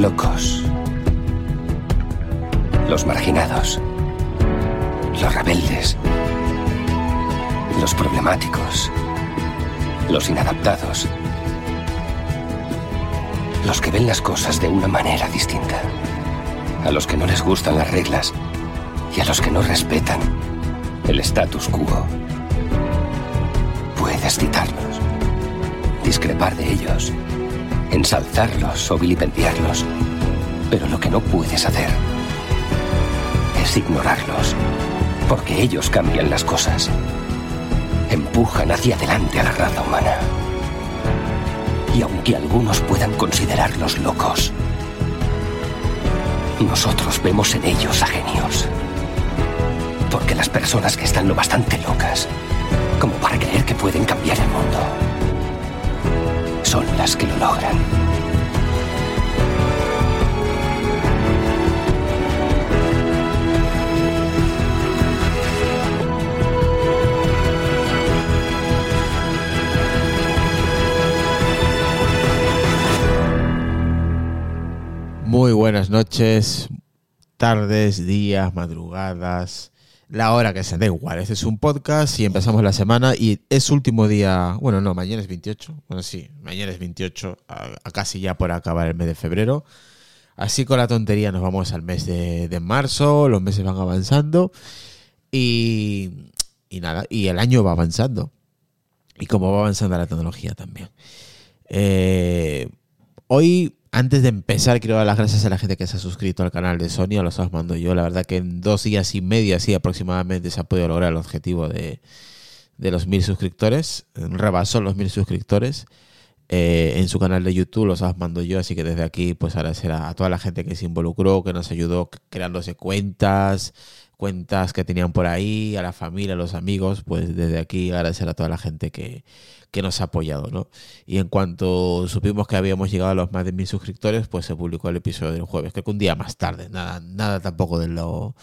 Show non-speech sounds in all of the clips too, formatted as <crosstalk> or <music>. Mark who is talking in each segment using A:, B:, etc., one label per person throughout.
A: locos, los marginados, los rebeldes, los problemáticos, los inadaptados, los que ven las cosas de una manera distinta, a los que no les gustan las reglas. Y a los que no respetan el status quo. Puedes citarlos, discrepar de ellos, ensalzarlos o vilipendiarlos, pero lo que no puedes hacer es ignorarlos, porque ellos cambian las cosas, empujan hacia adelante a la raza humana. Y aunque algunos puedan considerarlos locos, nosotros vemos en ellos a genios. Porque las personas que están lo bastante locas como para creer que pueden cambiar el mundo son las que lo logran.
B: Muy buenas noches, tardes, días, madrugadas, la hora que sea, da igual. Este es un podcast y empezamos la semana y es último día, bueno, no, mañana es 28, bueno, sí, mañana es 28, a, a casi ya por acabar el mes de febrero. Así con la tontería nos vamos al mes de, de marzo, los meses van avanzando y, y nada, y el año va avanzando. Y como va avanzando la tecnología también. Eh, hoy antes de empezar, quiero dar las gracias a la gente que se ha suscrito al canal de Sony, a los os mando yo. La verdad que en dos días y medio, así aproximadamente, se ha podido lograr el objetivo de, de los mil suscriptores. Rebasó los mil suscriptores. Eh, en su canal de YouTube los os mando yo, así que desde aquí, pues agradecer a toda la gente que se involucró, que nos ayudó creándose cuentas, cuentas que tenían por ahí, a la familia, a los amigos, pues desde aquí agradecer a toda la gente que, que nos ha apoyado, ¿no? Y en cuanto supimos que habíamos llegado a los más de mil suscriptores, pues se publicó el episodio del jueves, creo que un día más tarde, nada, nada tampoco de lo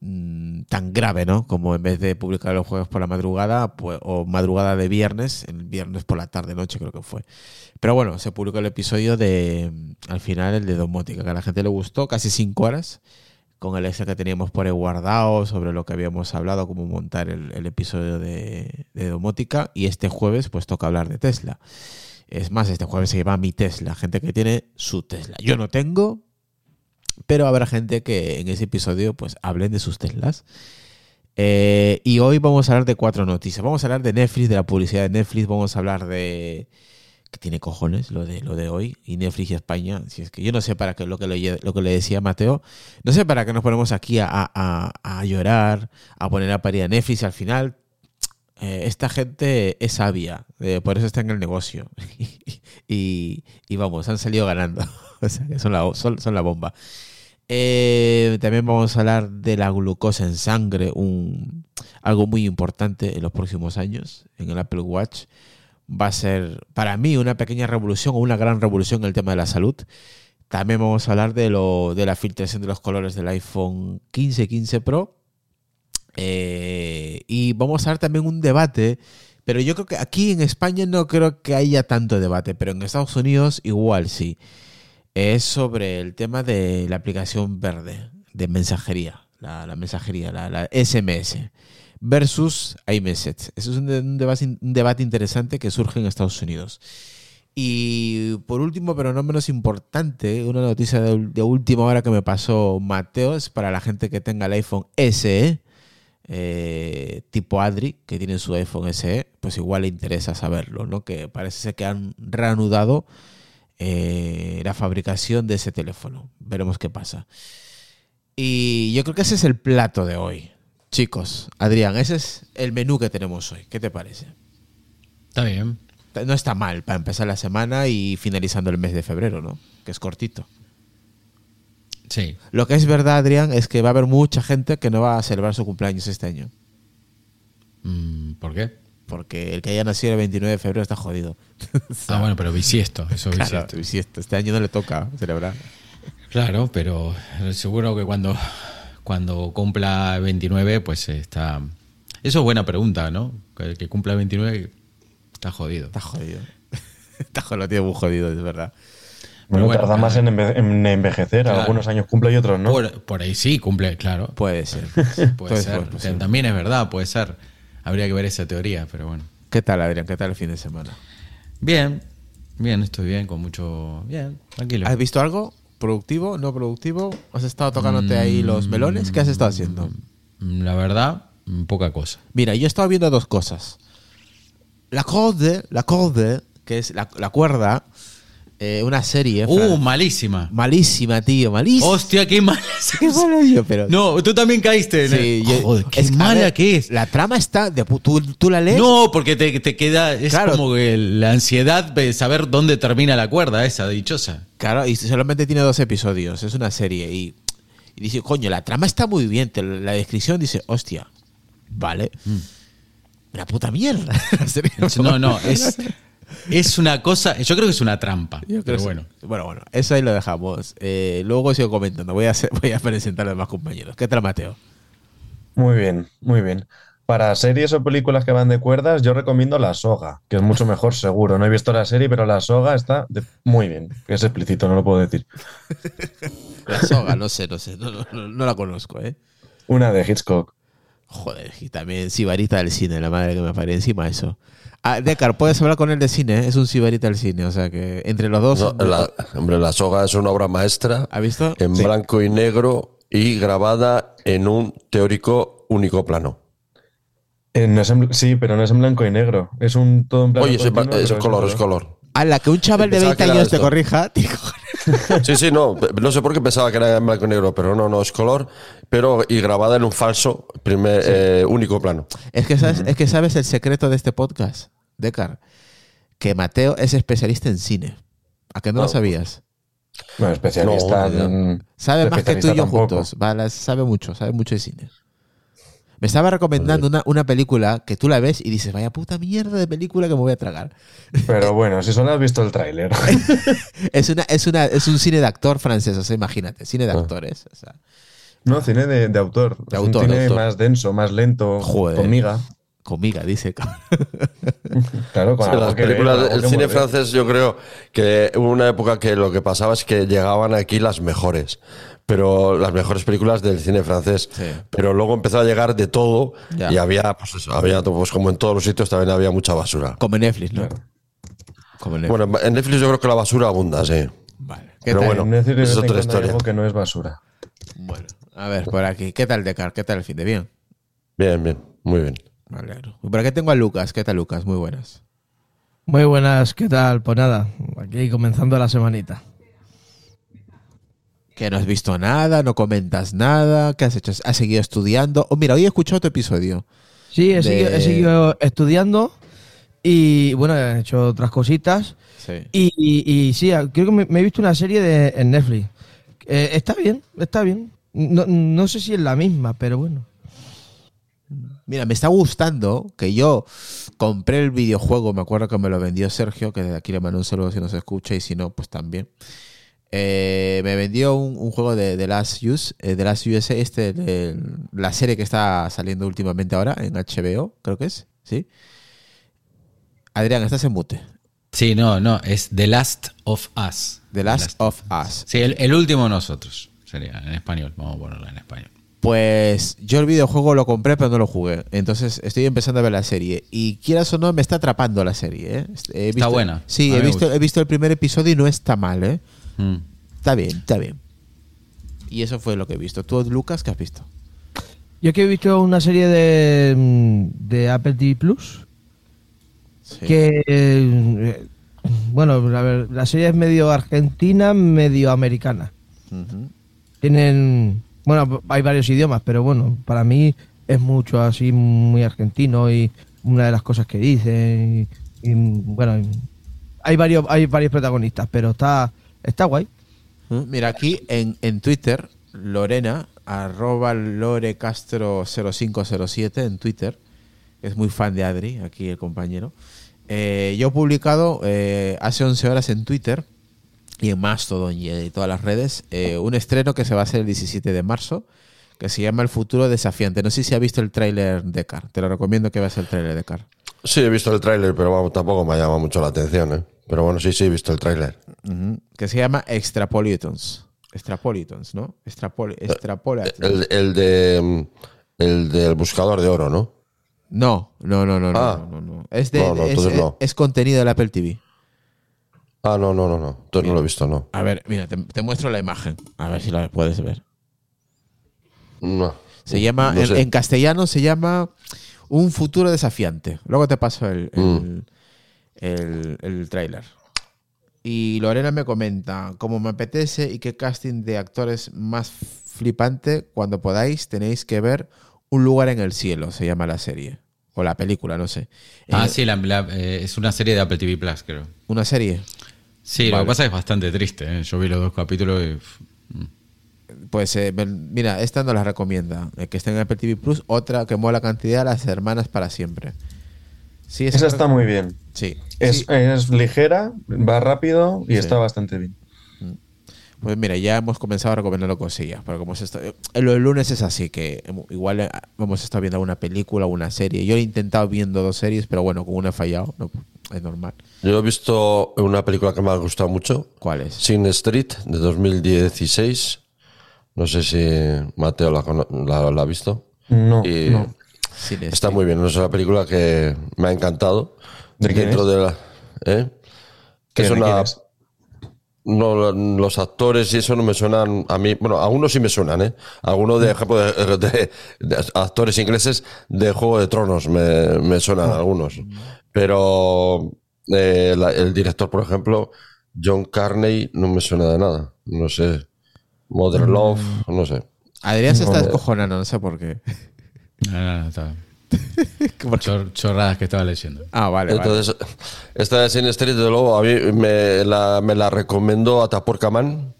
B: mm, tan grave, ¿no? Como en vez de publicar los jueves por la madrugada, pues, o madrugada de viernes, el viernes por la tarde, noche creo que fue. Pero bueno, se publicó el episodio de, al final, el de Domótica, que a la gente le gustó, casi cinco horas con el extra que teníamos por ahí guardado sobre lo que habíamos hablado, cómo montar el, episodio de, domótica. Y este jueves, pues toca hablar de Tesla. Es más, este jueves se llama mi Tesla, gente que tiene su Tesla. Yo no tengo, pero habrá gente que en ese episodio, pues hablen de sus Teslas. Eh, y hoy vamos a hablar de cuatro noticias. Vamos a hablar de Netflix, de la publicidad de Netflix, vamos a hablar de que tiene cojones lo de lo de hoy y Netflix y España si es que yo no sé para qué lo que le, lo que le decía Mateo no sé para qué nos ponemos aquí a, a, a llorar a poner a parir a Netflix al final eh, esta gente es sabia eh, por eso está en el negocio. <laughs> Y, y, vamos han salido ganando. <laughs> O sea que son la, son, son la bomba. Eh, también vamos a hablar de la glucosa en sangre un algo muy importante en los próximos años en el Apple Watch va a ser para mí una pequeña revolución o una gran revolución en el tema de la salud. También vamos a hablar de, lo, de la filtración de los colores del iPhone 15, 15 Pro. Eh, y vamos a dar también un debate, pero yo creo que aquí en España no creo que haya tanto debate, pero en Estados Unidos igual sí. Es sobre el tema de la aplicación verde de mensajería, la, la mensajería, la, la SMS versus iMessage. Eso es un, debate, interesante que surge en Estados Unidos. Y por último, pero no menos importante, una noticia de, de última hora que me pasó Mateo es para la gente que tenga el iPhone SE, eh, tipo Adri, que tiene su iPhone SE, pues igual le interesa saberlo, ¿no? Que parece ser que han reanudado eh, la fabricación de ese teléfono. Veremos qué pasa. Y yo creo que ese es el plato de hoy. Chicos, Adrián, ese es el menú que tenemos hoy. ¿Qué te parece?
C: Está bien.
B: No está mal para empezar la semana y finalizando el mes de febrero, ¿no? Que es cortito.
C: Sí.
B: Lo que es verdad, Adrián, es que va a haber mucha gente que no va a celebrar su cumpleaños este año.
C: Mm, ¿Por qué?
B: Porque el que haya nacido el 29 de febrero está jodido. <laughs>
C: ah, bueno, pero bisiesto. Eso
B: claro,
C: bisiesto.
B: bisiesto. Este año no le toca celebrar.
C: Claro, pero seguro que cuando cuando cumpla 29, pues está... Eso es buena pregunta, ¿no? El que cumpla 29 está jodido.
B: Está jodido. <laughs> está jodido, muy jodido, es verdad.
D: Bueno,
C: bueno,
D: tarda más en, en envejecer.
C: Claro.
D: Algunos años cumple y otros no.
C: Por, por ahí sí, cumple, claro.
B: Puede ser. <laughs>
C: Puede
B: Puede
C: ser.
B: ser, puede ser.
C: También es verdad, puede ser. Habría que ver esa teoría, pero bueno.
B: ¿Qué tal, Adrián? ¿Qué tal el fin de semana?
C: Bien, bien, estoy bien, con mucho. Bien, tranquilo.
B: ¿Has visto algo? ¿Productivo? ¿No productivo? ¿Has estado tocándote ahí los melones? ¿Qué has estado haciendo?
C: Mm, La verdad, mm, poca cosa.
B: Mira, yo he estado viendo dos cosas. La corde, la corde, que es la, la cuerda, eh, una serie.
C: Uh, malísima.
B: malísima, tío, malísima.
C: Hostia, qué mala. <laughs>
B: Qué mala, tío, pero...
C: No, tú también caíste.
B: Sí, yo-
C: Joder, qué
B: es-
C: mala
B: ver,
C: que es.
B: La trama está... De, tú, tú la lees...
C: No, porque te, te queda. Es
B: Claro.
C: como la ansiedad de saber dónde termina la cuerda esa dichosa.
B: Claro, y solamente tiene dos episodios, es una serie. Y, y dice, coño, la trama está muy bien. te- la descripción dice, hostia, vale. Una puta mierda. <laughs>
C: Mm. No, no, <laughs> es, es una cosa. Yo creo que es una trampa.
B: Yo creo
C: pero bueno.
B: sí. bueno, bueno, eso ahí lo dejamos. Eh, luego sigo comentando, voy a, hacer- voy a presentar a los demás compañeros. ¿Qué tal, Mateo?
D: Muy bien, muy bien. Para series o películas que van de cuerdas, yo recomiendo La Soga, que es mucho mejor seguro. No he visto la serie, pero La Soga está de- muy bien. Es explícito, no lo puedo decir.
B: La soga, no sé, no sé, no, no- no- no la conozco, ¿eh?
D: Una de Hitchcock.
B: Joder, y también sibarita del cine, la madre que me pare encima eso. Ah, Decar, puedes hablar con él de cine, ¿eh? es un sibarita del cine, o sea que entre los dos...
E: No, la- hombre, La Soga es una obra maestra
B: ¿Ha visto?
E: en
B: Sí.
E: blanco y negro y grabada en un teórico único plano.
D: Eh, no es en sí, pero no es en blanco y negro. Es un todo en plano
E: Oye,
D: continuo,
E: es
D: en
E: color, es color.
B: A la que un chaval de
E: Pensaba
B: 20
E: que era
B: años te corrija, <laughs> tío.
E: Sí, sí, no, no sé por qué pensaba que era en blanco y negro, pero no, no, es color, pero y grabada en un falso primer, eh, único plano.
B: es que sabes, es que sabes el secreto de este podcast, Decar, que Mateo es especialista en cine. ¿A que no, lo
E: No.
B: sabías?
D: Bueno, especialista
E: No,
D: en-
B: Sabe más que tú y yo
D: tampoco.
B: juntos. Vale, sabe mucho, sabe mucho de cine. Me estaba recomendando una, una película que tú la ves y dices, vaya puta mierda de película que me voy a tragar.
D: Pero <laughs> bueno, si solo has visto el tráiler. <laughs>
B: Es una, es una, es un cine de actor francés, o sea, imagínate, cine de
E: Ah.
B: actores. o sea.
D: No, cine de, de autor.
B: De
D: Es
B: autor,
D: un
B: de
D: cine
B: autor.
D: más denso, más lento,
B: Joder.
D: con miga.
B: Conmigo, dice. <laughs>
D: Claro, con
E: Sí, las películas
D: que
E: cine
D: mover.
E: francés, yo creo que hubo una época que lo que pasaba es que llegaban aquí las mejores, pero las mejores películas del cine francés.
B: Sí.
E: Pero luego empezó a llegar de todo
B: Ya.
E: y había, pues eso, había, pues como en todos los sitios también había mucha basura.
B: Como en Netflix, ¿no?
D: Claro.
B: Como en Netflix.
E: Bueno, en Netflix yo creo que la basura abunda, sí.
B: Vale. ¿Qué
E: pero
B: tal?
E: bueno,
D: Netflix
E: es otra historia.
D: algo que no es basura.
B: Bueno, a ver, por aquí. ¿Qué tal, Decar? ¿Qué tal el fin de bien?
E: Bien, bien, muy bien.
B: Vale. Y por aquí tengo a Lucas. ¿Qué tal, Lucas? Muy buenas.
F: Muy buenas, ¿qué tal? Pues nada, aquí comenzando la semanita.
B: Que no has visto nada, no comentas nada. ¿Qué has hecho? ¿Has seguido estudiando? Oh, mira, hoy he escuchado tu episodio.
F: Sí, he,
B: De-
F: seguido, he seguido estudiando y bueno, he hecho otras cositas.
B: Sí.
F: Y, y- y sí, creo que me, me he visto una serie de, en Netflix. Eh, está bien, está bien. No, no sé si es la misma, pero bueno.
B: Mira, me está gustando que yo compré el videojuego, me acuerdo que me lo vendió Sergio, que de aquí le mando un saludo si nos escucha y si no, pues también. Eh, me vendió un, un juego de The Last Use, eh, The Last USA, este, de la serie que está saliendo últimamente ahora en HBO, creo que es, ¿sí? Adrián, estás en mute.
C: Sí, no, no, es The Last of Us.
B: The Last of Us.
C: Sí, el, el último de nosotros. Sería en español, vamos a ponerlo en español.
B: Pues yo el videojuego lo compré, pero no lo jugué. Entonces estoy empezando a ver la serie. Y quieras o no, me está atrapando la serie. ¿eh? He visto-
C: buena.
B: Sí, he visto, he visto el primer episodio y no está mal, ¿eh?
C: Mm.
B: Está bien, está bien. Y eso fue lo que he visto. ¿Tú, Lucas, qué has visto?
F: Yo que he visto una serie de, mm, de Apple TV Plus
B: Sí.
F: que, eh, bueno, a ver, la serie es medio argentina, medio americana. Tienen, bueno, hay varios idiomas, pero bueno, para mí es mucho así, muy argentino y una de las cosas que dicen. Y, bueno, hay varios, hay varios protagonistas, pero está, está guay.
B: ¿Eh? Mira, aquí en, en Twitter, Lorena, arroba lorecastro0507 en Twitter, es muy fan de Adri, aquí el compañero. Eh, yo he publicado eh, hace 11 horas en Twitter y en Mastodon y en todas las redes eh, un estreno que se va a hacer el 17 de marzo que se llama El futuro desafiante. No sé si ha visto el tráiler de Car. Te lo recomiendo que veas el tráiler de Car.
E: Sí, he visto el tráiler, pero vamos, tampoco me ha llamado mucho la atención, ¿eh? Pero bueno, sí, sí, he visto el tráiler.
B: Que se llama Extrapolitons. Extrapolitons, ¿no? Extrapol Extrapolatons.
E: El, el de mm, el del buscador de oro, ¿no?
B: No, no, no, no, no,
E: Ah.
B: no, no, no. Es, de,
E: No, no,
B: es, es contenido del Apple TV.
E: Ah, no, no, no, no. Entonces no lo he visto, no.
B: A ver, mira, te, te muestro la imagen. A ver si la puedes ver.
E: No.
B: Se llama,
E: No
B: en,
E: sé.
B: en castellano se llama Un futuro desafiante. Luego te paso el, el,
E: Mm.
B: el- el tráiler. Y Lorena me comenta, como me apetece y qué casting de actores más flipante, cuando podáis tenéis que ver Un lugar en el cielo, se llama la serie. O la película, no sé.
C: Ah,
B: Eh,
C: sí, la- la- eh, es una serie de Apple TV Plus, creo.
B: Una serie.
C: Sí, lo que pasa es que es bastante triste. ¿eh? Yo vi los dos capítulos y. pff,
B: Pues eh, mira, esta no la recomienda, eh, que está en Apple TV Plus. Otra que mola cantidad, Las Hermanas para siempre. Sí,
D: Esa está muy bien.
B: Sí.
D: Es,
B: sí.
D: es ligera, va rápido y
B: Sí.
D: está bastante bien.
B: Pues mira, ya hemos comenzado a recomendar cosillas, pero como se está, eh, lo del lunes es así, que igual eh, hemos estado viendo una película o una serie. Yo he intentado viendo dos series, pero bueno, con una he fallado, no, es normal.
E: Yo he visto una película que me ha gustado mucho,
B: ¿Cuál es?
E: Sin Street, de 2016. No sé si Mateo la, cono- la- la ha visto.
D: No,
E: Y
D: no.
B: Sin
E: Está muy bien, es una película que me ha encantado.
D: ¿De
E: Dentro
D: es?
E: de la. ¿eh?
D: ¿Qué-
E: es una.
D: es?
E: No, los actores y eso no me suenan a mí. Bueno, algunos sí me suenan, ¿eh? Algunos de ejemplo de, de- de actores ingleses de Juego de Tronos me, me suenan algunos. Pero eh, la- el director, por ejemplo, John Carney, no me suena de nada. No sé. Mother Love, no sé.
B: Adrián se está
D: No.
B: descojonando, no sé por qué.
C: No, no, no, está- <laughs> chor- chorradas que estaba leyendo.
B: Ah, vale, vale.
E: Entonces, esta de Sin Street, desde luego, a mí me la, me la recomendó a Taporcaman.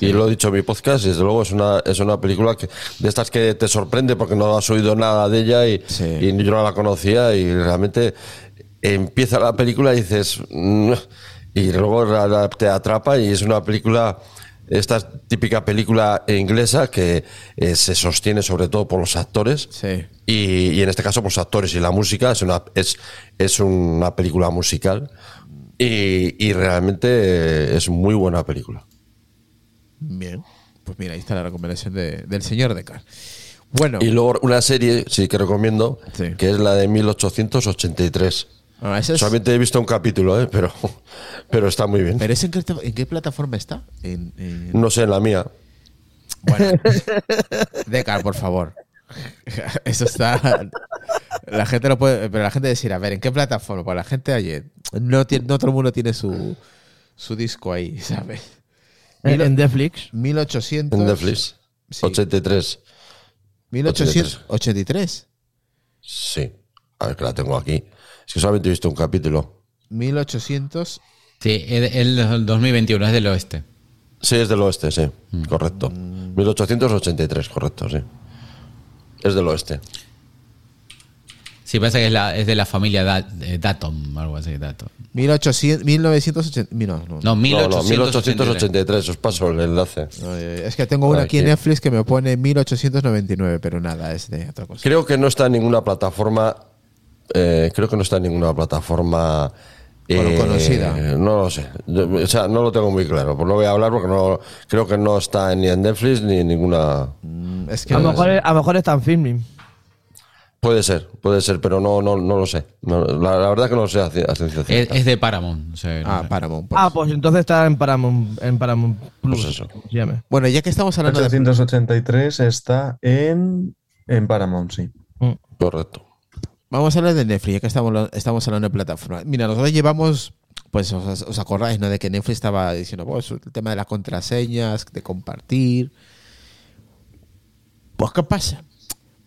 E: Y lo he dicho en mi podcast, y desde luego es una, es una película que, de estas que te sorprende porque no has oído nada de ella y,
B: Sí.
E: y yo no la conocía y realmente empieza la película y dices... "Mm", y luego la- la- te atrapa y es una película, esta típica película inglesa que eh, se sostiene sobre todo por los actores.
B: Sí.
E: Y, y en este caso, pues actores y la música es una, es, es una película musical y, y realmente eh, es muy buena película.
B: Bien. Pues mira, ahí está la recomendación de- del señor Decar. Bueno,
E: Y luego una serie, sí que recomiendo,
B: Sí.
E: que es la de 1883.
B: Ah, ese es-
E: Solamente he visto un capítulo, ¿eh? pero, pero está muy bien.
B: ¿pero ese en qué, en qué plataforma está? En, en-
E: No sé, en la mía.
B: Bueno, <laughs> Decar, por favor. <laughs> Eso está. La gente lo puede. Pero la gente decir, a ver, ¿en qué plataforma? Pues la gente ayer. No, tiene, no todo el mundo tiene su, su disco ahí, <laughs> ¿sabes?
F: En, en Netflix.
B: 1800.
E: En Netflix.
B: Sí.
E: 83.
B: 1883.
E: Sí. A ver, que la tengo aquí. Es que solamente he visto un capítulo.
B: 1800.
C: Sí, es el, el 2021, es del oeste.
E: Sí, es del oeste, sí.
B: Mm.
E: Correcto. 1883, correcto, sí. Es del oeste.
C: Sí, parece que es, la, es de la familia Da- eh, Datom, algo así, Datom.
B: 1800, 1980. No, no,
C: No,
E: No, no,
C: 1883.
E: 1883. Os paso el enlace.
B: no, Es que tengo una aquí en. Netflix que me pone 1899, pero nada, es de otra cosa.
E: Creo que no está en ninguna plataforma. Eh, creo que no está en ninguna plataforma.
B: Bueno,
E: eh,
B: conocida.
E: No lo sé. Yo- O sea, no lo tengo muy claro. Pues no voy a hablar porque no creo que no está ni en Netflix ni en ninguna.
B: Mm, Es que
F: A lo,
B: no-
F: mejor, a lo mejor está en filming.
E: Puede ser, puede ser, pero no, no, no lo sé. No, la, la verdad que no lo sé a, ciencia
C: Es,
E: cierta.
C: es de Paramount. o sea, no
B: Ah,
C: sé.
B: Paramount. pues.
F: Ah, pues entonces está en Paramount, en Paramount Plus.
E: Pues eso.
B: Bueno, ya que estamos hablando de
D: 883 está en, en Paramount, sí.
E: Correcto.
B: Vamos a hablar de Netflix, ya que estamos, estamos hablando de plataforma. Mira, nosotros llevamos, pues os, os acordáis, ¿no? De que Netflix estaba diciendo, pues, el tema de las contraseñas, de compartir. Pues, ¿qué pasa?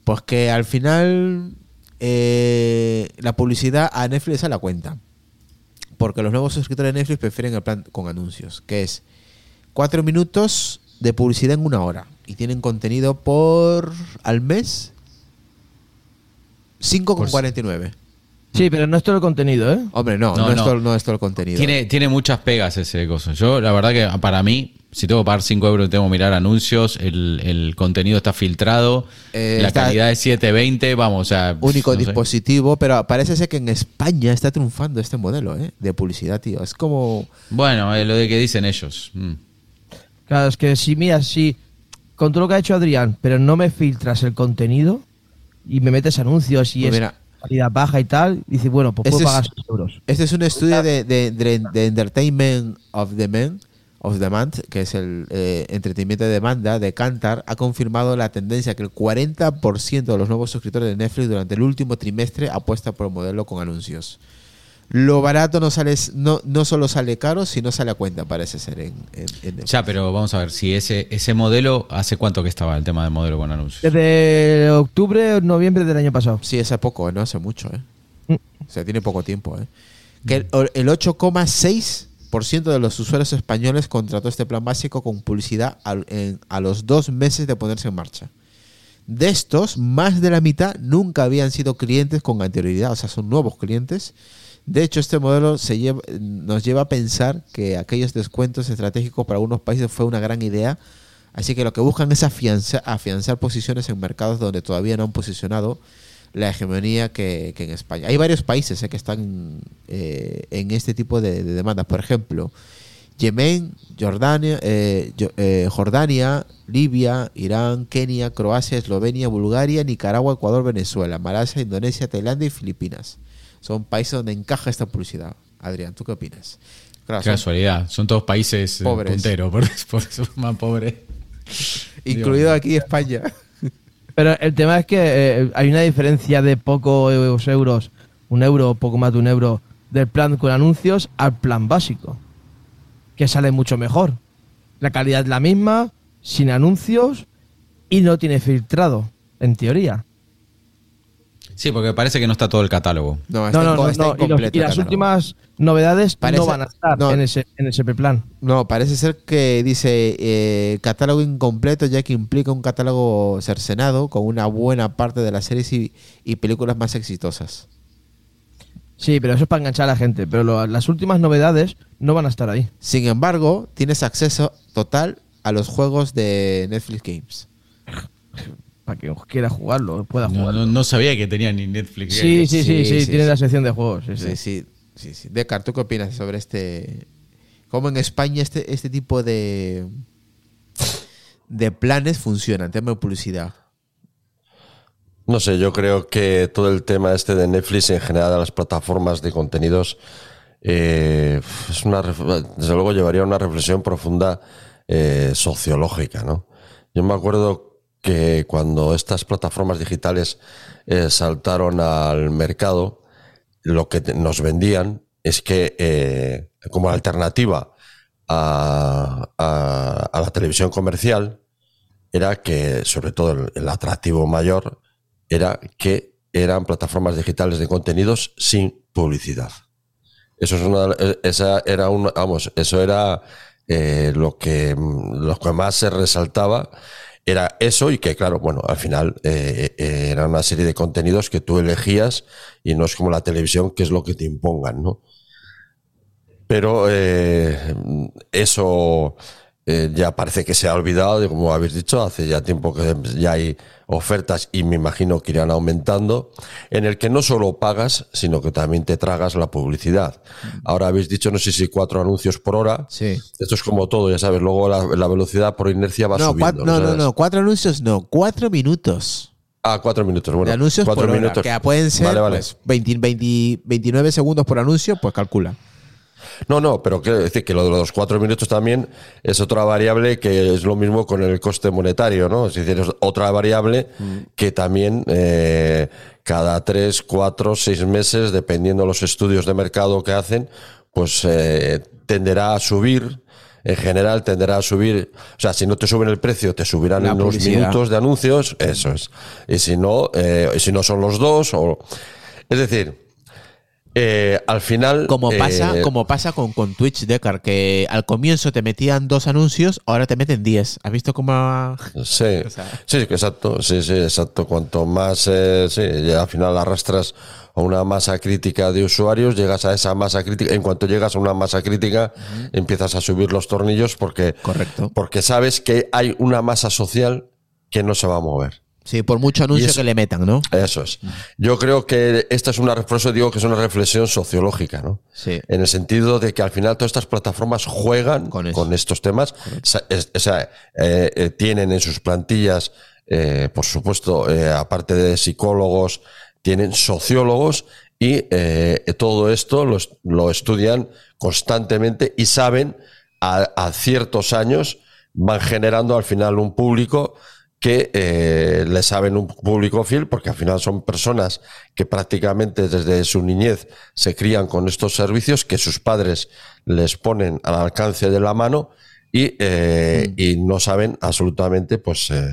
B: Pues que al final eh, la publicidad a Netflix a la cuenta. Porque los nuevos suscriptores de Netflix prefieren el plan con anuncios, que es cuatro minutos de publicidad en una hora. Y tienen contenido por al mes 5,49.
F: Sí, pero no es todo el contenido, ¿eh?
B: Hombre, no, no,
C: No,
B: es
C: no.
B: todo, no es todo el contenido.
C: Tiene, tiene muchas pegas ese coso. Yo, la verdad que para mí, si tengo que pagar 5 euros y tengo que mirar anuncios, el, el contenido está filtrado,
B: Eh,
C: la
B: está-
C: calidad es 720, vamos, o sea...
B: Único
C: no sé.
B: dispositivo, pero parece ser que en España está triunfando este modelo ¿eh? de publicidad, tío. Es como...
C: Bueno, es lo de que dicen ellos. Mm.
F: Claro, es que si miras, si con todo lo que ha hecho Adrián, pero no me filtras el contenido y me metes anuncios y
B: Pues
F: es
B: mira.
F: calidad baja y tal, dice, bueno, pues puedo
B: Este es-
F: pagar 6 euros.
B: Este es un estudio de, de- de- de Entertainment of the Man, of Demand, que es el eh, entretenimiento de demanda de Kantar, ha confirmado la tendencia que el 40% de los nuevos suscriptores de Netflix durante el último trimestre apuesta por el modelo con anuncios. Lo barato no sale, no, no solo sale caro, sino sale a cuenta, parece ser en, en-.
C: Ya, pero vamos a ver, si ese, ese modelo, ¿hace cuánto que estaba el tema del modelo con anuncios?
F: Desde octubre o noviembre del año pasado.
B: Sí, hace poco, ¿eh? no hace mucho. ¿eh?
F: Mm.
B: O sea, tiene poco tiempo. ¿eh? Que el, el 8,6% de los usuarios españoles contrató este plan básico con publicidad en- a los dos meses de ponerse en marcha. De estos, más de la mitad nunca habían sido clientes con anterioridad, o sea, son nuevos clientes. De hecho, este modelo se lleva- nos lleva a pensar que aquellos descuentos estratégicos para algunos países fue una gran idea. Así que lo que buscan es afianzar, posiciones en mercados donde todavía no han posicionado la hegemonía que, en España. Hay varios países eh, que están eh, en este tipo de, de demandas. Por ejemplo, Yemen, Jordania, eh, eh, Jordania, Libia, Irán, Kenia, Croacia, Eslovenia, Bulgaria, Nicaragua, Ecuador, Venezuela, Malasia, Indonesia, Tailandia y Filipinas. Son países donde encaja esta publicidad. Adrián, ¿tú qué opinas? Claro,
C: Qué
B: son-
C: casualidad, son todos países eh,
B: Pobres.
C: punteros, por, <laughs> por eso más pobres. <laughs>
B: incluido aquí España. <laughs>
F: Pero el tema es que eh, hay una diferencia de pocos euros, un euro o poco más de un euro, del plan con anuncios al plan básico, que sale mucho mejor. La calidad es la misma, sin anuncios y no tiene filtrado, en teoría.
C: Sí, porque parece que no está todo el catálogo.
B: No, está
F: No, no,
B: está
F: no, y, los- las últimas novedades
B: Parece-
F: no van a estar
B: no.
F: en ese en ese plan.
B: No, parece ser que dice eh, catálogo incompleto ya que implica un catálogo cercenado con una buena parte de las series y, y películas más exitosas.
F: Sí, pero eso es para enganchar a la gente. Pero lo- las últimas novedades no van a estar ahí.
B: Sin embargo, tienes acceso total a los juegos de Netflix Games.
F: Para que quiera jugarlo, pueda
C: No,
F: jugarlo.
C: no- no sabía que tenía ni Netflix.
F: Sí, sí, sí,
B: Sí,
F: sí,
B: sí,
F: tiene
B: sí.
F: la sección de juegos. sí, sí.
B: Sí, sí. Descartes, ¿tú qué opinas sobre este? ¿Cómo en España este, este tipo de, de planes funcionan? Tema de publicidad.
E: No sé, yo creo que todo el tema este de Netflix en general de las plataformas de contenidos eh, es una desde luego llevaría a una reflexión profunda eh, sociológica, ¿no? Yo me acuerdo que cuando estas plataformas digitales eh, saltaron al mercado, lo que nos vendían es que eh, como alternativa a, a- la televisión comercial era que, sobre todo el, atractivo mayor, era que eran plataformas digitales de contenidos sin publicidad. Eso es una, eh, esa era un, vamos, eso era lo que lo que más se resaltaba era eso y que claro, bueno, al final eh, eh, era una serie de contenidos que tú elegías y no es como la televisión que es lo que te impongan, ¿no? Pero eh, eso eh, ya parece que se ha olvidado, y como habéis dicho, hace ya tiempo que ya hay ofertas y me imagino que irán aumentando, en el que no solo pagas, sino que también te tragas la publicidad. Ahora habéis dicho, no sé si cuatro anuncios por hora.
B: Sí.
E: Esto es como todo, ya sabes, luego la, la velocidad por inercia va
B: No,
E: subiendo.
B: no, no, no, cuatro anuncios no, cuatro minutos
E: Ah, cuatro minutos, bueno.
B: de anuncios
E: cuatro
B: por hora,
E: minutos.
B: que pueden ser
E: Vale, vale.
B: pues, 20 20 29 segundos por anuncio, pues calcula.
E: No, no, pero quiero decir que lo de los cuatro minutos también es otra variable que es lo mismo con el coste monetario, ¿no? Es decir, es otra variable que también eh, cada tres, cuatro, seis meses, dependiendo de los estudios de mercado que hacen, pues eh, tenderá a subir. En general tenderá a subir, o sea, si no te suben el precio, te subirán en los minutos de anuncios, eso es. Y si no, eh, si no son los dos, o es decir, eh, al final.
B: Como pasa,
E: eh,
B: como pasa con, con Twitch, Decar, que al comienzo te metían dos anuncios, ahora te meten 10. ¿Has visto cómo ha-
E: Sí, <laughs>
B: O sea-
E: sí, exacto, sí, sí, exacto. Cuanto más, eh, sí, ya al final arrastras a una masa crítica de usuarios, llegas a esa masa crítica. En cuanto llegas a una masa crítica, empiezas a subir los tornillos porque,
B: Correcto.
E: porque sabes que hay una masa social que no se va a mover.
B: Sí, por mucho anuncio
E: eso-
B: que le metan, ¿no?
E: Eso es. Yo creo que esta es una, por eso digo que es una reflexión sociológica, ¿no?
B: Sí.
E: En el sentido de que al final todas estas plataformas juegan
B: Con
E: estos temas, o sea, eh, eh, tienen en sus plantillas, eh, por supuesto, aparte de psicólogos, tienen sociólogos y todo esto lo, lo estudian constantemente y saben a, a ciertos años van generando al final un público que eh, le saben un público fiel porque al final son personas que prácticamente desde su niñez se crían con estos servicios que sus padres les ponen al alcance de la mano y, eh, y no saben absolutamente pues eh,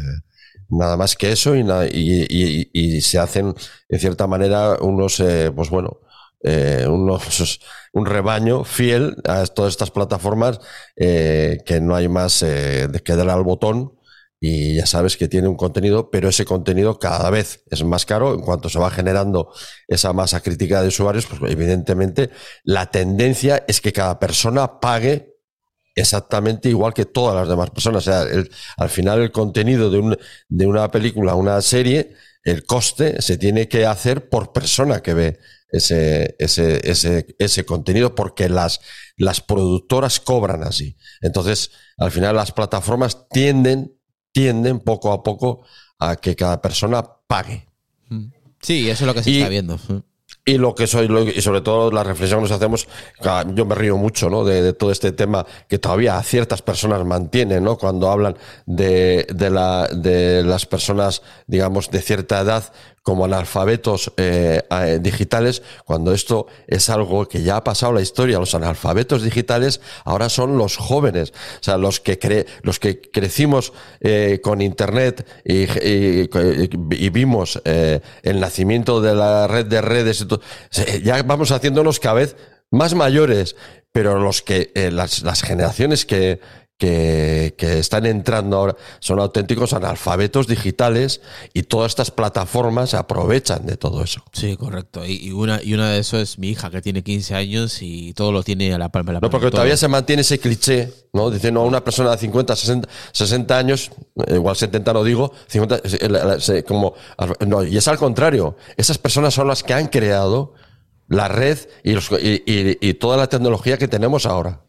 E: nada más que eso y, y, y- se hacen de cierta manera unos pues bueno eh, unos, <laughs> un rebaño fiel a todas estas plataformas eh, que no hay más eh, de que dar al botón y ya sabes que tiene un contenido, pero ese contenido cada vez es más caro en cuanto se va generando esa masa crítica de usuarios, pues evidentemente la tendencia es que cada persona pague exactamente igual que todas las demás personas. O sea, el- al final el contenido de, un, de una película, una serie, el coste se tiene que hacer por persona que ve ese, ese, ese, ese contenido, porque las, las productoras cobran así. Entonces, al final las plataformas tienden, tienden poco a poco a que cada persona pague.
B: Sí, eso es lo que se
E: Y-
B: está viendo.
E: Y lo que soy, y sobre todo la reflexión que nos hacemos, yo me río mucho, ¿no? De, de todo este tema que todavía ciertas personas mantienen, ¿no? Cuando hablan de, de, la, de las personas, digamos, de cierta edad como analfabetos eh, eh, digitales, cuando esto es algo que ya ha pasado la historia, los analfabetos digitales ahora son los jóvenes, o sea, los que cre- los que crecimos eh, con internet y, y- y vimos eh, el nacimiento de la red de redes, y todo, ya vamos haciéndonos cada vez más mayores, pero los que eh, las, las generaciones que, que, que están entrando ahora son auténticos analfabetos digitales y todas estas plataformas se aprovechan de todo eso.
B: Sí, correcto. Y, y una, y una de eso es mi hija, que tiene 15 años y todo lo tiene a la palma de la
E: No,
B: mano.
E: porque
B: todo.
E: todavía se mantiene ese cliché, ¿no? Diciendo a una persona de 50, 60, 60 años, igual 70 no digo, 50, eh, la- la- se- como, no, y es al contrario. Esas personas son las que han creado la red y, los- y- y- y toda la tecnología que tenemos ahora.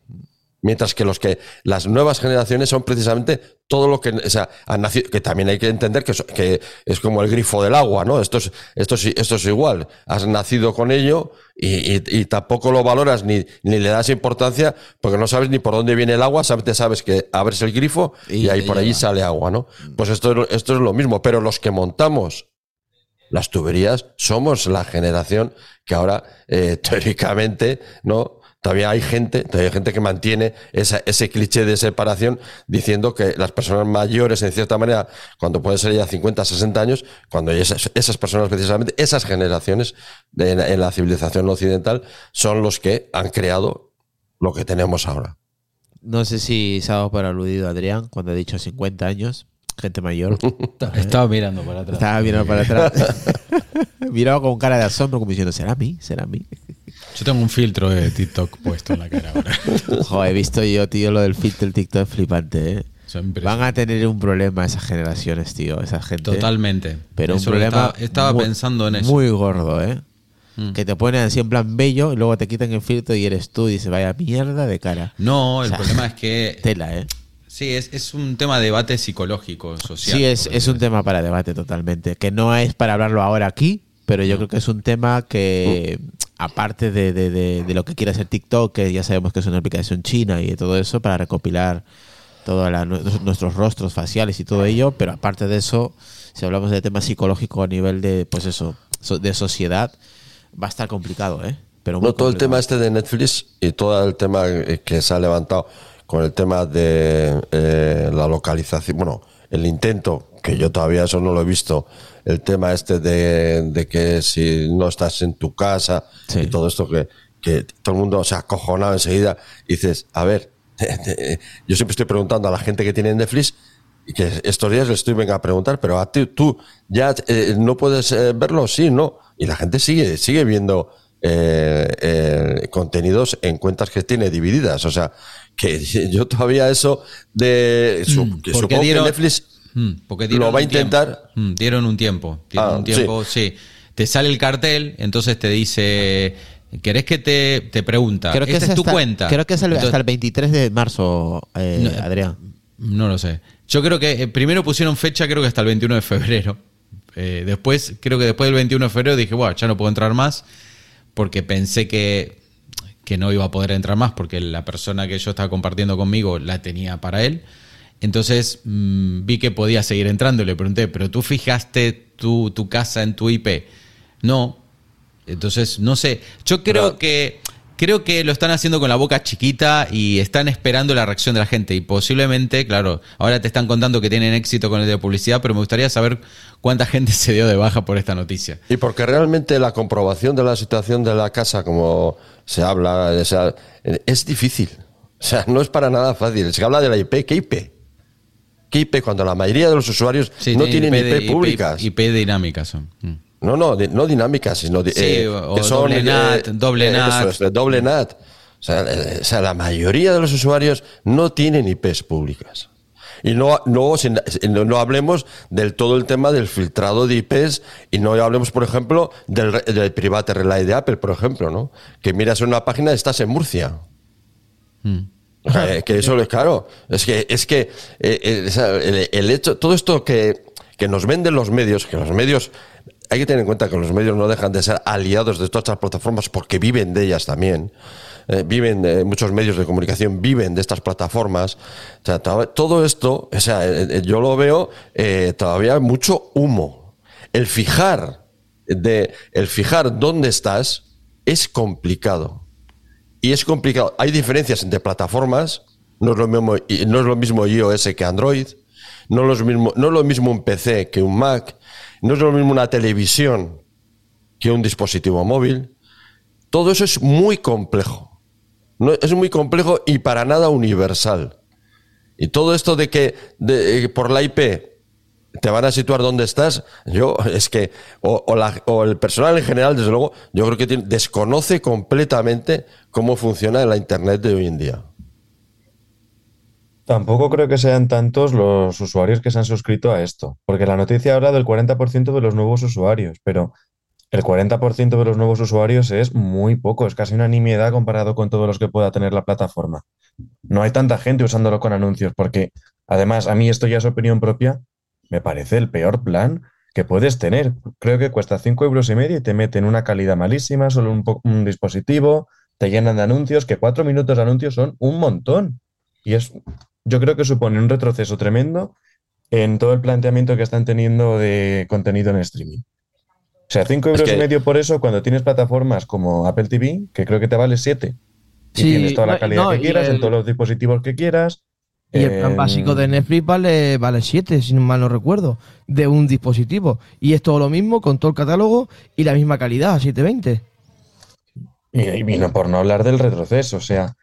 E: Mientras que los que las nuevas generaciones son precisamente todo lo que, o sea, han nacido, que también hay que entender que, so- que es como el grifo del agua, ¿no? Esto es, esto es, esto es igual. Has nacido con ello y, y- y tampoco lo valoras ni, ni le das importancia porque no sabes ni por dónde viene el agua, solamente sabes que abres el grifo y,
B: Y
E: ahí
B: te
E: por allí sale agua, ¿no? Pues esto, esto es lo mismo, pero los que montamos las tuberías somos la generación que ahora eh, <laughs> teóricamente no todavía hay gente todavía hay gente que mantiene esa- ese cliché de separación diciendo que las personas mayores en cierta manera cuando pueden ser ya 50 60 años cuando esas, esas personas precisamente esas generaciones de- en, en la civilización occidental son los que han creado lo que tenemos ahora
B: No sé si se ha dado por aludido Adrián cuando ha dicho 50 años, gente mayor. <laughs>
C: Estaba mirando para atrás.
B: Estaba mirando para <laughs> atrás. <laughs> Miraba con cara de asombro, como diciendo, ¿será a mí? ¿Será a mí?
C: Yo tengo un filtro de TikTok puesto en la cara ahora. <laughs>
B: Joder, he visto yo, tío, lo del filtro del TikTok es flipante, ¿eh? Van a tener un problema esas generaciones, tío, esa gente.
C: Totalmente.
B: Pero
C: Eso
B: un problema.
C: Estaba, estaba
B: muy-
C: pensando en eso.
B: Muy gordo, ¿eh?
C: Mm.
B: Que te ponen así en plan bello y luego te quitan el filtro y eres tú y dices, vaya mierda de cara.
C: No, el
B: O sea,
C: problema es que. <laughs>
B: Tela, ¿eh?
C: Sí, es, es un tema de debate psicológico, social.
B: Sí, es, es un tema para debate totalmente. Que no es para hablarlo ahora aquí, pero yo creo que es un tema que, aparte de, de- de- de lo que quiere hacer TikTok, que ya sabemos que es una aplicación china y de todo eso, para recopilar todos nuestros rostros faciales y todo ello, pero aparte de eso, si hablamos de tema psicológico a nivel de, pues eso, so- de sociedad, va a estar complicado, ¿eh? Pero muy
E: No, todo el tema este de Netflix y todo el tema eh, que se ha levantado con el tema de eh, la localización, bueno, el intento, que yo todavía eso no lo he visto, el tema este de, de que si no estás en tu casa
B: Sí.
E: y todo esto que, que todo el mundo se ha acojonado enseguida, y dices, a ver, <laughs> yo siempre estoy preguntando a la gente que tiene Netflix, y que estos días les estoy venga a preguntar, pero a ti, tú ya eh, no puedes eh, verlo, sí, no, y la gente sigue, sigue viendo eh, eh, contenidos en cuentas que tiene divididas, o sea, que <laughs> yo todavía eso de su-
C: Mm,
E: supongo
C: dieron-
E: que Netflix
C: Mm, porque
E: lo
C: dieron
E: va a
C: un tiempo.
E: intentar.
C: Mm, dieron un tiempo. Dieron
E: Ah,
C: un tiempo, sí. Te sale el cartel, entonces te dice. ¿Querés que te, te pregunta?
B: Creo que
C: Esta
B: es
C: es tu
B: hasta-
C: cuenta.
B: Creo que es el-
C: Entonces-
B: hasta el 23 de marzo, eh,
C: No,
B: Adrián.
C: No lo sé. Yo creo que eh, primero pusieron fecha, creo que hasta el 21 de febrero. <laughs> Eh, después, creo que después del 21 de febrero dije, bueno, ya no puedo entrar más, porque pensé que, que no iba a poder entrar más, porque la persona que yo estaba compartiendo conmigo la tenía para él. Entonces mm, vi que podía seguir entrando y le pregunté, ¿pero tú fijaste tu, tu casa en tu IP? No. Entonces, no sé. Yo creo
E: Pero-
C: que creo que lo están haciendo con la boca chiquita y están esperando la reacción de la gente. Y posiblemente, claro, ahora te están contando que tienen éxito con el de publicidad, pero me gustaría saber cuánta gente se dio de baja por esta noticia.
E: Y porque realmente la comprobación de la situación de la casa, como se habla, o sea, es difícil. O sea, no es para nada fácil. Se habla de la IP. ¿Qué IP? ¿Qué IP? Cuando la mayoría de los usuarios
C: Sí,
E: no tienen IP, públicas.
C: IP, dinámicas son. Mm.
E: No, no, no dinámicas, sino
C: Sí,
E: eh,
C: o
E: que son,
C: doble
E: eh,
C: NAT, doble
E: eh,
C: NAT.
E: eso doble NAT. O sea, o sea, la mayoría de los usuarios no tienen IPs públicas. Y no, no, no, hablemos del todo el tema del filtrado de IPs y no hablemos, por ejemplo, del, del Private Relay de Apple, por ejemplo, ¿no? Que miras en una página y estás en Murcia.
C: Mm.
E: Eh, que eso es claro. Es que, es que eh, eh, el, hecho, todo esto que, que nos venden los medios, que los medios, hay que tener en cuenta que los medios no dejan de ser aliados de todas estas plataformas porque viven de ellas también. Viven, eh, muchos medios de comunicación viven de estas plataformas. Todo esto, o sea, yo lo veo todavía mucho humo. El fijar, de, el fijar dónde estás es complicado y es complicado. Hay diferencias entre plataformas. No es lo mismo, iOS que Android. No es, lo mismo, no es lo mismo un PC que un Mac. No es lo mismo una televisión que un dispositivo móvil. Todo eso es muy complejo. Es muy complejo y para nada universal. Y todo esto de que de- eh, por la IP te van a situar donde estás, yo es que, o, el personal en general, desde luego, yo creo que desconoce completamente cómo funciona la Internet de hoy en día.
D: Tampoco creo que sean tantos los usuarios que se han suscrito a esto, porque la noticia habla del 40% de los nuevos usuarios, pero el 40% de los nuevos usuarios es muy poco, es casi una nimiedad comparado con todos los que pueda tener la plataforma. No hay tanta gente usándolo con anuncios, porque además a mí esto ya es opinión propia, me parece el peor plan que puedes tener. Creo que cuesta 5 euros y medio y te meten una calidad malísima, solo un, un dispositivo, te llenan de anuncios, que cuatro minutos de anuncios son un montón. Y es, yo creo que supone un retroceso tremendo en todo el planteamiento que están teniendo de contenido en streaming. O sea, 5 euros
E: que-
D: y medio por eso cuando tienes plataformas como Apple TV, que creo que te vale 7. Y
F: Sí,
D: tienes toda la calidad
F: no,
D: que
F: y
D: quieras en todos los dispositivos que quieras.
F: Y el plan
D: Eh,
F: básico de Netflix vale, vale 7, si no mal no recuerdo, de un dispositivo. Y es todo lo mismo con todo el catálogo y la misma calidad, 720.
D: Y, y vino por no hablar del retroceso, o sea,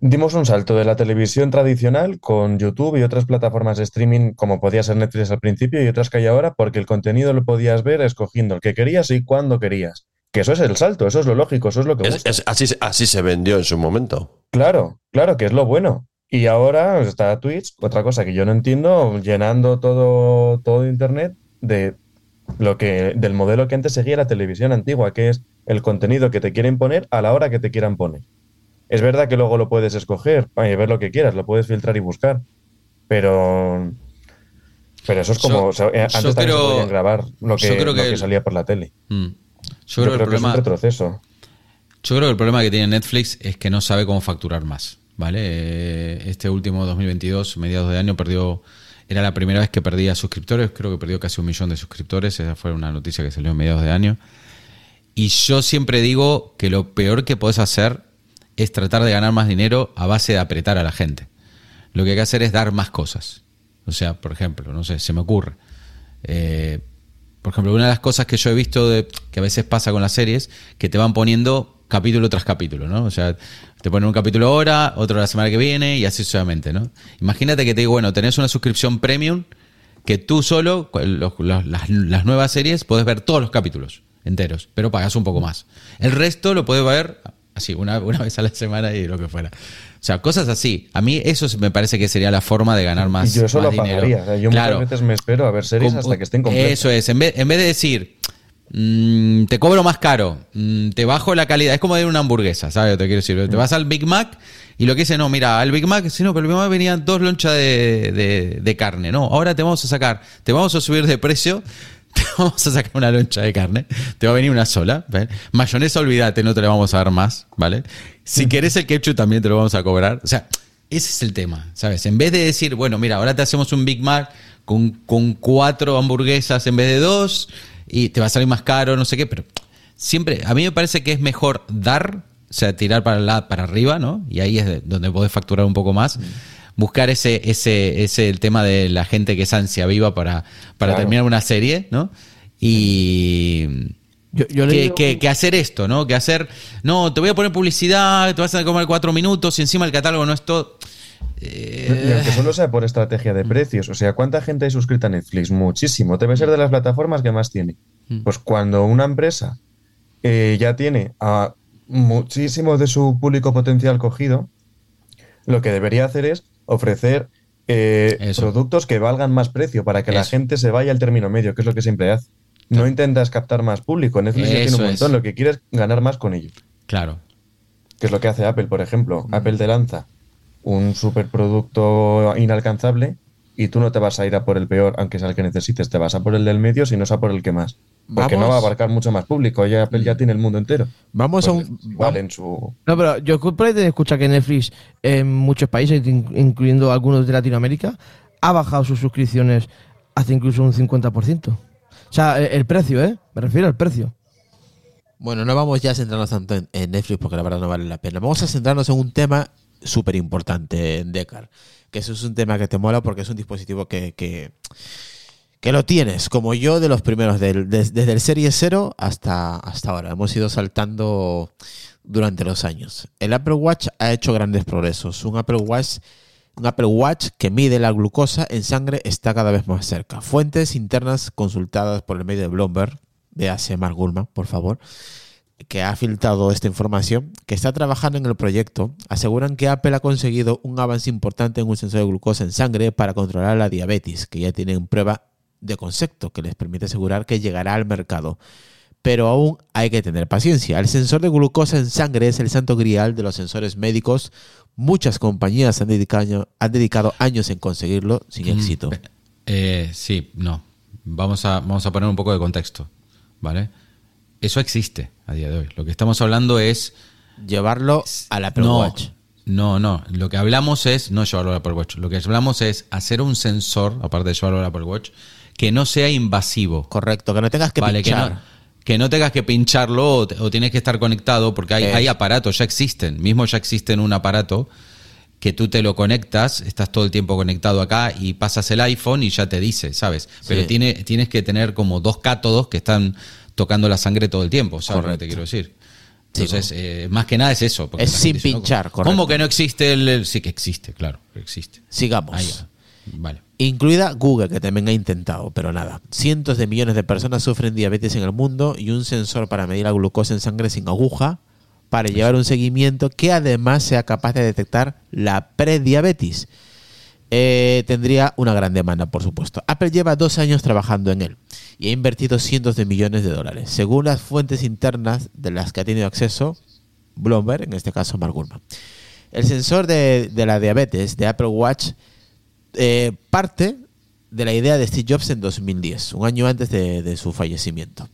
D: dimos un salto de la televisión tradicional con YouTube y otras plataformas de streaming como podía ser Netflix al principio y otras que hay ahora porque el contenido lo podías ver escogiendo el que querías y cuando querías. Que eso es el salto, eso es lo lógico, eso es lo que
E: Es-
D: gusta.
E: es- así, así se vendió en su momento.
D: Claro, claro, que es lo bueno. Y ahora está Twitch, otra cosa que yo no entiendo, llenando todo, todo Internet de lo que, del modelo que antes seguía la televisión antigua, que es el contenido que te quieren poner a la hora que te quieran poner. Es verdad que luego lo puedes escoger, eh, ver lo que quieras, lo puedes filtrar y buscar, pero, pero eso es como,
C: Yo-
D: o sea, eh, antes también se podían grabar lo que,
C: yo creo
D: lo
C: que
D: que
C: el-
D: salía por la tele.
C: Mm. Yo,
D: Yo
C: creo, que el
D: creo que es un
C: problema,
D: retroceso.
C: yo creo que el problema que tiene Netflix es que no sabe cómo facturar más. ¿Vale? Eh, Este último 2022, mediados de año, perdió. Era la primera vez que perdía suscriptores. Creo que perdió casi un millón de suscriptores. Esa fue una noticia que salió en mediados de año. Y yo siempre digo que lo peor que podés hacer es tratar de ganar más dinero a base de apretar a la gente. Lo que hay que hacer es dar más cosas. O sea, por ejemplo, no sé, se me ocurre. Eh, por ejemplo, una de las cosas que yo he visto que a veces pasa con las series, que te van poniendo capítulo tras capítulo, ¿no? O sea, te ponen un capítulo ahora, otro la semana que viene y así sucesivamente, ¿no? Imagínate que te digo, bueno, tenés una suscripción premium que tú solo, los- los- las, las nuevas series, puedes ver todos los capítulos enteros, pero pagas un poco más. El resto lo puedes ver así, una, una vez a la semana y lo que fuera. O sea, cosas así. A mí eso me parece que sería la forma de ganar más,
D: y yo eso
C: más
D: lo
C: dinero.
D: pagaría. O sea, yo
C: Claro.
D: muchas veces me espero a ver series hasta que estén completas.
C: Eso es, en vez, en vez de decir, mm, te cobro más caro, mm, te bajo la calidad, es como de una hamburguesa, ¿sabes? Te quiero decir,
D: Mm.
C: te vas al Big Mac y lo que dice, no, mira, al Big Mac, sí, no, pero el Big Mac venían dos lonchas de, de- de carne, no, ahora te vamos a sacar, te vamos a subir de precio. <laughs> Te vamos a sacar una loncha de carne, te va a venir una sola. ¿ven? Mayonesa, olvídate, no te la vamos a dar más, ¿vale? Si querés el ketchup también te lo vamos a cobrar. O sea, ese es el tema, ¿sabes? En vez de decir, bueno, mira, ahora te hacemos un Big Mac con, con cuatro hamburguesas en vez de dos y te va a salir más caro, no sé qué, pero siempre, a mí me parece que es mejor dar, o sea, tirar para, la, para arriba, ¿no? Y ahí es de- donde podés facturar un poco más. Buscar ese, ese, ese, el tema de la gente que es ansia viva para, para
D: Claro.
C: terminar una serie, ¿no? Y
F: Yo, yo
C: que,
F: leí-
C: que- que hacer esto, ¿no? Que hacer, no, te voy a poner publicidad, te vas a comer cuatro minutos y encima el catálogo no es todo. Eh,
D: Y aunque solo sea por estrategia de precios, o sea, ¿cuánta gente hay suscrita a Netflix? Muchísimo. Debe ser de las plataformas que más tiene. Pues cuando una empresa eh, ya tiene a muchísimo de su público potencial cogido, lo que debería hacer es ofrecer eh, productos que valgan más precio para que la gente se vaya al término medio, que es lo que siempre hace. No intentas captar más público. Netflix ya tiene un
C: es.
D: montón. Lo que quiere es ganar más con ello.
C: claro.
D: Que es lo que hace Apple, por ejemplo. Apple te lanza un superproducto inalcanzable y tú no te vas a ir a por el peor, aunque sea el que necesites, te vas a por el del medio, si no es a por el que más. Porque
B: Vamos.
D: no va a abarcar mucho más público. Ya Apple ya tiene el mundo entero.
B: Vamos a
D: Pues,
B: un.
D: igual en su.
F: No, pero yo por ahí te escucha que Netflix en muchos países, in- incluyendo algunos de Latinoamérica, ha bajado sus suscripciones hace incluso un 50%. O sea, el, el precio, ¿eh? Me refiero al precio.
B: Bueno, no vamos ya a centrarnos tanto en Netflix porque la verdad no vale la pena. Vamos a centrarnos en un tema súper importante en Decar. Que eso es un tema que te mola porque es un dispositivo que, que, que lo tienes, como yo, de los primeros, del- des- desde el Serie 0 hasta, hasta ahora. Hemos ido saltando durante los años. El Apple Watch ha hecho grandes progresos. Un Apple Watch, un Apple Watch que mide la glucosa en sangre está cada vez más cerca. Fuentes internas consultadas por el medio de Bloomberg, véase Mark Gurman, por favor, que ha filtrado esta información, que está trabajando en el proyecto, aseguran que Apple ha conseguido un avance importante en un sensor de glucosa en sangre para controlar la diabetes, que ya tienen prueba de concepto que les permite asegurar que llegará al mercado. Pero aún hay que tener paciencia. El sensor de glucosa en sangre es el santo grial de los sensores médicos. Muchas compañías han dedicado, han dedicado años en conseguirlo sin éxito.
C: Eh, sí, no. Vamos a, vamos a poner un poco de contexto, ¿vale? Eso existe a día de hoy. Lo que estamos hablando es...
B: Llevarlo al Apple
C: no,
B: Watch.
C: No, no. Lo que hablamos es... No llevarlo al Apple Watch. Lo que hablamos es hacer un sensor, aparte de llevarlo al Apple Watch, que no sea invasivo.
B: Correcto, que no tengas que
C: vale, que
B: pinchar.
C: no, que no tengas que pincharlo o, o tienes que estar conectado porque hay, hay aparatos, ya existen. Mismo ya existen un aparato que tú te lo conectas, estás todo el tiempo conectado acá y pasas el iPhone y ya te dice, ¿sabes? Pero
B: Sí.
C: tiene, tienes que tener como dos cátodos que están tocando la sangre todo el tiempo, ¿sabes lo que
B: Correcto.
C: te quiero decir?
B: Sí,
C: Entonces, eh, más que nada es eso.
B: Es sin pinchar,
C: ¿Cómo
B: correcto.
C: que no existe el, el- Sí que existe, claro, existe.
B: Sigamos.
C: Ahí va. Vale.
B: Incluida Google, que también ha intentado, pero nada. Cientos de millones de personas sufren diabetes en el mundo y un sensor para medir la glucosa en sangre sin aguja para llevar un seguimiento que además sea capaz de detectar la prediabetes. Eh, tendría una gran demanda, por supuesto. Apple lleva dos años trabajando en él y ha invertido cientos de millones de dólares. Según las fuentes internas de las que ha tenido acceso, Bloomberg, en este caso Mark Gurman. El sensor de, la diabetes de Apple Watch eh, parte de la idea de Steve Jobs en 2010, un año antes de su fallecimiento.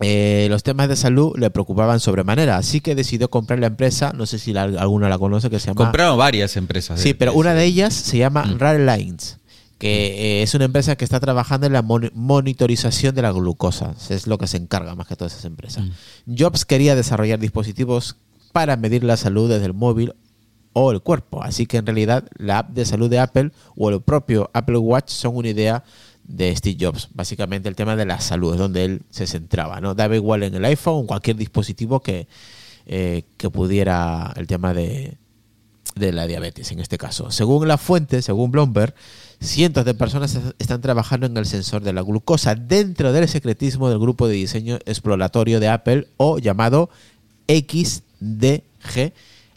B: Eh, los temas de salud le preocupaban sobremanera, así que decidió comprar la empresa, no sé si la- alguno la conoce, que se llama...
C: Compraron varias empresas.
B: Sí, pero una de ellas se llama
C: Mm.
B: Rare Lines, que eh, es una empresa que está trabajando en la mon- monitorización de la glucosa. Es lo que se encarga más que todas esas empresas.
C: Mm.
B: Jobs quería desarrollar dispositivos para medir la salud desde el móvil o el cuerpo. Así que en realidad la app de salud de Apple o el propio Apple Watch son una idea de Steve Jobs. Básicamente el tema de la salud es donde él se centraba. ¿no? Daba igual en el iPhone o cualquier dispositivo que, eh, que pudiera el tema de, de la diabetes en este caso. Según la fuente, según Bloomberg, cientos de personas están trabajando en el sensor de la glucosa dentro del secretismo del grupo de diseño exploratorio de Apple o llamado XDG,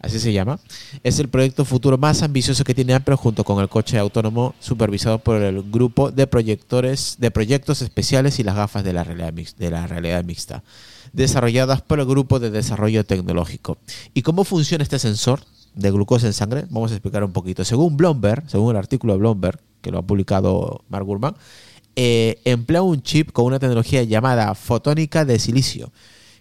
B: así se llama. Es el proyecto futuro más ambicioso que tiene Apple junto con el coche autónomo supervisado por el grupo de proyectores de proyectos especiales y las gafas de la realidad, de la realidad mixta, desarrolladas por el grupo de desarrollo tecnológico. ¿Y cómo funciona este sensor? de glucosa en sangre, vamos a explicar un poquito. Según Bloomberg, según el artículo de Bloomberg, que lo ha publicado Mark Gurman, eh, emplea un chip con una tecnología llamada fotónica de silicio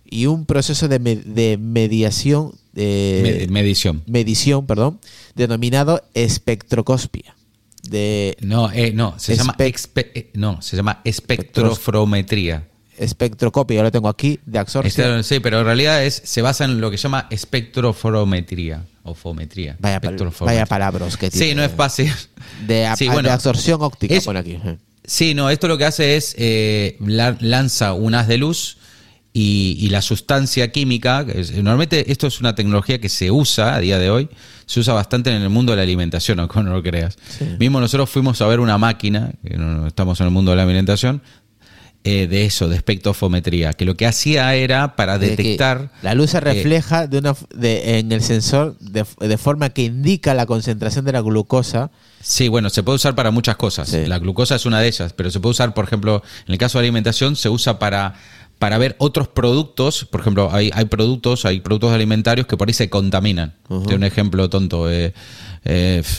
B: y un proceso de, mediación de
C: medición
B: medición perdón denominado espectroscopia de
C: no eh, no se llama eh, no se llama espectrofrometría
B: espectroscopia, yo lo tengo aquí, de absorción.
C: sí, pero en realidad es, se basa en lo que se llama espectroforometría o fometría.
B: Vaya, vaya palabras que tiene.
C: Sí, no es fácil.
B: De, <laughs> absorción óptica, pone aquí.
C: Sí, no, esto lo que hace es eh, lanza un haz de luz y, la sustancia química, normalmente esto es una tecnología que se usa a día de hoy, se usa bastante en el mundo de la alimentación, <laughs> aunque no lo creas. Mismo nosotros fuimos a ver una máquina, que no estamos en el mundo de la alimentación, eh, de eso, de espectrofometría, que lo que hacía era para detectar...
B: La luz se eh, refleja de una, de, en el sensor de, forma que indica la concentración de la glucosa.
C: Sí, bueno, se puede usar para muchas cosas. La glucosa es una de ellas, pero se puede usar, por ejemplo, en el caso de alimentación, se usa para para ver otros productos, por ejemplo, hay, hay productos, hay productos alimentarios que por ahí se contaminan. un ejemplo tonto, eh,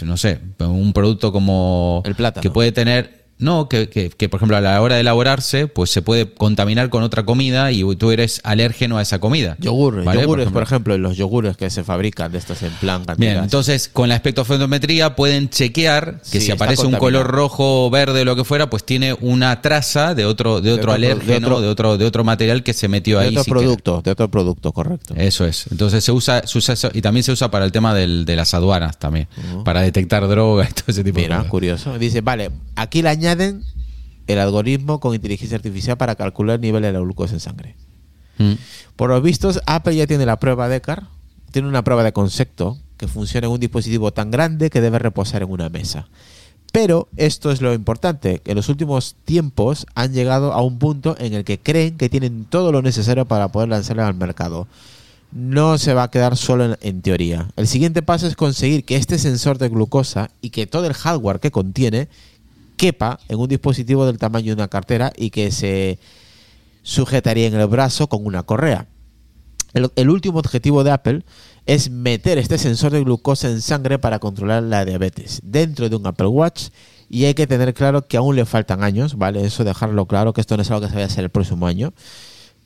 C: no sé, un producto como
B: el plátano.
C: que puede tener no, que, que, por ejemplo a la hora de elaborarse, pues se puede contaminar con otra comida y tú eres alérgeno a esa comida.
B: Yogur, yogures, por ejemplo, los yogures que se fabrican de estos en plan
C: Bien, entonces con la espectrofotometría pueden chequear que si aparece un color rojo, verde, lo que fuera, pues tiene una traza de otro, de otro, alérgeno, de otro, de otro, material que se metió ahí.
B: De otro producto, de otro producto, correcto.
C: Eso es. Entonces se usa, y también se usa para el tema del, de las aduanas también, para detectar droga y todo ese tipo
B: de
C: cosas.
B: curioso. Dice, vale, aquí la añaden el algoritmo con inteligencia artificial para calcular el nivel de la glucosa en sangre. Mm. Por lo vistos, Apple ya tiene la prueba de CAR, tiene una prueba de concepto que funciona en un dispositivo tan grande que debe reposar en una mesa. Pero esto es lo importante, en los últimos tiempos han llegado a un punto en el que creen que tienen todo lo necesario para poder lanzarlo al mercado. No se va a quedar solo en, teoría. El siguiente paso es conseguir que este sensor de glucosa y que todo el hardware que contiene quepa en un dispositivo del tamaño de una cartera y que se sujetaría en el brazo con una correa. El, último objetivo de Apple es meter este sensor de glucosa en sangre para controlar la diabetes dentro de un Apple Watch y hay que tener claro que aún le faltan años, ¿vale? Eso dejarlo claro, que esto no es algo que se vaya a hacer el próximo año,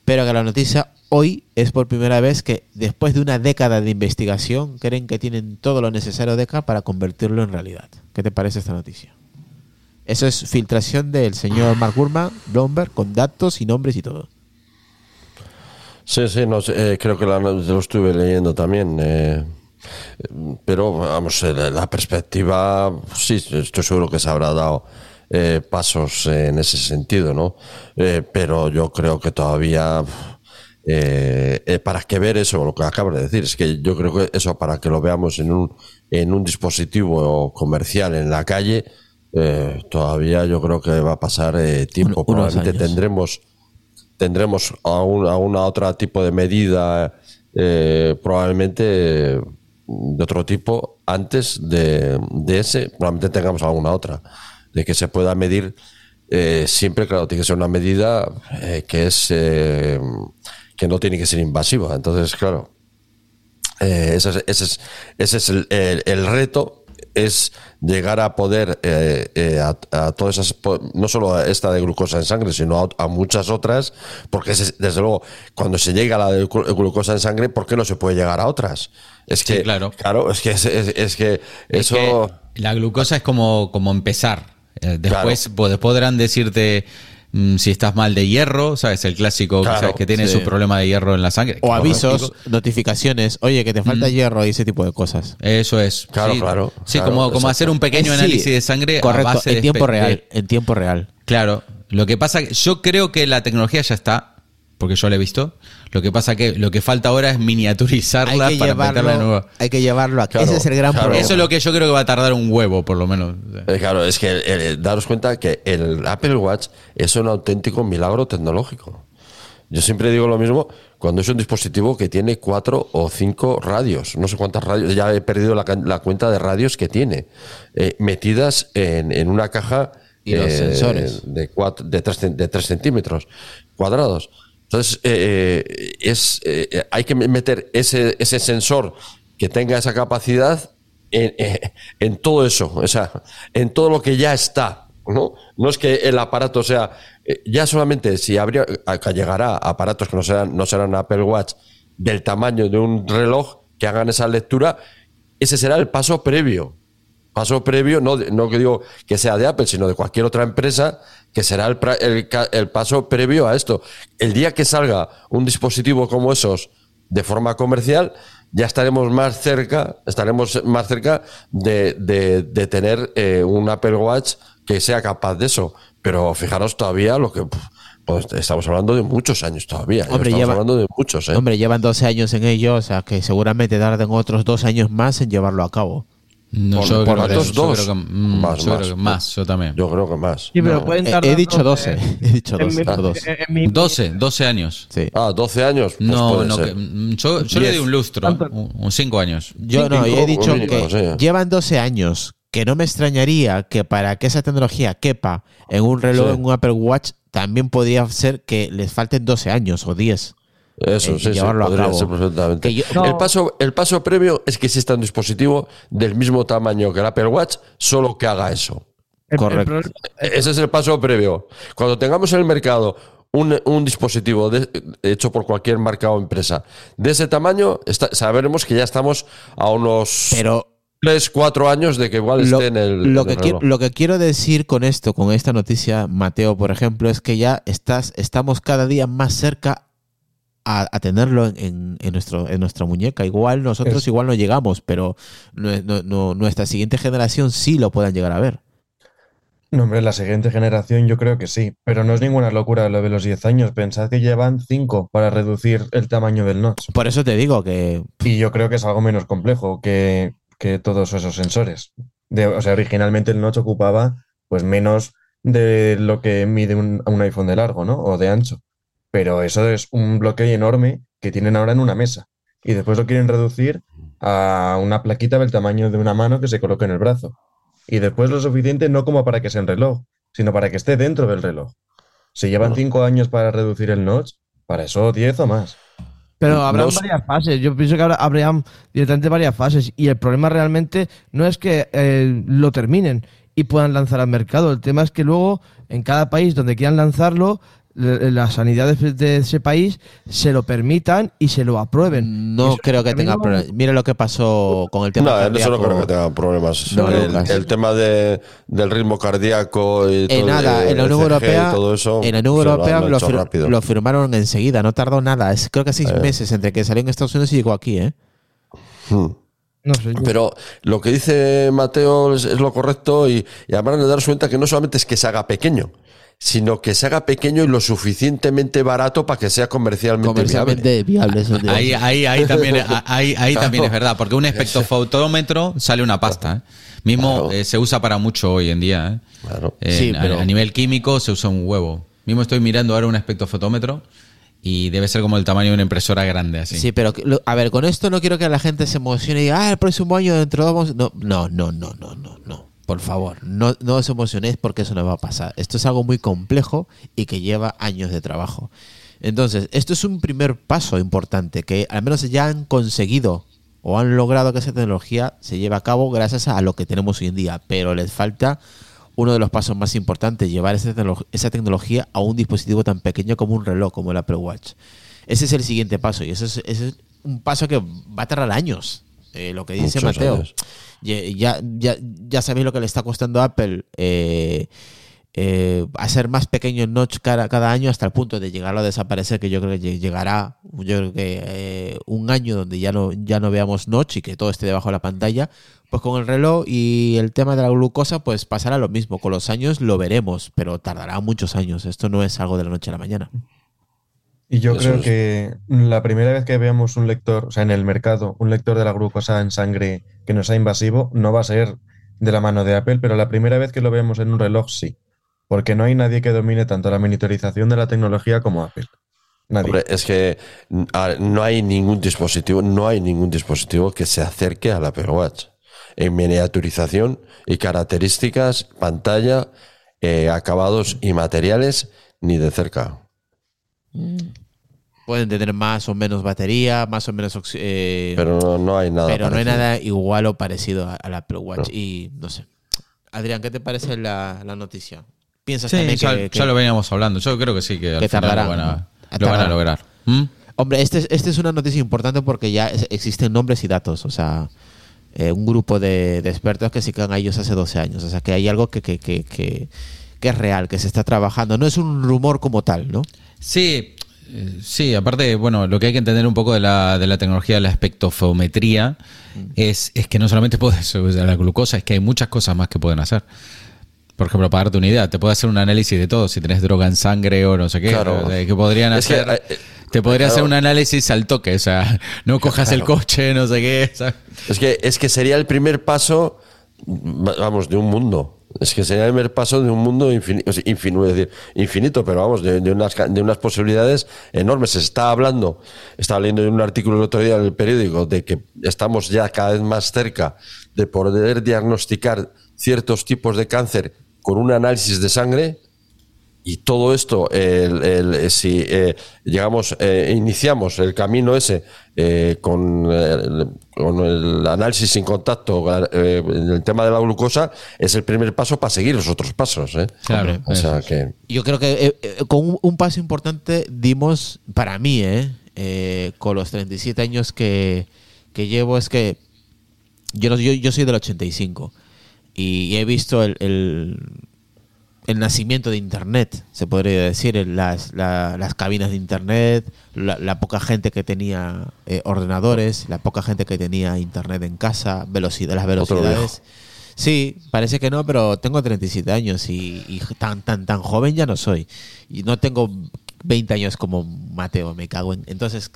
B: pero que la noticia hoy es por primera vez que después de una década de investigación creen que tienen todo lo necesario de acá para convertirlo en realidad. ¿Qué te parece esta noticia? Eso es filtración del señor Mark Gurman, Bloomberg, con datos y nombres y todo.
E: Sí, sí, no, eh, creo que lo estuve leyendo también. Eh, pero, vamos, eh, la perspectiva, sí, estoy seguro que se habrá dado pasos en ese sentido, ¿no? pero yo creo que todavía... para que ver eso, lo que acabas de decir, es que yo creo que eso para que lo veamos en un, en un dispositivo comercial en la calle, eh, todavía yo creo que va a pasar eh, tiempo. Probablemente tendremos tendremos a, una otra tipo de medida, eh, probablemente de otro tipo, antes de, ese, probablemente tengamos alguna otra, de que se pueda medir siempre, claro, tiene que ser una medida que es que no tiene que ser invasiva. Entonces, claro, ese, es, ese es el, el reto es llegar a poder eh, eh, a, todas esas, no solo a esta de glucosa en sangre, sino a, muchas otras, porque desde luego cuando se llega a la de glucosa en sangre, ¿por qué no se puede llegar a otras? Es que,
C: claro.
E: claro, es que, es, que eso...
C: la glucosa es como, como empezar. Eh, después podrán decirte mm, si estás mal de hierro, ¿sabes? El clásico
E: Claro,
C: ¿sabes? que tiene
B: sí.
C: su problema de hierro en la sangre.
B: O avisos, notificaciones, oye, que te falta hierro y ese tipo de cosas.
C: Eso es.
E: Claro,
C: sí,
E: claro,
C: Sí,
E: claro,
C: como, como hacer un pequeño
B: Eh, sí,
C: análisis de sangre
B: Correcto,
C: a base
B: en tiempo real, en tiempo real.
C: Claro, lo que pasa, yo creo que la tecnología ya está, porque yo la he visto. Lo que pasa que lo que falta ahora es miniaturizarla
B: Hay que,
C: para meterla de
B: llevarlo,
C: nuevo.
B: hay que llevarlo a
E: Claro,
B: Ese es el gran
E: claro.
B: problema.
C: Eso es lo que yo creo que va a tardar un huevo, por lo menos.
E: Eh, Claro, es que eh, daros cuenta que el Apple Watch es un auténtico milagro tecnológico. Yo siempre digo lo mismo cuando es un dispositivo que tiene cuatro o cinco radios, no sé cuántas radios, ya he perdido la, la cuenta de radios que tiene, eh, metidas en, en una caja
B: Y los sensores.
E: de, cuatro, de, tres, de tres centímetros cuadrados. Entonces, eh, eh, es, eh, hay que meter ese, ese sensor que tenga esa capacidad en, eh, en todo eso, o sea, en todo lo que ya está. ¿no? no es que el aparato sea. eh, Ya solamente si habría, llegará aparatos que no serán, no serán Apple Watch del tamaño de un reloj que hagan esa lectura, ese será el paso previo. Paso previo, no, no que digo que sea de Apple, sino de cualquier otra empresa, que será el, el el paso previo a esto. El día que salga un dispositivo como esos de forma comercial, ya estaremos más cerca, estaremos más cerca de, de- de tener eh, un Apple Watch que sea capaz de eso. Pero fijaros todavía lo que pues, estamos hablando de muchos años todavía. ¿eh?
B: Hombre,
E: estamos
B: lleva-
E: hablando de muchos, ¿eh?
B: Hombre, llevan 12 años en ello, o sea que seguramente tarden otros dos años más en llevarlo a cabo.
C: No,
E: Por-
C: yo
E: por
C: creo que-
E: los
C: yo
E: dos.
C: creo que- mm,
E: Más,
C: yo
E: más.
C: creo que más, yo también.
E: Yo creo que más.
F: Sí, pero
E: No.
F: pueden
B: He,
F: tardar
B: he dicho
F: no
B: 12,
F: sé,
B: he dicho
F: en
B: 12,
F: mi-
B: por dos.
F: en- en mi-
C: 12, 12 años.
B: Sí.
E: Ah, 12 años. Pues
C: no, no, que- mm, yo, yo le doy un lustro, un, un 5 años.
B: Yo no, yo he dicho
E: mínimo,
B: que
E: sí.
B: llevan 12 años, que no me extrañaría que para que esa tecnología quepa en un reloj,
E: Sí.
B: en un Apple Watch, también podría ser que les falten 12 años o 10.
E: Eso,
B: eh,
E: sí, sí,
B: llevarlo a
E: podría
B: cabo.
E: ser perfectamente.
B: Que yo-
F: No.
E: el, paso, el paso previo es que exista un dispositivo del mismo tamaño que el Apple Watch, solo que haga eso.
F: el- el
B: Correcto.
F: problema-
E: Ese es el paso previo. Cuando tengamos en el mercado un, un dispositivo de- hecho por cualquier marca o empresa de ese tamaño, está- sabremos que ya estamos a unos
B: Pero
E: 3, 4 años de que igual
B: lo,
E: esté en el.
B: lo
E: en
B: que
E: el
B: quiero, lo que quiero decir con esto, con esta noticia, Mateo, por ejemplo, es que ya estás, estamos cada día más cerca a, a tenerlo en, en- en nuestro, en nuestra muñeca. Igual nosotros
D: Es-
B: igual no llegamos, pero no- no- no- nuestra siguiente generación sí lo puedan llegar a ver.
D: No, hombre, la siguiente generación yo creo que sí, pero no es ninguna locura lo de los 10 años. Pensad que llevan 5 para reducir el tamaño del notch.
B: Por eso te digo que
D: Y yo creo que es algo menos complejo que, que todos esos sensores. De- o sea, originalmente el notch ocupaba pues menos de lo que mide un, un iPhone de largo, ¿no? O de ancho. Pero eso es un bloque enorme que tienen ahora en una mesa. Y después lo quieren reducir a una plaquita del tamaño de una mano que se coloque en el brazo. Y después lo suficiente no como para que sea en reloj, sino para que esté dentro del reloj. Si llevan 5 años para reducir el notch, para eso 10 o más.
F: Pero habrá varias fases. Yo pienso que habrá, habrían directamente varias fases. Y el problema realmente no es que eh, lo terminen y puedan lanzar al mercado. El tema es que luego, en cada país donde quieran lanzarlo, las sanidades de ese país se lo permitan y se lo aprueben.
B: no
F: eso
B: creo que tenga
F: no-
B: problemas. Mira lo que pasó con el tema
E: No, en eso no
B: cardíaco.
E: creo que tenga problemas.
B: No,
E: el, tema de, del ritmo cardíaco y
B: En
E: todo,
B: nada, en la Unión Europea,
E: todo eso,
B: en la Unión Europea lo,
E: hecho
B: fir-
E: rápido.
B: lo firmaron enseguida, no tardó nada. Es, creo que seis
E: Eh.
B: meses entre que salió en Estados Unidos y llegó aquí, ¿eh?
E: Hmm.
F: No sé. yo-
E: Pero lo que dice Mateo es, es lo correcto y, y además de darse cuenta que no solamente es que se haga pequeño, sino que se haga pequeño y lo suficientemente barato para que sea comercialmente, viable.
B: Comercialmente viable. de-
C: Ahí, ahí, ahí también, <laughs> ahí, ahí
E: Claro.
C: también es verdad, porque un espectrofotómetro sale una pasta. ¿eh? Mismo
E: Claro.
C: eh, se usa para mucho hoy en día. ¿eh?
E: Claro.
C: Eh,
B: Sí, pero-
C: a, nivel químico se usa un huevo. Mismo estoy mirando ahora un espectrofotómetro y debe ser como el tamaño de una impresora grande así.
B: Sí, pero a ver, con esto no quiero que la gente se emocione y diga, ah, el próximo año dentro de dos vamos-". No, no, no, no, no, no, no. Por favor, no, no os emocionéis porque eso no va a pasar. Esto es algo muy complejo y que lleva años de trabajo. Entonces, esto es un primer paso importante que al menos ya han conseguido o han logrado que esa tecnología se lleve a cabo gracias a lo que tenemos hoy en día. Pero les falta uno de los pasos más importantes, llevar esa, tecno- esa tecnología a un dispositivo tan pequeño como un reloj, como el Apple Watch. Ese es el siguiente paso y ese es, ese es un paso que va a tardar años. Eh, lo que dice
E: Muchos
B: Mateo.
E: años.
B: Ya, ya, ya, sabéis lo que le está costando a Apple eh, eh, a ser más pequeño en notch cada, año hasta el punto de llegarlo a desaparecer, que yo creo que lle- llegará, yo creo que eh, un año donde ya no, ya no veamos notch y que todo esté debajo de la pantalla, pues con el reloj y el tema de la glucosa, pues pasará lo mismo. Con los años lo veremos, pero tardará muchos años. Esto no es algo de la noche a la mañana.
D: Y yo
E: Eso
D: creo
E: es.
D: que la primera vez que veamos un lector, o sea, en el mercado, un lector de la glucosa en sangre que no sea invasivo, no va a ser de la mano de Apple, pero la primera vez que lo veamos en un reloj, sí. Porque no hay nadie que domine tanto la miniaturización de la tecnología como Apple. Nadie.
E: Hombre, es que mm, no hay ningún dispositivo, no hay ningún dispositivo que se acerque al Apple Watch. En miniaturización y características, pantalla, eh, acabados y materiales, ni de cerca.
B: Pueden tener más o menos batería, más o menos... eh,
E: Pero no, no hay nada.
B: pero no hay nada igual o parecido a- al Apple Watch. Y no sé. Adrián, ¿qué te parece la, la noticia? ¿Piensas
C: Sí,
B: también
C: ya,
B: que, que-
C: ya lo veníamos hablando. Yo creo que sí, que al
B: que
C: final
B: tardarán,
C: lo van a,
B: ¿no?
C: lo van a
B: Tardarán.
C: lograr. ¿Mm?
B: Hombre, este, es- este es una noticia importante porque ya es- existen nombres y datos. O sea, eh, un grupo de, de expertos que se quedan a ellos hace 12 años. O sea, que hay algo que, que, que, que- que es real, que se está trabajando. No es un rumor como tal, ¿no?
C: Sí, sí, aparte, bueno, lo que hay que entender un poco de la, de la tecnología de la espectrofometría es, es que no solamente <laughs> puedes la glucosa, es que hay muchas cosas más que pueden hacer. Por ejemplo, para darte una idea, te puede hacer un análisis de todo, si tenés droga en sangre o no sé qué,
E: Claro.
C: sea, que podrían
E: Es que,
C: hacer...
E: eh, eh,
C: te podría
E: claro.
C: hacer un análisis al toque, o sea, <laughs> no cojas el coche, no sé qué. <laughs> ¿sabes?
E: Es que, es que sería el primer paso, va- vamos, de un mundo. Es que sería el primer paso de un mundo infinito, infinito, pero vamos, de, unas, de unas posibilidades enormes. Se está hablando, estaba leyendo en un artículo el otro día en el periódico, de que estamos ya cada vez más cerca de poder diagnosticar ciertos tipos de cáncer con un análisis de sangre. Y todo esto, el- el- si eh, llegamos, eh, iniciamos el camino ese eh, con, eh, con el análisis sin contacto eh, en el tema de la glucosa, es el primer paso para seguir los otros pasos. ¿eh?
C: Claro,
E: o sea
C: eso.
E: que
B: Yo creo que eh, eh, con un, un paso importante dimos, para mí, eh, eh, con los 37 años que, que llevo, es que yo, no- yo, yo soy del 85 y he visto el, el, nacimiento de Internet, se podría decir, las, la- las cabinas de Internet, la, la poca gente que tenía eh, ordenadores, la poca gente que tenía Internet en casa, velocidad, las velocidades. Sí, parece que no, pero tengo 37 años y, y tan, tan, tan joven ya no soy. Y no tengo 20 años como Mateo, me cago en. Entonces,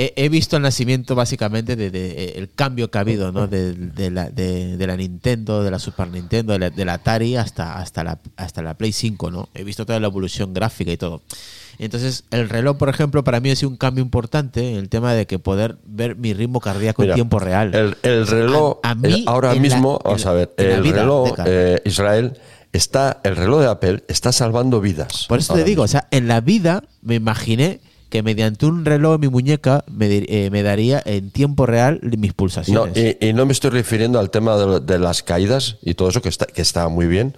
B: he, he visto el nacimiento básicamente de, de- eh, el cambio que ha habido, ¿no? De, de la, de, de la Nintendo, de la Super Nintendo, de la, Atari hasta, hasta, la, hasta la Play 5, ¿no? He visto toda la evolución gráfica y todo. Entonces, el reloj, por ejemplo, para mí ha sido un cambio importante en el tema de que poder ver mi ritmo cardíaco
E: Mira,
B: en tiempo real.
E: El, el reloj,
B: A- a mí,
E: el- ahora
B: la-
E: mismo, vamos a ver, el reloj eh, Israel está, el reloj de Apple está salvando vidas.
B: Por eso te digo,
E: mismo.
B: o sea, en la vida me imaginé que mediante un reloj en mi muñeca me, eh, me daría en tiempo real mis
E: No,
B: pulsaciones.
E: y, y no me estoy refiriendo al tema de, de las caídas y todo eso que está, que está muy bien,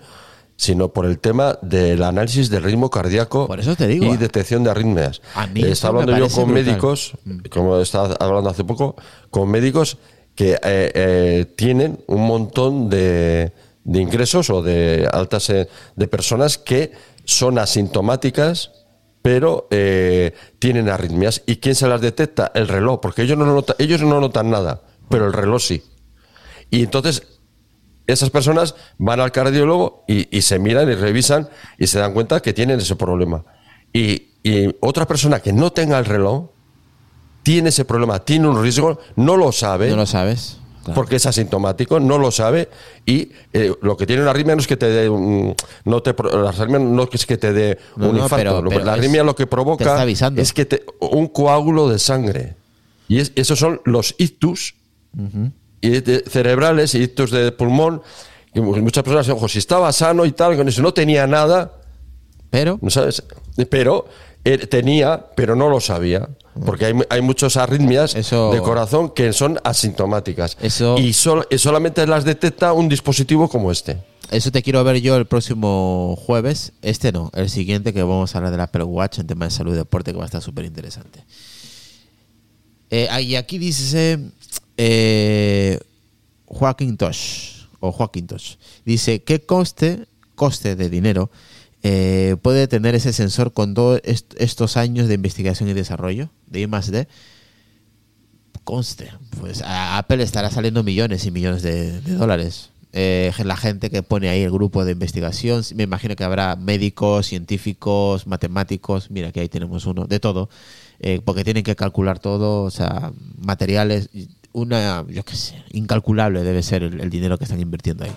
E: sino por el tema del análisis del ritmo cardíaco
B: Por eso te digo.
E: y detección de arritmias.
B: A mí
E: Eh,
B: eso
E: estaba hablando yo con
B: brutal.
E: médicos,
B: Mm.
E: como estaba hablando hace poco, con médicos que eh, eh, tienen un montón de, de ingresos o de altas eh, de personas que son asintomáticas pero eh, tienen arritmias. ¿Y quién se las detecta? El reloj, porque ellos no, notan, ellos no notan nada, pero el reloj sí. Y entonces esas personas van al cardiólogo y, se miran y revisan y se dan cuenta que tienen ese problema. Y, y otra persona que no tenga el reloj tiene ese problema, tiene un riesgo, no lo sabe
B: ¿No lo sabes? Claro.
E: porque es asintomático, no lo sabe y eh, lo que tiene una arritmia no es que te dé un, no te la arritmia no es que te dé
B: No,
E: un
B: no,
E: infarto,
B: pero-
E: Lo-
B: pero
E: la
B: es-
E: arritmia lo que provoca es que te, un coágulo de sangre y es- esos son los ictus y de- cerebrales y ictus de pulmón y muchas personas dicen, ojo, si estaba sano y tal, con eso no tenía nada,
B: Pero,
E: ¿no sabes? Pero tenía, pero no lo sabía. Porque hay, hay muchas arritmias
B: Eso-
E: de corazón que son asintomáticas.
B: Eso-
E: Y, sol- y solamente las detecta un dispositivo como este.
B: eso te quiero ver yo el próximo jueves. Este no, el siguiente que vamos a hablar del Apple Watch en tema de salud y deporte que va a estar súper interesante. Eh, y aquí dice eh, Joaquín Tosh, o Joaquín Tosh, dice que conste coste de dinero eh, puede tener ese sensor con todos est- estos años de investigación y desarrollo de I D? Conste, pues a Apple estará saliendo millones y millones de, dólares. Eh, la gente que pone ahí el grupo de investigación, me imagino que habrá médicos, científicos, matemáticos, mira que ahí tenemos uno, de todo, eh, porque tienen que calcular todo, o sea, materiales, una, yo qué sé, incalculable debe ser el dinero que están invirtiendo ahí.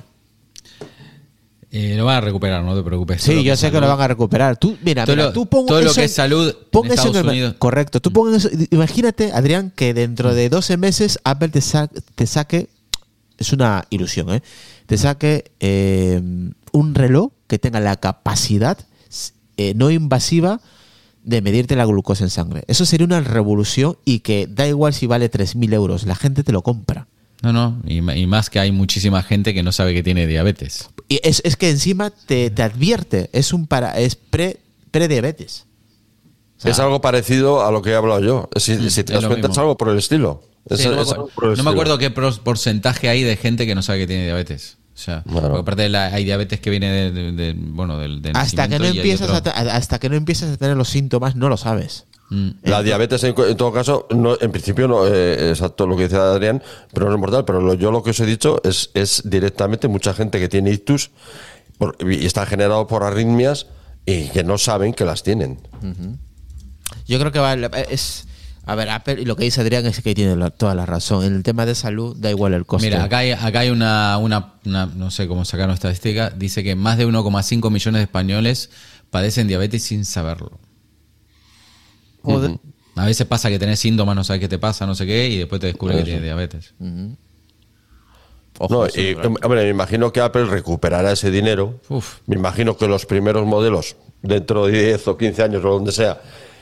C: Eh, lo van a recuperar, no te preocupes.
B: Sí, yo sé que lo van a recuperar. Tú, mira,
C: Todo
B: mira,
C: lo-
B: tú pon
C: todo lo
B: eso
C: que
B: en-
C: es salud
B: pon
C: en
B: eso
C: Estados
B: el-
C: Unidos.
B: Correcto. Tú pon eso- imagínate, Adrián, que dentro de 12 meses Apple te, sa- te saque, es una ilusión, ¿eh? Te saque eh, un reloj que tenga la capacidad eh, no invasiva de medirte la glucosa en sangre. Eso sería una revolución y que da igual si vale 3.000 euros, la gente te lo compra.
C: No, no, y, más que hay muchísima gente que no sabe que tiene diabetes.
B: Y es, es que encima te, te advierte, es un para es pre prediabetes. O sea,
E: es algo parecido a lo que he hablado yo. Si, si te das cuenta, es algo por el estilo. Es-
C: Sí, no, me
E: es
C: acuerdo,
E: algo por el
C: no me
E: estilo.
C: acuerdo qué porcentaje hay de gente que no sabe que tiene diabetes. O sea,
E: Claro.
C: porque aparte de la- hay diabetes que viene de, de- de- bueno, del, del
B: hasta que no empiezas a, ta- hasta que no empiezas a tener los síntomas no lo sabes.
C: Mm.
E: La diabetes, en, en todo caso, no, en principio no eh, exacto lo que dice Adrián, pero no es mortal. Pero lo- yo lo que os he dicho es, es directamente mucha gente que tiene ictus por- y está generado por arritmias y que no saben que las tienen.
B: Yo creo que va, es a ver, Apple y lo que dice Adrián es que tiene la- toda la razón. En el tema de salud da igual el coste.
C: Mira, acá hay, acá hay una, una, una- no sé cómo sacaron estadística, dice que más de 1,5 millones de españoles padecen diabetes sin saberlo. A veces pasa que tenés síntomas, no sabes qué te pasa, no sé qué, y después te descubres que tienes diabetes.
B: Ojo,
E: No, y, hombre, me imagino que Apple recuperará ese dinero.
C: Uf.
E: Me imagino que los primeros modelos, dentro de 10 o 15 años o donde sea,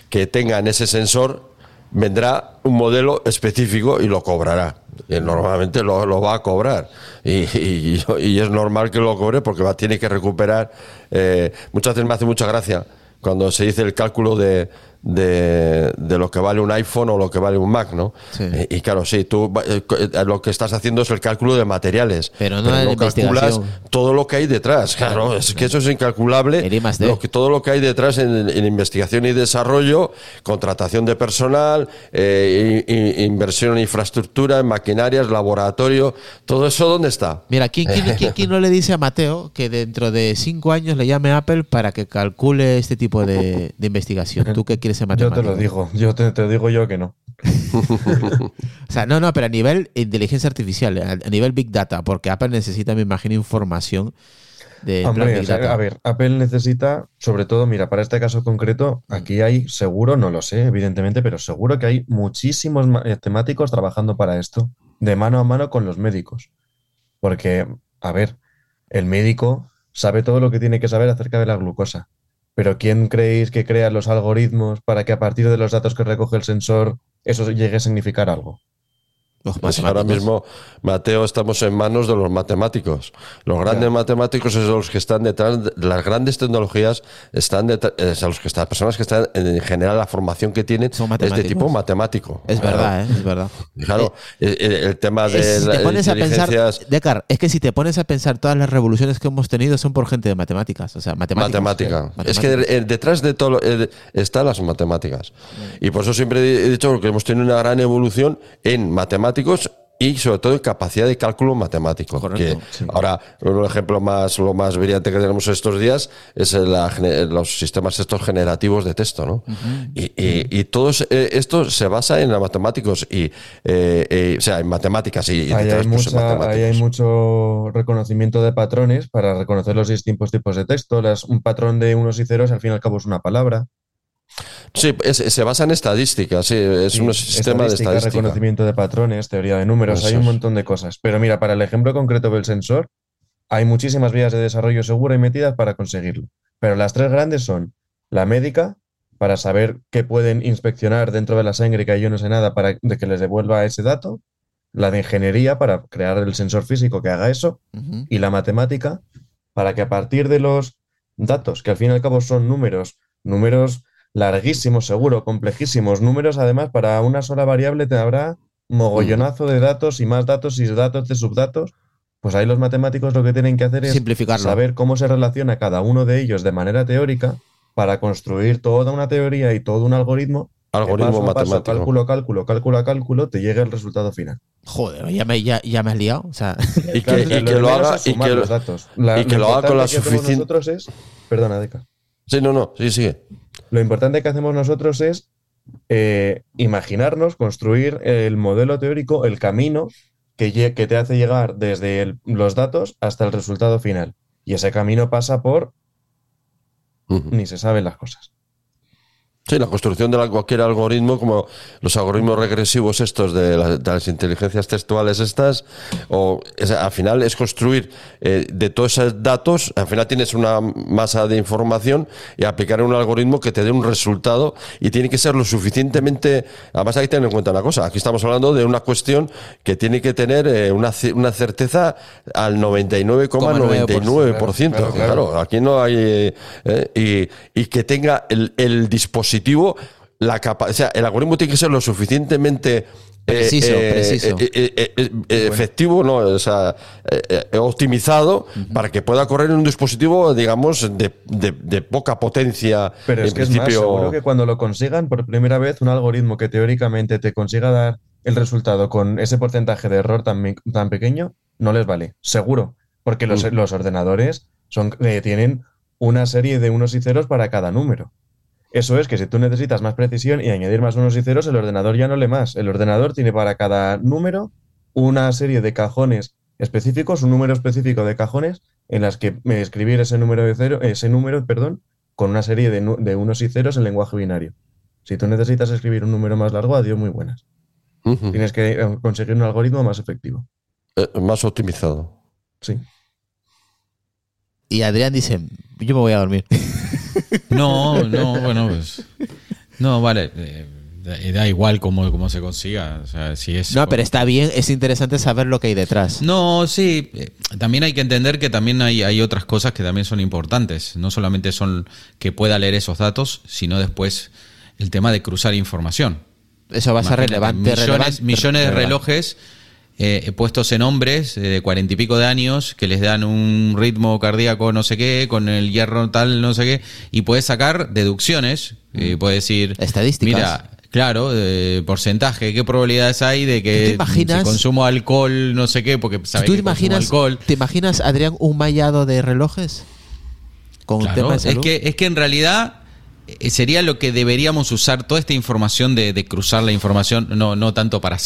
E: que tengan ese sensor, vendrá un modelo específico y lo cobrará. Y normalmente lo, lo va a cobrar. Y, y- y es normal que lo cobre porque va, tiene que recuperar. eh, muchas veces me hace mucha gracia cuando se dice el cálculo de, de, de lo que vale un iPhone o lo que vale un Mac, ¿no?
B: Sí.
E: Eh, y claro, sí, tú eh, eh, lo que estás haciendo es el cálculo de materiales.
B: Pero no
E: calculas todo lo que hay detrás. Claro, es que eso es incalculable. Lo que, todo lo que hay detrás en, en investigación y desarrollo, contratación de personal, eh, inversión en infraestructura, en maquinarias, laboratorio, todo eso, ¿dónde está?
B: Mira, ¿quién, quién, quién- quién no le dice a Mateo que dentro de cinco años le llame Apple para que calcule este tipo de, de investigación? ¿Tú qué
D: Yo te lo digo, yo te, te digo yo que no. <laughs>
B: O sea, no, no, pero a nivel inteligencia artificial, a, nivel Big Data, porque Apple necesita, me imagino, información de
D: Hombre,
B: Big Data.
D: a ver, Apple necesita, sobre todo, mira, para este caso concreto, aquí hay seguro, no lo sé, evidentemente, pero seguro que hay muchísimos matemáticos trabajando para esto, de mano a mano con los médicos. Porque, a ver, el médico sabe todo lo que tiene que saber acerca de la glucosa. Pero ¿quién creéis que crea los algoritmos para que a partir de los datos que recoge el sensor eso llegue a significar algo?
B: Los
E: Pues ahora mismo, Mateo, estamos en manos de los matemáticos. Los grandes matemáticos son los que están detrás, de, las grandes tecnologías están detrás, eh, o sea, los que están, personas que están en general la formación que tienen
B: Son
E: es de tipo matemático.
B: Es
E: Claro.
B: verdad, ¿eh? es verdad.
E: Claro, el, el- el tema de
B: si te pones a pensar, Decar, es que si te pones a pensar todas las revoluciones que hemos tenido son por gente de matemáticas, o sea, matemáticas.
E: Matemática. Es que
B: matemáticas.
E: de- eh, detrás de todo eh, están las matemáticas. Y por eso siempre he dicho que hemos tenido una gran evolución en matemáticos y sobre todo en capacidad de cálculo matemático.
B: Correcto,
E: que
B: sí.
E: Ahora, un ejemplo más, lo más brillante que tenemos estos días es la los sistemas estos generativos de texto, ¿no? Y, y- y todo eh, esto se basa en los matemáticos y, eh, eh, o sea, en matemáticas y, y
D: Ahí hay,
E: pues, en
D: mucha- ahí hay mucho reconocimiento de patrones para reconocer los distintos tipos de texto. Las- un patrón de unos y ceros al fin y al cabo es una palabra.
E: Sí, es- se basa en estadística, sí, es
D: Sí,
E: un sistema de
D: estadística,
E: estadística.
D: reconocimiento de patrones, teoría de números,
E: Eso
D: hay un montón de cosas. Pero mira, para el ejemplo concreto del sensor, hay muchísimas vías de desarrollo segura y metidas para conseguirlo. Pero las tres grandes son la médica, para saber qué pueden inspeccionar dentro de la sangre que yo no sé nada para de que les devuelva ese dato, la de ingeniería para crear el sensor físico que haga eso, y la matemática para que a partir de los datos, que al fin y al cabo son números, números larguísimos, seguro, complejísimos, números además para una sola variable te habrá mogollonazo de datos y más datos y datos de subdatos Pues ahí los matemáticos lo que tienen que hacer es
B: Simplificarlo.
D: saber cómo se relaciona cada uno de ellos de manera teórica para construir toda una teoría y todo un algoritmo.
E: Algoritmo
D: paso a paso,
E: matemático.
D: cálculo, cálculo, cálculo, a cálculo, te llegue el resultado final.
B: Joder, ya me, ya, ya me has liado. O sea, <laughs>
E: Y que, y lo haga y que,
D: los datos. La-
E: y que lo haga con la suficiente.
D: Nosotros es, perdona, Deca.
E: Sí, no, no, sí, sigue.
D: Lo importante que hacemos nosotros es eh, imaginarnos, construir el modelo teórico, el camino que, te hace llegar desde el- los datos hasta el resultado final. Y ese camino pasa por ni se saben las cosas.
E: Sí, la construcción de la- cualquier algoritmo, como los algoritmos regresivos estos de, la- de las inteligencias textuales estas, o es- al final es construir eh, de todos esos datos, al final tienes una masa de información y aplicar un algoritmo que te dé un resultado y tiene que ser lo suficientemente, además hay que tener en cuenta una cosa, aquí estamos hablando de una cuestión que tiene que tener eh, una, una certeza al 99,99%.
D: Claro,
E: Claro,
D: claro.
E: aquí no hay. eh, y, y que tenga el, el dispositivo, la capa O sea, el algoritmo tiene que ser lo suficientemente. eh,
B: Preciso,
E: eh, eh, eh, eh, eh, efectivo, ¿no? O sea, eh, eh, optimizado para que pueda correr en un dispositivo, digamos, de, de- de poca potencia.
D: Pero es que es más,
E: principio.
D: seguro que cuando lo consigan por primera vez, un algoritmo que teóricamente te consiga dar el resultado con ese porcentaje de error tan, pequeño, no les vale. Seguro. Porque los,
E: Mm.
D: los ordenadores son, eh, tienen una serie de unos y ceros para cada número. Eso es que si tú necesitas más precisión y añadir más unos y ceros, el ordenador ya no lee más. El ordenador tiene para cada número una serie de cajones específicos, un número específico de cajones en las que escribir ese número de cero, ese número, perdón, con una serie de, de unos y ceros en lenguaje binario. Si tú necesitas escribir un número más largo, adiós, muy buenas. Tienes que eh, conseguir un algoritmo más efectivo.
E: Eh, más optimizado.
D: Sí.
B: y Adrián dice, yo me voy a dormir. <laughs>
C: No, no, bueno, pues. No, vale. eh, da, da igual cómo, cómo se consiga. O sea, si es.
B: No, pero está bien, es interesante saber lo que hay detrás.
C: No, sí. eh, También hay que entender que también hay, hay otras cosas que también son importantes. No solamente son que pueda leer esos datos, sino después el tema de cruzar información.
B: Eso va a ser relevante.
C: Millones,
B: relevante,
C: millones de
B: relevante.
C: Eh, puestos en hombres eh, de cuarenta y pico de años que les dan un ritmo cardíaco no sé qué, con el hierro tal no sé qué, y puedes sacar deducciones. Y puedes decir,
B: Mm. Estadísticas.
C: Mira, claro, eh, porcentaje, qué probabilidades hay de
B: ¿Tú
C: que
B: te imaginas-
C: si consumo alcohol, no sé qué, porque sabes
B: ¿Tú
C: que
B: te imaginas,
C: alcohol.
B: te imaginas, Adrián, un mallado de relojes? Con
C: Claro,
B: tema de
C: es
B: salud.
C: que, es que en realidad eh, sería lo que deberíamos usar toda esta información de, de cruzar la información, no, no tanto para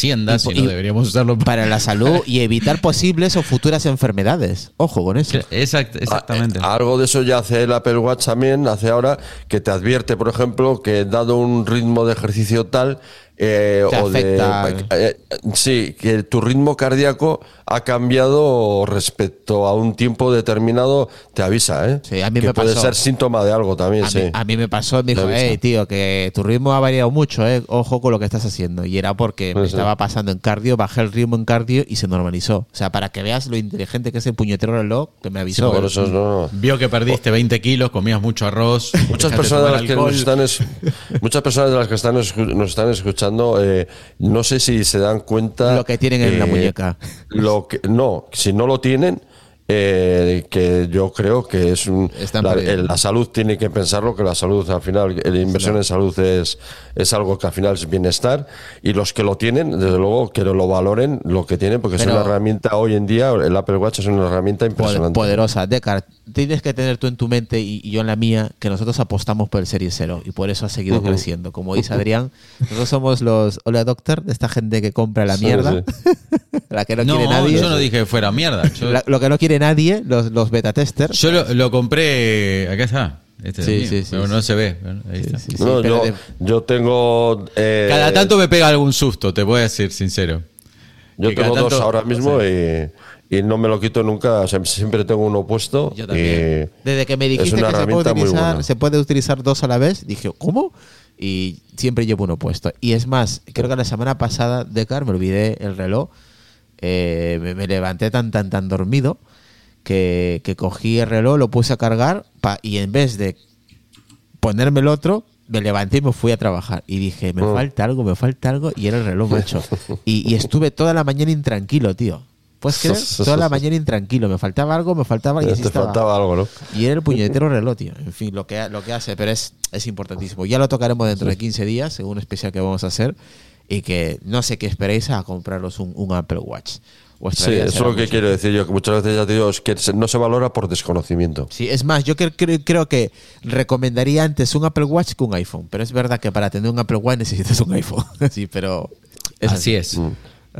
B: Y po-
C: sino
B: y-
C: deberíamos usarlo para...
B: para la salud y evitar posibles o futuras enfermedades. Ojo con eso.
C: Exact- exactamente.
E: Ah, eh, algo de eso ya hace el Apple Watch también, hace ahora, que te advierte, por ejemplo, que dado un ritmo de ejercicio tal, eh, o
B: afecta.
E: de. eh, sí, que tu ritmo cardíaco ha cambiado respecto a un tiempo determinado, te avisa, ¿eh?
B: Sí, a mí
E: que
B: me
E: puede
B: pasó.
E: ser síntoma de algo también,
B: A,
E: sí.
B: mí, a mí me pasó, me dijo, hey, tío, que tu ritmo ha variado mucho, eh. Ojo con lo que estás haciendo. Y era porque me
E: Puede ser.
B: estaba pasando en cardio, bajé el ritmo en cardio y se normalizó. O sea, para que veas lo inteligente que es el puñetero reloj que me avisó.
E: Por eso no.
C: Vio que perdiste 20 kilos, comías mucho arroz.
E: Muchas personas, de las que nos están es- <laughs> muchas personas de las que están nos están escuchando, eh, no sé si se dan cuenta
B: Lo que tienen en la muñeca.
E: Lo que no, si no lo tienen, eh, que yo creo que es un la, la salud tiene que pensarlo que la salud al final la inversión en salud es es algo que al final es bienestar y los que lo tienen desde luego que lo valoren lo que tienen porque es
B: Pero-
E: una herramienta hoy en día el Apple Watch es una herramienta impresionante
B: poderosa. Decar, tienes que tener tú en tu mente y, y yo en la mía que nosotros apostamos por el Serie Cero y por eso ha seguido creciendo. Como dice Adrián, nosotros somos los Hola Doctor, de esta gente que compra la
E: Sí,
B: mierda,
E: sí. <laughs>
B: la que no,
C: No,
B: quiere nadie.
C: yo no dije que fuera mierda. Yo,
B: La- lo que no quiere nadie, los, los beta testers.
C: yo lo, lo compré. Acá está. Este es
B: Sí, sí, sí,
C: pero
B: sí.
C: no se ve. ahí está.
B: Sí, sí,
E: No,
B: pero
E: yo,
B: de-
E: yo tengo eh,
C: Cada tanto me pega algún susto, te voy a decir sincero.
E: Yo tengo dos ahora mismo y, y no me lo quito nunca. o sea, siempre tengo uno puesto.
B: Yo también.
E: y
B: Desde que me dijiste que se puede, utilizar, se puede utilizar dos a la vez, dije, ¿cómo? Y siempre llevo uno puesto. Y es más, creo que la semana pasada, Decar, me olvidé el reloj, eh, me, me levanté tan, tan, tan dormido que, que cogí el reloj, lo puse a cargar pa- y en vez de ponerme el otro, me levanté y me fui a trabajar. Y dije, me
E: Mm.
B: falta algo, me falta algo, y era el reloj, macho. <laughs> Y, y estuve toda la mañana intranquilo, tío. Pues creer, <laughs> toda la mañana intranquilo. Me faltaba algo, me faltaba y así
E: Te
B: estaba.
E: faltaba algo, ¿no?
B: Y era el puñetero <laughs> reloj, tío. En fin, lo que, lo que hace, pero es, es importantísimo. Ya lo tocaremos dentro de 15 días, en un especial que vamos a hacer. Y que no sé qué esperéis a compraros un, un Apple Watch. Vuestra
E: Sí,
B: vida
E: eso es lo que
B: mucho.
E: quiero decir yo, que muchas veces ya te digo, es que no se valora por desconocimiento.
B: Sí, es más, yo cre- cre- creo que recomendaría antes un Apple Watch que un iPhone. Pero es verdad que para tener un Apple Watch necesitas un iPhone. <laughs> sí, pero. es
C: Así es.
E: Mm.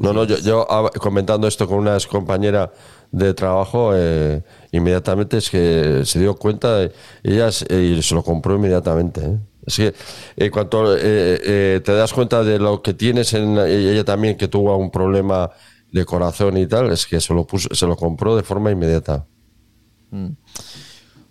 E: No, no, yo, yo ah, comentando esto con una ex compañera de trabajo, eh, inmediatamente es que se dio cuenta, eh, ella se- y se lo compró inmediatamente. ¿eh? Es que en cuanto eh, eh, te das cuenta de lo que tienes, en, ella también que tuvo un problema de corazón y tal, es que se lo, puso, se lo compró de forma inmediata.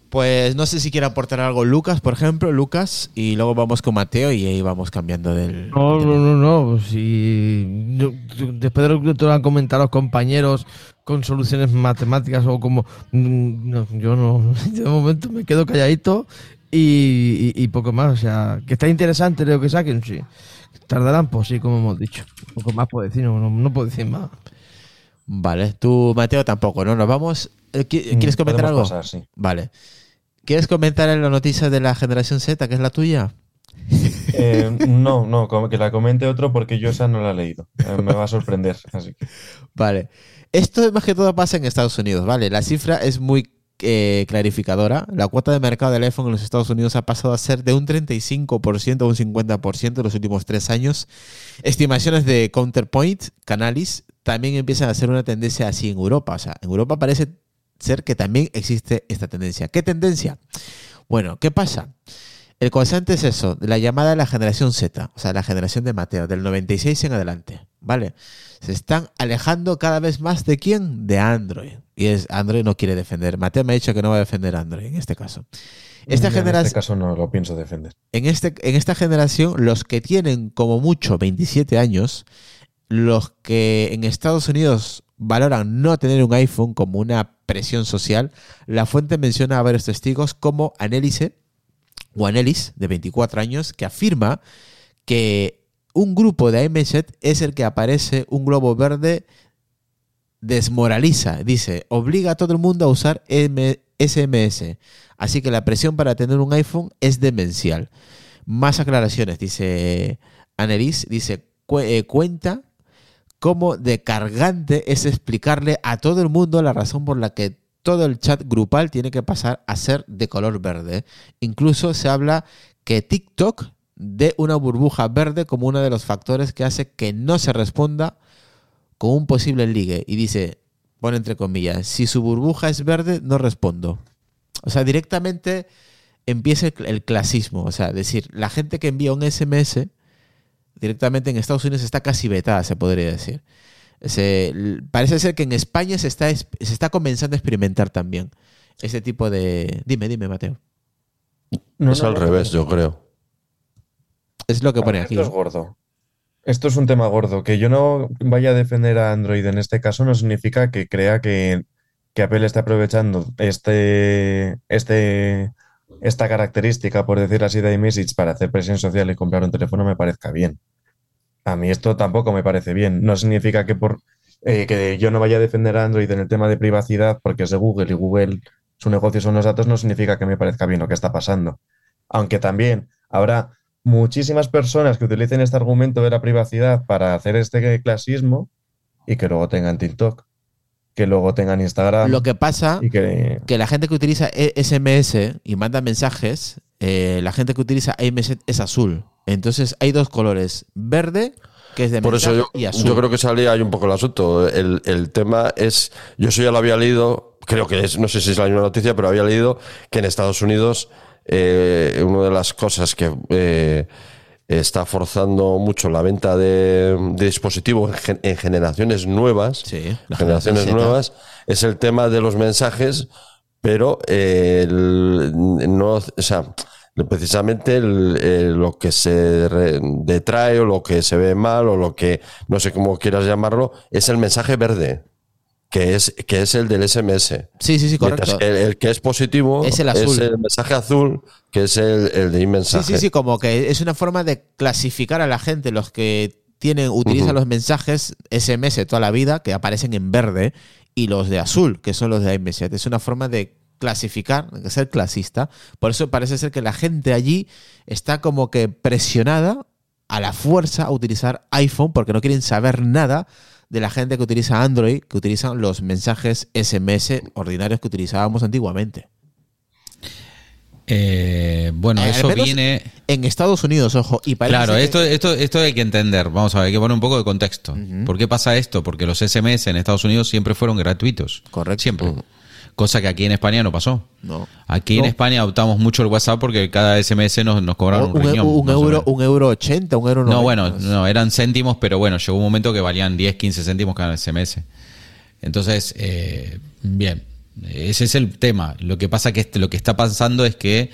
B: Pues no sé si quiere aportar algo Lucas, por ejemplo, Lucas, y luego vamos con Mateo y ahí vamos cambiando del.
F: No, no, no, no. Si, no, después de lo que te lo han comentado los compañeros con soluciones matemáticas o como. mm, no, yo no. <laughs> De momento me quedo calladito y, y- y poco más. O sea, que está interesante lo que saquen, sí. Tardarán, pues sí, como hemos dicho. Poco más puedo decir, no, no, no puedo decir más.
B: Vale, tú, Mateo, tampoco, ¿no? Nos vamos. eh, qui- ¿Quieres
D: Mm,
B: comentar algo?
D: pasar, sí.
B: Vale. ¿Quieres comentar en la noticia de la generación Z, que es la tuya? <laughs>
D: Eh, no, no, que la comente otro porque yo esa no la he leído. Eh, me va a sorprender, <laughs> así que.
B: Vale. Esto más que todo pasa en Estados Unidos, ¿vale? La cifra es muy eh, clarificadora. La cuota de mercado del iPhone en los Estados Unidos ha pasado a ser de un 35% a un 50% en los últimos tres años. Estimaciones de Counterpoint, Canalis, también empiezan a ser una tendencia así en Europa. O sea, en Europa parece ser que también existe esta tendencia. ¿Qué tendencia? Bueno, ¿qué pasa? El constante es eso, de la llamada de la generación Z, o sea, la generación de Mateo, del 96 en adelante, ¿vale? Se están alejando cada vez más de quién? De Android. Y es Android no quiere defender. Mateo me ha dicho que no va a defender Android en este caso. Esta
D: en este caso no lo pienso defender.
B: en, este, en esta generación, los que tienen como mucho 27 años, los que en Estados Unidos valoran no tener un iPhone como una presión social, la fuente menciona a varios testigos como Annelise o de 24 años, que afirma que un grupo de iMessage es el que aparece un globo verde desmoraliza, dice, obliga a todo el mundo a usar SMS. Así que la presión para tener un iPhone es demencial. Más aclaraciones, dice Anelis, dice, "Cu- eh, cuenta cómo de cargante es explicarle a todo el mundo la razón por la que todo el chat grupal tiene que pasar a ser de color verde. Incluso se habla que TikTok dé una burbuja verde como uno de los factores que hace que no se responda con un posible ligue. Y dice, pone entre comillas, si su burbuja es verde, no respondo. O sea, directamente empieza el, el clasismo. O sea, decir, la gente que envía un SMS directamente en Estados Unidos está casi vetada, se podría decir. Se- parece ser que en España se está, es- se está comenzando a experimentar también ese tipo de... Dime, dime, Mateo.
D: No,
E: es
D: no,
E: al
D: no,
E: revés, yo creo.
B: Es lo que pone aquí.
D: Esto es gordo. Esto es un tema gordo. Que yo no vaya a defender a Android en este caso no significa que crea que, que Apple está aprovechando este, este, esta característica, por decir así, de iMessage para hacer presión social y comprar un teléfono me parezca bien. A mí esto tampoco me parece bien. No significa que por eh, que yo no vaya a defender a Android en el tema de privacidad porque es de Google y Google su negocio son los datos, no significa que me parezca bien lo que está pasando. Aunque también habrá muchísimas personas que utilicen este argumento de la privacidad para hacer este clasismo y que luego tengan TikTok, que luego tengan Instagram
B: Lo que pasa
D: y que...
B: que la gente que utiliza E- SMS y manda mensajes, eh, la gente que utiliza iMessage es azul. Entonces hay dos colores, verde, que es de
E: Por eso yo,
B: y azul.
E: yo creo que salía ahí un poco el asunto. El, el tema es, yo eso ya lo había leído, creo que es, no sé si es la misma noticia, pero había leído que en Estados Unidos eh, una de las cosas que eh, está forzando mucho la venta de, de dispositivos en, gen- en generaciones nuevas,
B: Sí,
E: generaciones nuevas, es el tema de los mensajes, pero eh, el- no, o sea, precisamente el- eh, lo que se re- detrae o lo que se ve mal o lo que no sé cómo quieras llamarlo es el mensaje verde que es que es el del SMS
B: Sí, sí, sí, correcto.
E: el, el que es positivo
B: Es el azul.
E: mensaje azul que es el, el de
B: Sí,
E: mensaje
B: sí, sí, como que es una forma de clasificar a la gente, los que tienen, utilizan los mensajes SMS toda la vida que aparecen en verde y los de azul, que son los de iMessage. Es una forma de clasificar, de ser clasista. Por eso parece ser que la gente allí está como que presionada a la fuerza a utilizar iPhone porque no quieren saber nada de la gente que utiliza Android, que utilizan los mensajes SMS ordinarios que utilizábamos antiguamente.
C: Eh, bueno,
B: Eh,
C: eso viene.
B: En Estados Unidos, ojo, y parece
C: Claro,
B: ser que-
C: esto, esto, esto hay que entender. Vamos a ver, hay que poner un poco de contexto. ¿Por qué pasa esto? Porque los SMS en Estados Unidos siempre fueron gratuitos.
B: Correcto.
C: Siempre. Cosa que aquí en España no pasó.
B: No.
C: Aquí en
F: No.
C: España adoptamos mucho el WhatsApp porque cada SMS nos, nos cobraron un,
B: un,
C: riñón.
B: un euro, un euro ochenta, un euro
C: No,
B: noventa.
C: bueno, no, eran céntimos, pero bueno, llegó un momento que valían 10, 15 céntimos cada SMS. Entonces, eh, bien, ese es el tema. Lo que pasa que este- lo que está pasando es que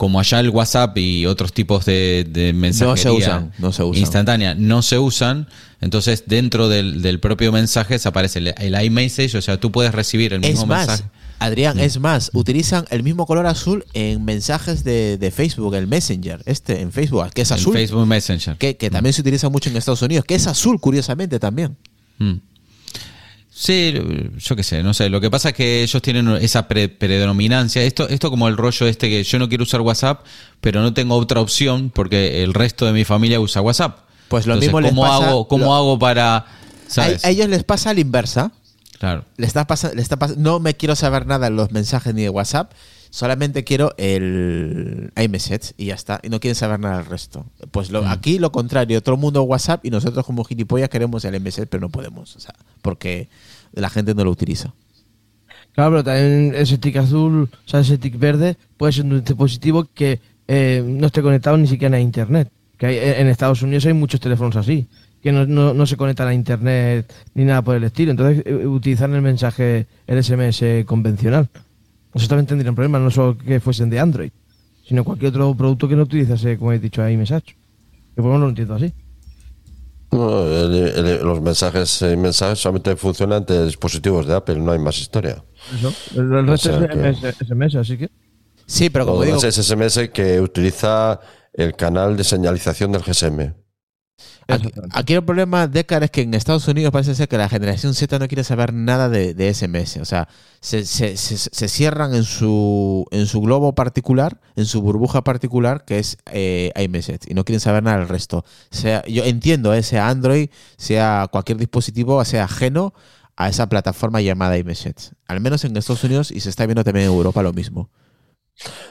C: como allá el WhatsApp y otros tipos de, de mensajería
B: usan, no se usan.
C: instantánea no se usan, entonces dentro del, del propio mensaje se aparece el, el iMessage, o sea, tú puedes recibir el mismo
B: Es más,
C: mensaje.
B: Adrián,
C: Mm.
B: es más, utilizan el mismo color azul en mensajes de, de Facebook, el Messenger, este, en Facebook, que es azul.
C: Facebook Messenger.
B: Que, que también se utiliza mucho en Estados Unidos, que es azul, curiosamente, también.
C: Mm. Sí, yo qué sé, no sé. Lo que pasa es que ellos tienen esa pre- predominancia. Esto, esto como el rollo este que yo no quiero usar WhatsApp, pero no tengo otra opción porque el resto de mi familia usa WhatsApp.
B: Pues lo
C: Entonces,
B: mismo les
C: ¿cómo
B: pasa-
C: hago, cómo
B: lo-
C: hago para,
B: A,
C: sabes?
B: a ellos les pasa a la inversa.
C: Claro.
B: Le está pasa- le está no me quiero saber nada en los mensajes ni de WhatsApp, solamente quiero el iMessage y ya está. Y no quieren saber nada del resto. Pues
C: Mm.
B: lo, aquí lo contrario, todo el mundo WhatsApp y nosotros como gilipollas queremos el iMessage, pero no podemos. O sea, porque la gente no lo utiliza.
F: Claro, pero también ese tic azul, o sea, ese tic verde puede ser un dispositivo que eh, no esté conectado ni siquiera a internet. Que hay- en Estados Unidos hay muchos teléfonos así, que no, no, no se conectan a internet ni nada por el estilo. Entonces, eh, utilizan el mensaje, el SMS convencional. Eso también tendrían problemas, no solo que fuesen de Android, sino cualquier otro producto que no utilizase, como he dicho, iMessage. Que por lo menos lo entiendo así.
E: No, el- el- los mensajes y mensajes solamente funcionan ante dispositivos de Apple, no hay más historia.
F: Eso. El, el resto
E: sea
F: es
E: que-
F: SMS, así que.
B: Sí, pero como digo,
E: es SMS que utiliza el canal de señalización del GSM.
B: Aquí, el problema, Decar, es que en Estados Unidos parece ser que la generación Z no quiere saber nada de, de SMS. O sea, se, se- se- se cierran en su, en su globo particular, en su burbuja particular, que es eh, iMessage, y no quieren saber nada del resto. Sea, yo entiendo, eh, sea Android, sea cualquier dispositivo, sea ajeno a esa plataforma llamada iMessage. Al menos en Estados Unidos y se está viendo también en Europa lo mismo.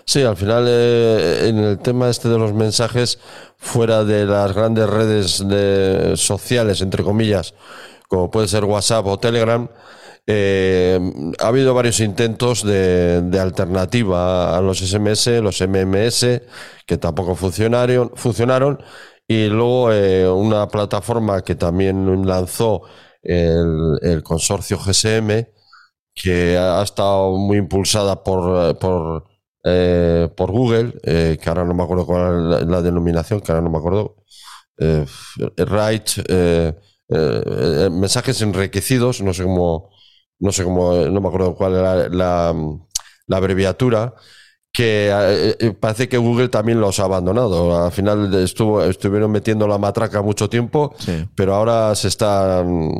E: Sí, al final eh, en el tema este de los mensajes fuera de las grandes redes de- sociales, entre comillas, como puede ser WhatsApp o Telegram, eh, ha habido varios intentos de, de alternativa a los SMS, los MMS, que tampoco funcionaron, funcionaron y luego eh, una plataforma que también lanzó el, el consorcio GSM, que ha estado muy impulsada por, eh, por, eh, por Google, eh, que ahora no me acuerdo cuál es la, la denominación, que ahora no me acuerdo. Eh, right, eh, eh, mensajes enriquecidos, no sé cómo, no sé cómo, no me acuerdo cuál era la, la abreviatura, que parece que Google también los ha abandonado. Al final estuvo, estuvieron metiendo la matraca mucho tiempo,
B: Sí.
E: pero ahora se están,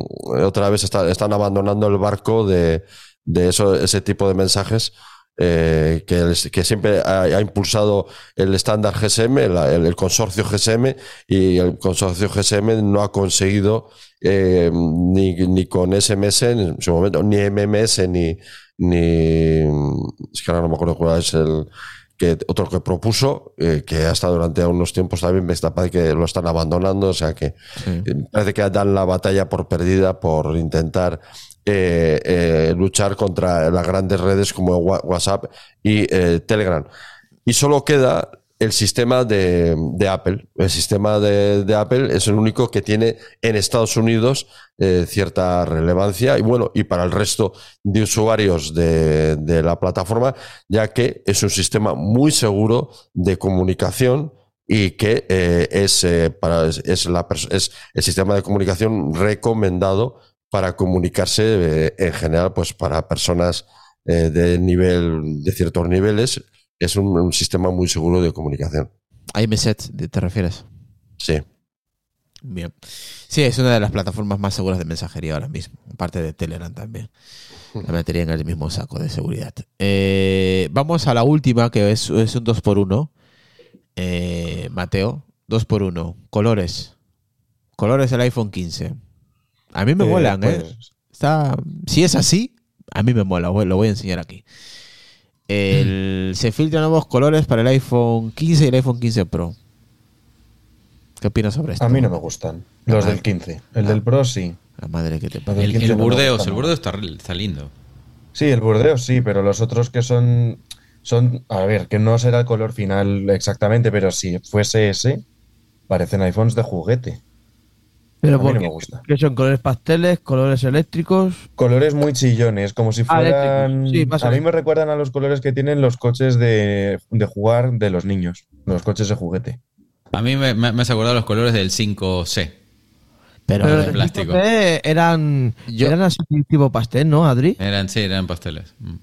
E: otra vez está- están abandonando el barco de, de eso, ese tipo de mensajes eh, que, el- que siempre ha, ha impulsado el estándar GSM, la- el, el consorcio GSM, y el consorcio GSM no ha conseguido eh, ni, ni con SMS en su momento, ni MMS, ni, ni. Es que ahora no me acuerdo cuál es el. Que, otro que propuso, eh, que hasta durante unos tiempos también me está parece que lo están abandonando, o sea que
B: Sí.
E: eh, parece que dan la batalla por perdida por intentar eh, eh, luchar contra las grandes redes como WhatsApp y eh, Telegram. Y solo queda el sistema de, Apple. El sistema de, Apple es el único que tiene en Estados Unidos cierta relevancia y bueno, y para el resto de usuarios de, la plataforma, ya que es un sistema muy seguro de comunicación y que es, para, es, la, es el sistema de comunicación recomendado para comunicarse eh, en general, pues para personas eh, de nivel, de ciertos niveles, es un, un sistema muy seguro de comunicación.
B: iMessage, ¿te refieres?
E: Sí.
B: Bien. Sí, es una de las plataformas más seguras de mensajería ahora mismo. Aparte de Telegram también. La metería en el mismo saco de seguridad. Eh, vamos a la última, que es, es un 2x1. Eh, Mateo, 2x1. Colores. Colores del iPhone 15. A mí me
D: Eh,
B: molan, ¿eh?
D: pues,
B: Está, si es así, a mí me mola. Lo voy a enseñar aquí. El- se filtran nuevos colores para el iPhone 15 y el iPhone 15 Pro. ¿Qué opinas sobre esto?
D: A mí no me gustan. Los del 15. El del Pro sí.
B: La madre que te
D: del
C: El,
D: 15
C: el
D: no me
C: Burdeos, el. Burdeos está, está lindo.
D: Sí, el Burdeos sí, pero los otros que son. Son. A ver, que no será el color final exactamente, pero si fuese ese, parecen iPhones de juguete.
F: Pero
D: A mí no
F: porque
D: me gusta.
F: que son colores pasteles, colores eléctricos.
D: Colores muy chillones, como si
F: Ah,
D: fueran.
F: eléctricos. Sí, más
D: a mí me recuerdan a los colores que tienen los coches de, de jugar de los niños, los coches de juguete.
C: A mí me, me, me has acordado los colores del 5C.
B: Pero,
F: Pero
C: de
F: los
C: plástico.
F: 5C eran,
B: Yo-
F: eran así tipo pastel, ¿no, Adri?
C: Eran, sí, eran pasteles. Mm.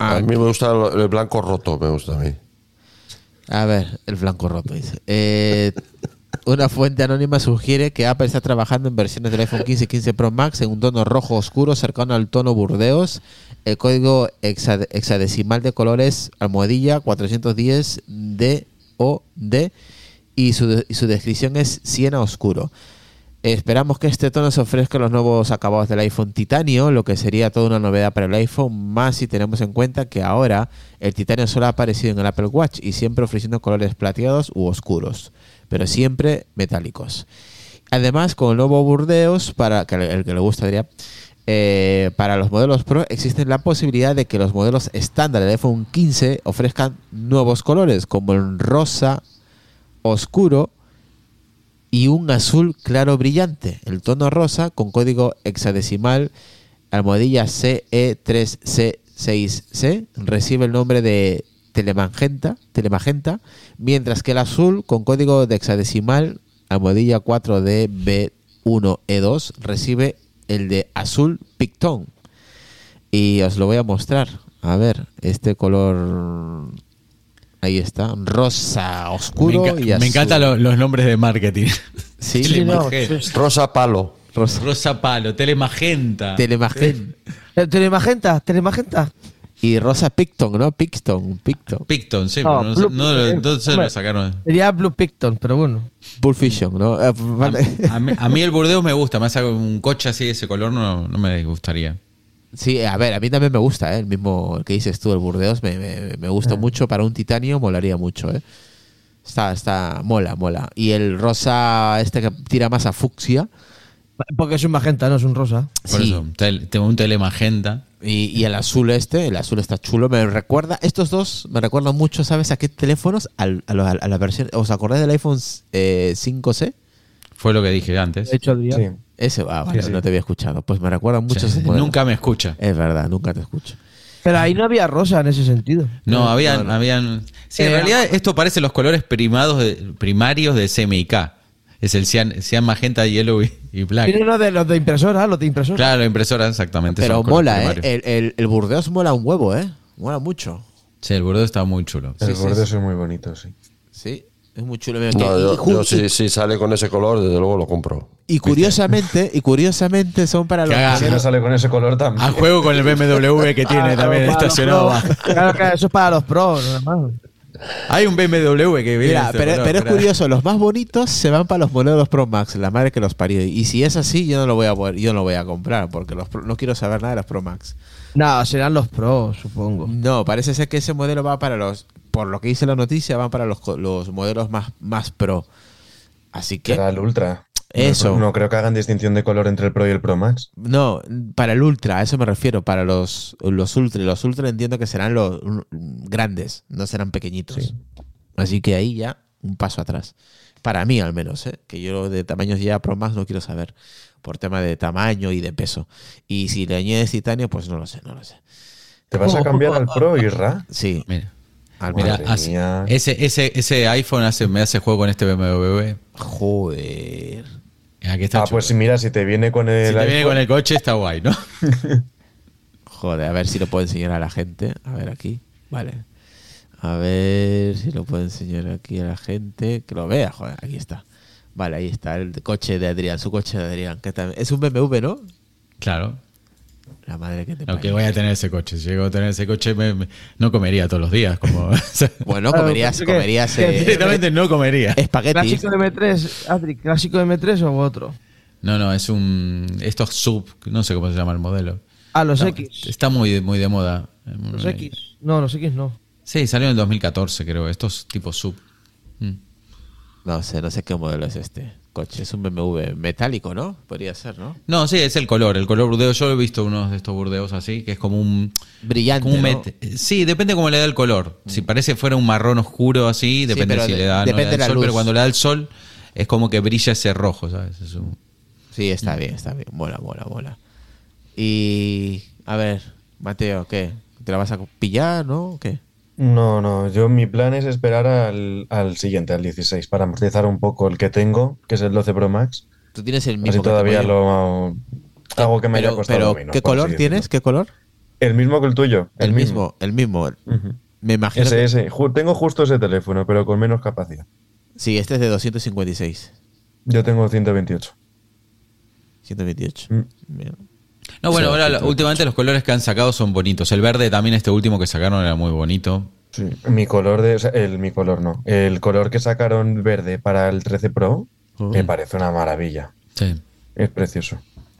B: Ah,
E: A mí me gusta el, el blanco roto, me gusta a mí.
B: a ver, el blanco roto dice. Eh, una fuente anónima sugiere que Apple está trabajando en versiones del iPhone 15 y 15 Pro Max en un tono rojo oscuro cercano al tono burdeos. El código hexa- hexadecimal de colores almohadilla 410 DOD y su, y su descripción es siena oscuro. Esperamos que este tono se ofrezca los nuevos acabados del iPhone Titanio, lo que sería toda una novedad para el iPhone, más si tenemos en cuenta que ahora el Titanio solo ha aparecido en el Apple Watch y siempre ofreciendo colores plateados u oscuros, pero siempre metálicos. Además, con el nuevo Burdeos, para que el que le gusta diría, eh, para los modelos Pro existe la posibilidad de que los modelos estándar del iPhone 15 ofrezcan nuevos colores, como el rosa oscuro y un azul claro brillante. El tono rosa con código hexadecimal almohadilla E CE3C6C recibe el nombre de telemagenta, telemagenta, mientras que el azul con código de hexadecimal almohadilla 4DB1E2 recibe el de azul pictón. Y os lo voy a mostrar. A ver, este color Ahí está, rosa oscuro
C: me, enca-
B: y
C: me encantan lo- los nombres de marketing. <laughs>
B: Sí,
F: Sí, no, sí.
E: Rosa palo.
B: rosa.
C: Rosa palo, telemagenta.
B: Telemagenta.
F: Eh, Telemagenta, Telemagenta.
B: Y rosa Picton, ¿no? Picton, Picton.
C: Picton, sí,
F: No,
C: pero no, entonces lo sacaron.
F: Sería Blue Picton, pero bueno.
B: Fiction, ¿no? Eh,
C: A, mí, a mí el Burdeos me gusta, más un coche así de ese color no, no me gustaría.
B: Sí, a ver, a mí también me gusta, ¿eh? El mismo el que dices tú, el Burdeos, me, me, me gusta mucho. Para un titanio molaría mucho, ¿eh? Está, está, mola, mola. Y el rosa, este que tira más a fucsia.
F: Porque es un magenta, no es un rosa.
C: Por
B: sí.
C: eso, un telemagenta.
B: Y, y el azul este, el azul está chulo. Me recuerda, estos dos me recuerdan mucho, ¿sabes a qué teléfonos? Al- a, la versión, ¿os acordáis del iPhone eh, 5C?
C: Fue lo que dije antes.
F: De hecho, Adrián.
D: Sí.
B: Ese, ah, vale,
D: sí.
B: no te había escuchado. Pues me recuerdan mucho
C: Sí,
B: ese modelo.
C: nunca me escucha.
B: Es verdad, nunca te escucho.
F: Pero ahí no había rosa en ese sentido.
C: No, habían, habían. Sí, en realidad esto parece los colores primados de- primarios de CMYK. Es el cian, cian magenta, yellow y, y black.
F: Tiene uno de los de impresora, los de impresora.
C: Claro, impresora, exactamente.
B: Pero mola, ¿eh? El, el, el Burdeos mola un huevo, ¿eh? Mola mucho.
C: Sí, el Burdeos está muy chulo.
D: El
B: Sí, sí.
D: es muy bonito, sí.
B: Sí, es muy chulo.
E: No, yo, yo si, si sale con ese color, desde luego lo compro.
B: y curiosamente, y curiosamente son para los
C: haga-
D: Si no sale con ese color también.
C: A juego con el BMW que tiene <laughs>
F: Ah,
C: también estacionado.
F: Claro que eso es para los pros, nada más.
C: Hay un BMW que viene.
B: Mira,
C: este
B: pero,
C: color,
B: pero es curioso, los más bonitos se van para los modelos Pro Max, la madre que los parió. Y si es así, yo no lo voy a poder, yo no lo voy a comprar, porque los Pro- no quiero saber nada de los Pro Max.
F: No, serán los pros, supongo.
B: No, parece ser que ese modelo va para los, por lo que dice la noticia, van para los, los modelos más, más Pro. Así que,
D: Será el Ultra.
B: Eso.
D: No, no creo que hagan distinción de color entre el Pro y el Pro Max.
B: no, para el Ultra, a eso me refiero, para los, los Ultra. Los Ultra entiendo que serán los grandes, no serán pequeñitos.
D: Sí.
B: Así que ahí ya, un paso atrás. Para mí al menos, ¿eh? que yo de tamaños ya Pro Max no quiero saber, por tema de tamaño y de peso. Y si le añades titanio, pues no lo sé, no lo sé.
D: ¿Te vas a cambiar al Pro, Irra?
B: Sí,
C: Mira,
B: al
C: mira hace- ese, ese, ese iPhone hace, me hace juego con este BMW.
B: Joder.
C: Aquí está
D: Ah,
C: chulo.
D: pues si mira, si te viene con el
C: si te viene con el coche está guay, ¿no? <laughs>
B: Joder, a ver si lo puedo enseñar a la gente. A ver aquí. Vale. A ver si lo puedo enseñar aquí a la gente. Que lo vea, joder, aquí está. Vale, ahí está el coche de Adrián, su coche de Adrián. Que también, es un BMW, ¿no?
C: Claro.
B: La madre que te
C: Aunque
B: parió.
C: voy a tener ese coche. Si llego a tener ese coche, me- me- no comería todos los días. Como, <laughs>
B: Bueno, comerías,
F: que-
B: comerías
F: que-
B: eh,
C: directamente no comería.
B: espaguetis.
F: ¿Clásico de M3, Adri? ¿Clásico de M3 o otro?
C: No, no, es un. Estos sub, no sé cómo se llama el modelo.
F: Ah, los
C: No,
F: X.
C: Está muy, muy de moda.
F: Los X. No, los X no.
C: Sí, salió en el 2014, creo. Estos tipos sub. Mm.
B: No sé, no sé qué modelo es este coche. Es un BMW metálico, ¿no? Podría ser, ¿no?
C: No, sí, es el color. El color burdeo. Yo lo he visto unos de estos burdeos así, que es como un.
B: Brillante,
C: como un
B: ¿no?
C: met- Sí, depende cómo le da el color. Si parece fuera un marrón oscuro así, depende si
B: de-
C: le da, no le
B: depende
C: da el sol.
B: luz.
C: Pero cuando le da el sol, es como que brilla ese rojo, ¿sabes? Es un-
B: Sí, está bien, está bien. Mola, mola, mola. Y. A ver, Mateo, ¿qué? ¿Te la vas a pillar, no? ¿O ¿Qué?
D: No, no, yo mi plan es esperar al, al siguiente, al 16, para amortizar un poco el que tengo, que es el 12 Pro Max.
B: Tú tienes el mismo.
D: Así
B: que
D: todavía lo hago que me haya
B: Pero,
D: costado
B: pero,
D: menos,
B: ¿qué color tienes? ¿Qué color?
D: El mismo que el tuyo.
B: El, mismo, el mismo. Me imagino.
D: Ese,
B: que-
D: ese. Tengo justo ese teléfono, pero con menos capacidad.
B: Sí, este es de 256.
D: Yo tengo 128.
B: 128.
D: Mm.
B: Bien.
C: No, bueno, ahora
D: sí,
C: lo-
D: sí.
C: últimamente los colores que han sacado son bonitos. El verde también, este último que sacaron era muy bonito.
D: Sí. Mi color de. o sea, el, mi color no. El color que sacaron verde para el 13 Pro me parece una maravilla.
C: Sí.
D: Es precioso.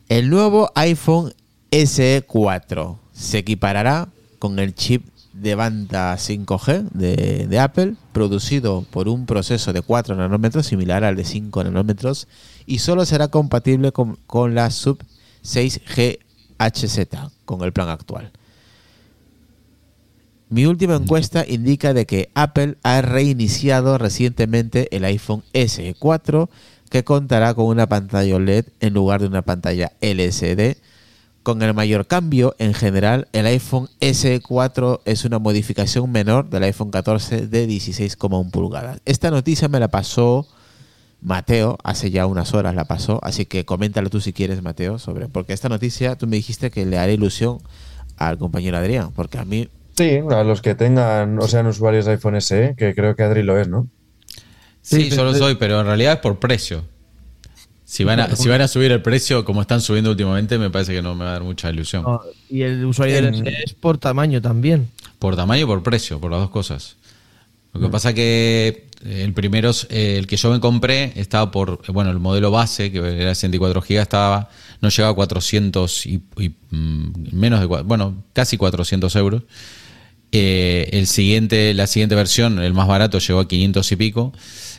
B: El nuevo iPhone SE4 se equiparará con el chip de banda 5G de, de Apple, producido por un proceso de 4 nanómetros similar al de 5 nanómetros, y solo será compatible con, con la sub 6G HZ, con el plan actual. Mi última encuesta indica de que Apple ha reiniciado recientemente el iPhone SE4 que contará con una pantalla OLED en lugar de una pantalla LCD. Con el mayor cambio, en general, el iPhone SE4 es una modificación menor del iPhone 14 de 16,1 pulgadas. Esta noticia me la pasó Mateo, hace ya unas horas la pasó, así que coméntalo tú si quieres, Mateo, sobre, porque esta noticia tú me dijiste que le haré ilusión al compañero Adrián, porque a mí
D: Sí, a los que tengan o sean usuarios de iPhone SE, que creo que Adri lo es, ¿no?
C: Sí,
F: Sí,
C: yo lo soy, pero en realidad es por precio. Si van, a, si van a subir el precio como están subiendo últimamente, me parece que no me va a dar mucha ilusión.
F: No, y el usuario del SE es por tamaño también.
C: Por tamaño y por precio, por las dos cosas. Lo que pasa que el primero, eh, el que yo me compré, estaba por, bueno, el modelo base, que era 64 GB, estaba, no llegaba a 400 y, y, mm, menos de, bueno, casi 400 euros. Eh, el siguiente, la siguiente versión, el más barato, llegó a 500 y pico.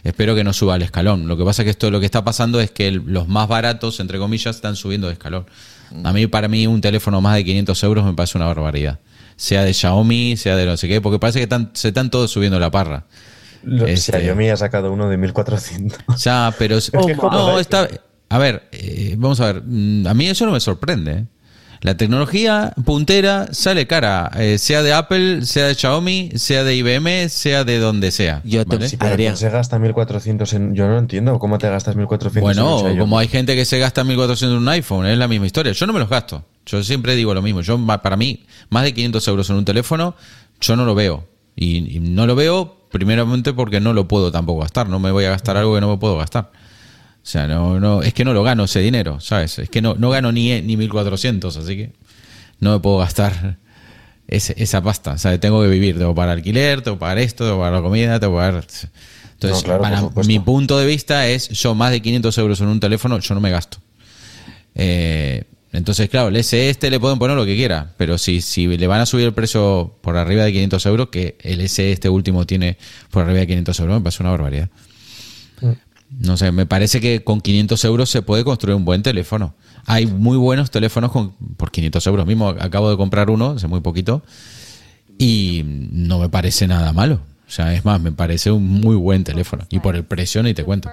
C: Espero que no suba al escalón. Lo que pasa es que esto lo que está pasando es que el- los más baratos, entre comillas, están subiendo de escalón. A mí, para mí, un teléfono más de 500 euros me parece una barbaridad. Sea de Xiaomi, sea de no sé qué, porque parece que están, se están todos subiendo la parra.
D: Lo-
C: Este-
D: Xiaomi ha sacado uno de 1400.
C: Ya, <laughs> pero...
D: es como <laughs>
C: no, está... A ver, eh, vamos a ver. mm, A mí eso no me sorprende. ¿eh? La tecnología puntera sale cara, eh, sea de Apple, sea de Xiaomi, sea de IBM, sea de donde sea.
B: Yo te-
C: ¿vale?
D: Sí, pero
B: Adrián.
D: ¿quién se gasta 1400 en.? Yo no entiendo cómo te gastas 1400 en un
C: Bueno,
D: Xiaomi?
C: como hay gente que se gasta 1400 en un iPhone, es la misma historia. Yo no me los gasto. Yo siempre digo lo mismo. Yo Para mí, más de 500 euros en un teléfono, yo no lo veo. Y, y no lo veo primeramente porque no lo puedo tampoco gastar. No me voy a gastar algo que no me puedo gastar. O sea, no, no, es que no lo gano ese dinero, ¿sabes? Es que no, no gano ni, ni 1400, así que no me puedo gastar ese- esa pasta. O sea, tengo que vivir, tengo que pagar alquiler, tengo que pagar esto, tengo que pagar la comida, tengo que pagar... Entonces,
D: No, claro, por
C: para
D: supuesto.
C: mi punto de vista es, yo más de 500 euros en un teléfono, yo no me gasto. Eh, entonces, claro, el SE este le pueden poner lo que quiera, pero si, si le van a subir el precio por arriba de 500 euros, que el SE este último tiene por arriba de 500 euros, me parece una barbaridad. No sé, me parece que con 500 euros se puede construir un buen teléfono. Hay muy buenos teléfonos con, por 500 euros mismo. Acabo de comprar uno hace muy poquito y no me parece nada malo. O sea, es más, me parece un muy buen teléfono. Y por el precio ni te cuento.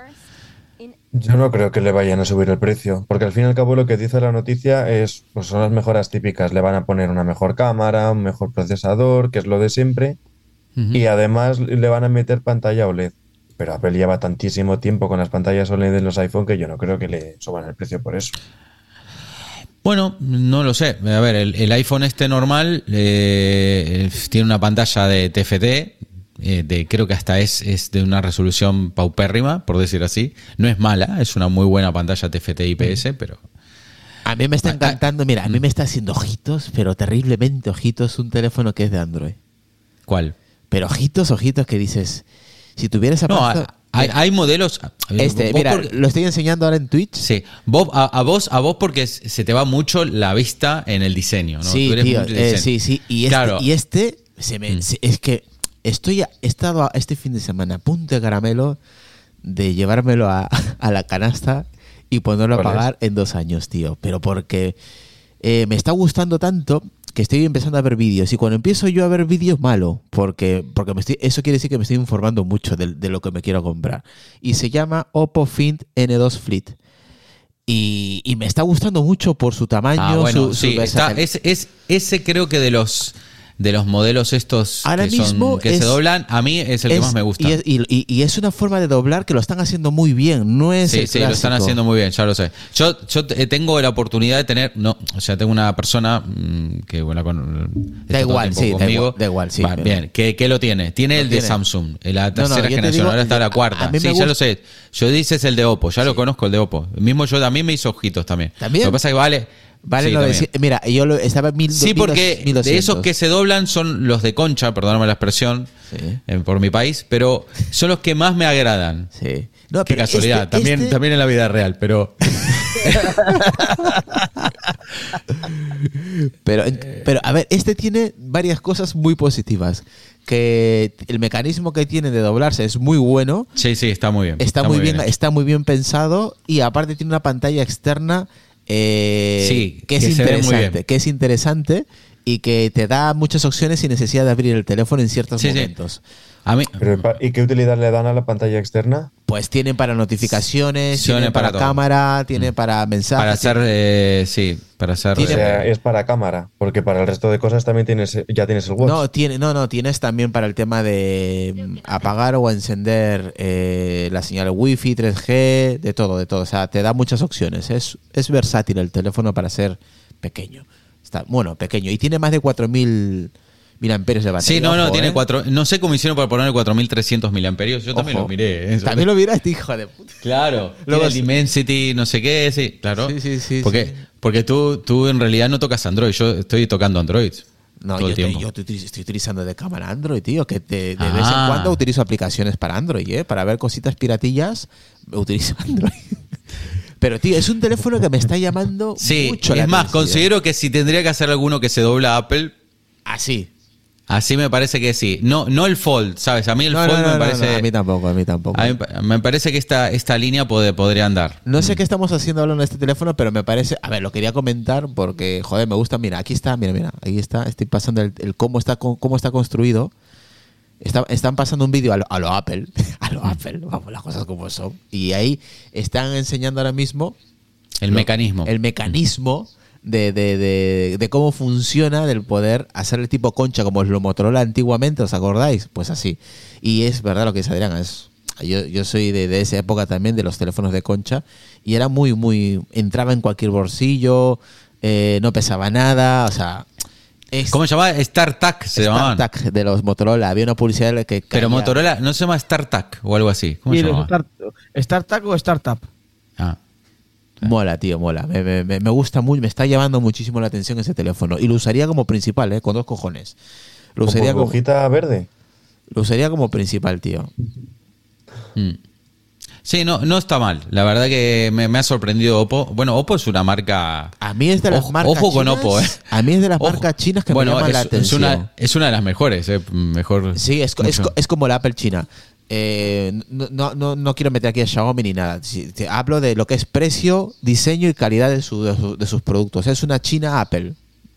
D: Yo no creo que le vayan a subir el precio, porque al fin y al cabo lo que dice la noticia es, pues son las mejoras típicas. Le van a poner una mejor cámara, un mejor procesador, que es lo de siempre, y además le van a meter pantalla OLED. Pero Apple lleva tantísimo tiempo con las pantallas OLED en los iPhone que yo no creo que le suban el precio por eso.
C: Bueno, no lo sé. A ver, el, el iPhone este normal eh, tiene una pantalla de TFT eh, de, creo que hasta es, es de una resolución paupérrima, por decir así. No es mala, es una muy buena pantalla TFT IPS, pero
B: A mí me está
C: Ah, ah,
B: encantando, mira, a mí me está haciendo ojitos, pero terriblemente ojitos, un teléfono que es de Android.
C: ¿cuál?
B: Pero ojitos, ojitos que dices, si tuvieras
C: No,
B: aparte-
C: hay, modelos.
B: este, mira, lo estoy enseñando ahora en Twitch.
C: Sí, vos, a, a vos, a vos porque se te va mucho la vista en el diseño, ¿no?
B: Sí,
C: Tú eres
B: tío,
C: mucho de
B: eh, sí, sí. Y este,
C: Claro.
B: y este se me,
C: Mm.
B: es que estoy a- he estado a- este fin de semana a punto de caramelo de llevármelo a, <laughs> a la canasta y ponerlo a pagar en dos años, tío. Pero porque eh, me está gustando tanto que estoy empezando a ver vídeos. Y cuando empiezo yo a ver vídeos, malo. Porque, porque me estoy, eso quiere decir que me estoy informando mucho de, de lo que me quiero comprar. Y se llama Oppo Find N2 Fleet. Y, y me está gustando mucho por su tamaño,
C: Ah, bueno,
B: su, su
C: sí, está,
B: versatilidad.
C: es, es, ese creo que de los de los modelos estos
B: Ahora
C: que, son- que
B: es-
C: se doblan, a mí es el que más me gusta.
B: Y es, y- y- y es una forma de doblar que lo están haciendo muy bien, no es
C: Sí,
B: el
C: sí, lo están haciendo muy bien, ya lo sé. Yo, yo te- tengo la oportunidad de tener, no, o sea, tengo una persona mm, que bueno, con, todo el
B: igual, sí, da
C: conmigo.
B: igual, da igual, sí,
C: Va, bien, ¿qué, qué lo tiene? Tiene
B: Lo
C: el de. Samsung, la
B: No, no,
C: tercera generación,
B: digo,
C: ahora está la cuarta. Sí, ya
B: gusta-
C: lo sé. Yo dices el de Oppo, ya lo conozco el de Oppo. Mismo yo, mí me hizo ojitos también.
B: ¿También?
C: Lo que pasa es que vale.
B: Vale,
C: sí,
B: no, mira, yo lo, estaba en mil,
C: Sí, porque de esos que se doblan son los de concha, perdóname la expresión,
B: Sí.
C: eh, por mi país, pero son los que más me agradan.
B: Sí. No,
C: Qué
B: pero
C: casualidad,
B: este-
C: también,
B: este-
C: también en la vida real, pero <laughs>
B: Pero, pero, a ver, este tiene varias cosas muy positivas. Que el mecanismo que tiene de doblarse es muy bueno.
C: sí, sí, está muy bien.
B: Está, muy bien, está muy bien pensado y aparte tiene una pantalla externa eh,
C: Sí,
B: que es
C: que
B: interesante, que es interesante y que te da muchas opciones sin necesidad de abrir el teléfono en ciertos
C: Sí, sí. A mí,
D: Pero, ¿Y qué utilidad le dan a la pantalla externa?
B: Pues tienen para notificaciones,
C: Tiene
B: tienen para.
C: Mm.
B: cámara, tiene para mensajes.
C: para hacer, eh, sí, para hacer...
D: O sea, es para cámara, porque para el resto de cosas también tienes, ya tienes el watch.
B: No, tiene, no, no, tienes también para el tema de mm, apagar o encender eh, la señal Wi-Fi, 3G, de todo, de todo. O sea, te da muchas opciones. Es, es versátil el teléfono para ser pequeño. Está, bueno, pequeño. Y tiene más de 4000 mil amperios de batería.
C: Sí, no, no,
B: ojo,
C: tiene
B: ¿eh?
C: cuatro. No sé cómo hicieron para poner 4300 miliamperios. Yo también
B: Ojo.
C: lo miré. eso.
B: También lo miraste, hijo de puta.
C: Claro.
B: Luego
C: el. Dimensity, no sé qué, sí, claro.
B: Sí, sí, sí,
C: Porque,
B: sí.
C: porque tú, tú en realidad no tocas Android. Yo estoy tocando Android.
B: No, yo, te- yo te estoy utilizando de cámara Android, tío, que te- de vez en
C: Ah.
B: cuando utilizo aplicaciones para Android, ¿eh? Para ver cositas piratillas, utilizo <laughs> Android. Pero, tío, es un teléfono que me está llamando
C: Sí,
B: mucho la
C: es más,
B: atención.
C: considero que si tendría que hacer alguno que se dobla a Apple,
B: Así.
C: Así me parece que sí. No, no el Fold, ¿sabes? A mí el
B: No,
C: Fold
B: no, no,
C: me parece.
B: no, a mí tampoco, a mí tampoco.
C: a mí me parece que esta, esta línea puede- podría andar.
B: No sé qué estamos haciendo hablando de este teléfono, pero me parece. A ver, lo quería comentar porque, joder, me gusta. Mira, aquí está, mira, mira, ahí está. Estoy pasando el, el cómo está cómo está construido. Está- están pasando un vídeo a lo, a lo Apple, <laughs> a lo Apple, vamos, las cosas como son. Y ahí están enseñando ahora mismo
C: El
B: lo-
C: mecanismo.
B: El mecanismo de, de- de- de cómo funciona del poder hacer el tipo concha como lo Motorola antiguamente, ¿os acordáis? Pues así. Y es verdad lo que dice Adrián, es, yo, yo soy de, de esa época también, de los teléfonos de concha, y era muy, muy, entraba en cualquier bolsillo, eh, no pesaba nada, o sea... es-
C: ¿Cómo se llamaba? StarTAC se llamaban.
B: StarTAC de los Motorola, había una publicidad que...
C: Pero
B: caía-
C: Motorola no se llama StarTAC o algo así. ¿Cómo
F: ¿Y
C: se
F: los
C: llama?
F: start, ¿Startup o Startup?
C: Ah.
B: Mola, tío, mola. Me, me- me- me gusta muy, me está llamando muchísimo la atención ese teléfono. Y lo usaría como principal, ¿eh? Con dos cojones. Lo usaría como,
D: hojita verde.
B: lo usaría como principal, tío.
C: Mm. Sí, no, no está mal. La verdad que me, me ha sorprendido Oppo. Bueno, Oppo es una marca.
B: A mí es de las
C: Ojo-
B: marcas
C: ojo con
B: chinas-
C: Oppo, ¿eh?
B: A mí es de las
C: Ojo.
B: marcas chinas que
C: bueno,
B: me llaman
C: es,
B: la
C: es
B: atención.
C: una, es una de las mejores, ¿eh? Mejor.
B: Sí, es, es, es como la Apple China. Eh, no, no, no, no quiero meter aquí a Xiaomi ni nada. Hablo de lo que es precio, diseño y calidad de, su- de su- de sus productos. Es una China Apple.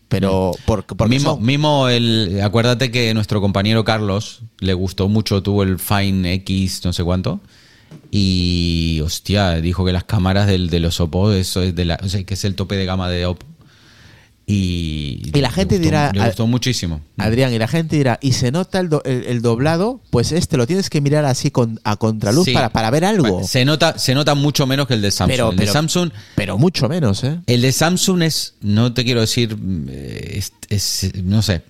B: Pero por, porque
C: mismo,
B: son-
C: mismo el. Acuérdate que nuestro compañero Carlos le gustó mucho, tuvo el Fine X, no sé cuánto. Y hostia, dijo que las cámaras del, de los Oppo, eso es de la, o sea, que es el tope de gama de Oppo. Y,
B: Y la gente
C: gustó-
B: dirá, a-
C: gustó muchísimo.
B: Adrián, y la gente dirá, ¿y se nota el, do- el- el doblado? Pues este lo tienes que mirar así con, a contraluz
C: Sí.
B: para, para ver algo.
C: Se nota, se nota mucho menos que el de Samsung.
B: Pero-
C: el de Samsung.
B: Pero mucho menos, ¿eh?
C: El de Samsung es, no te quiero decir, eh, es, es- no sé,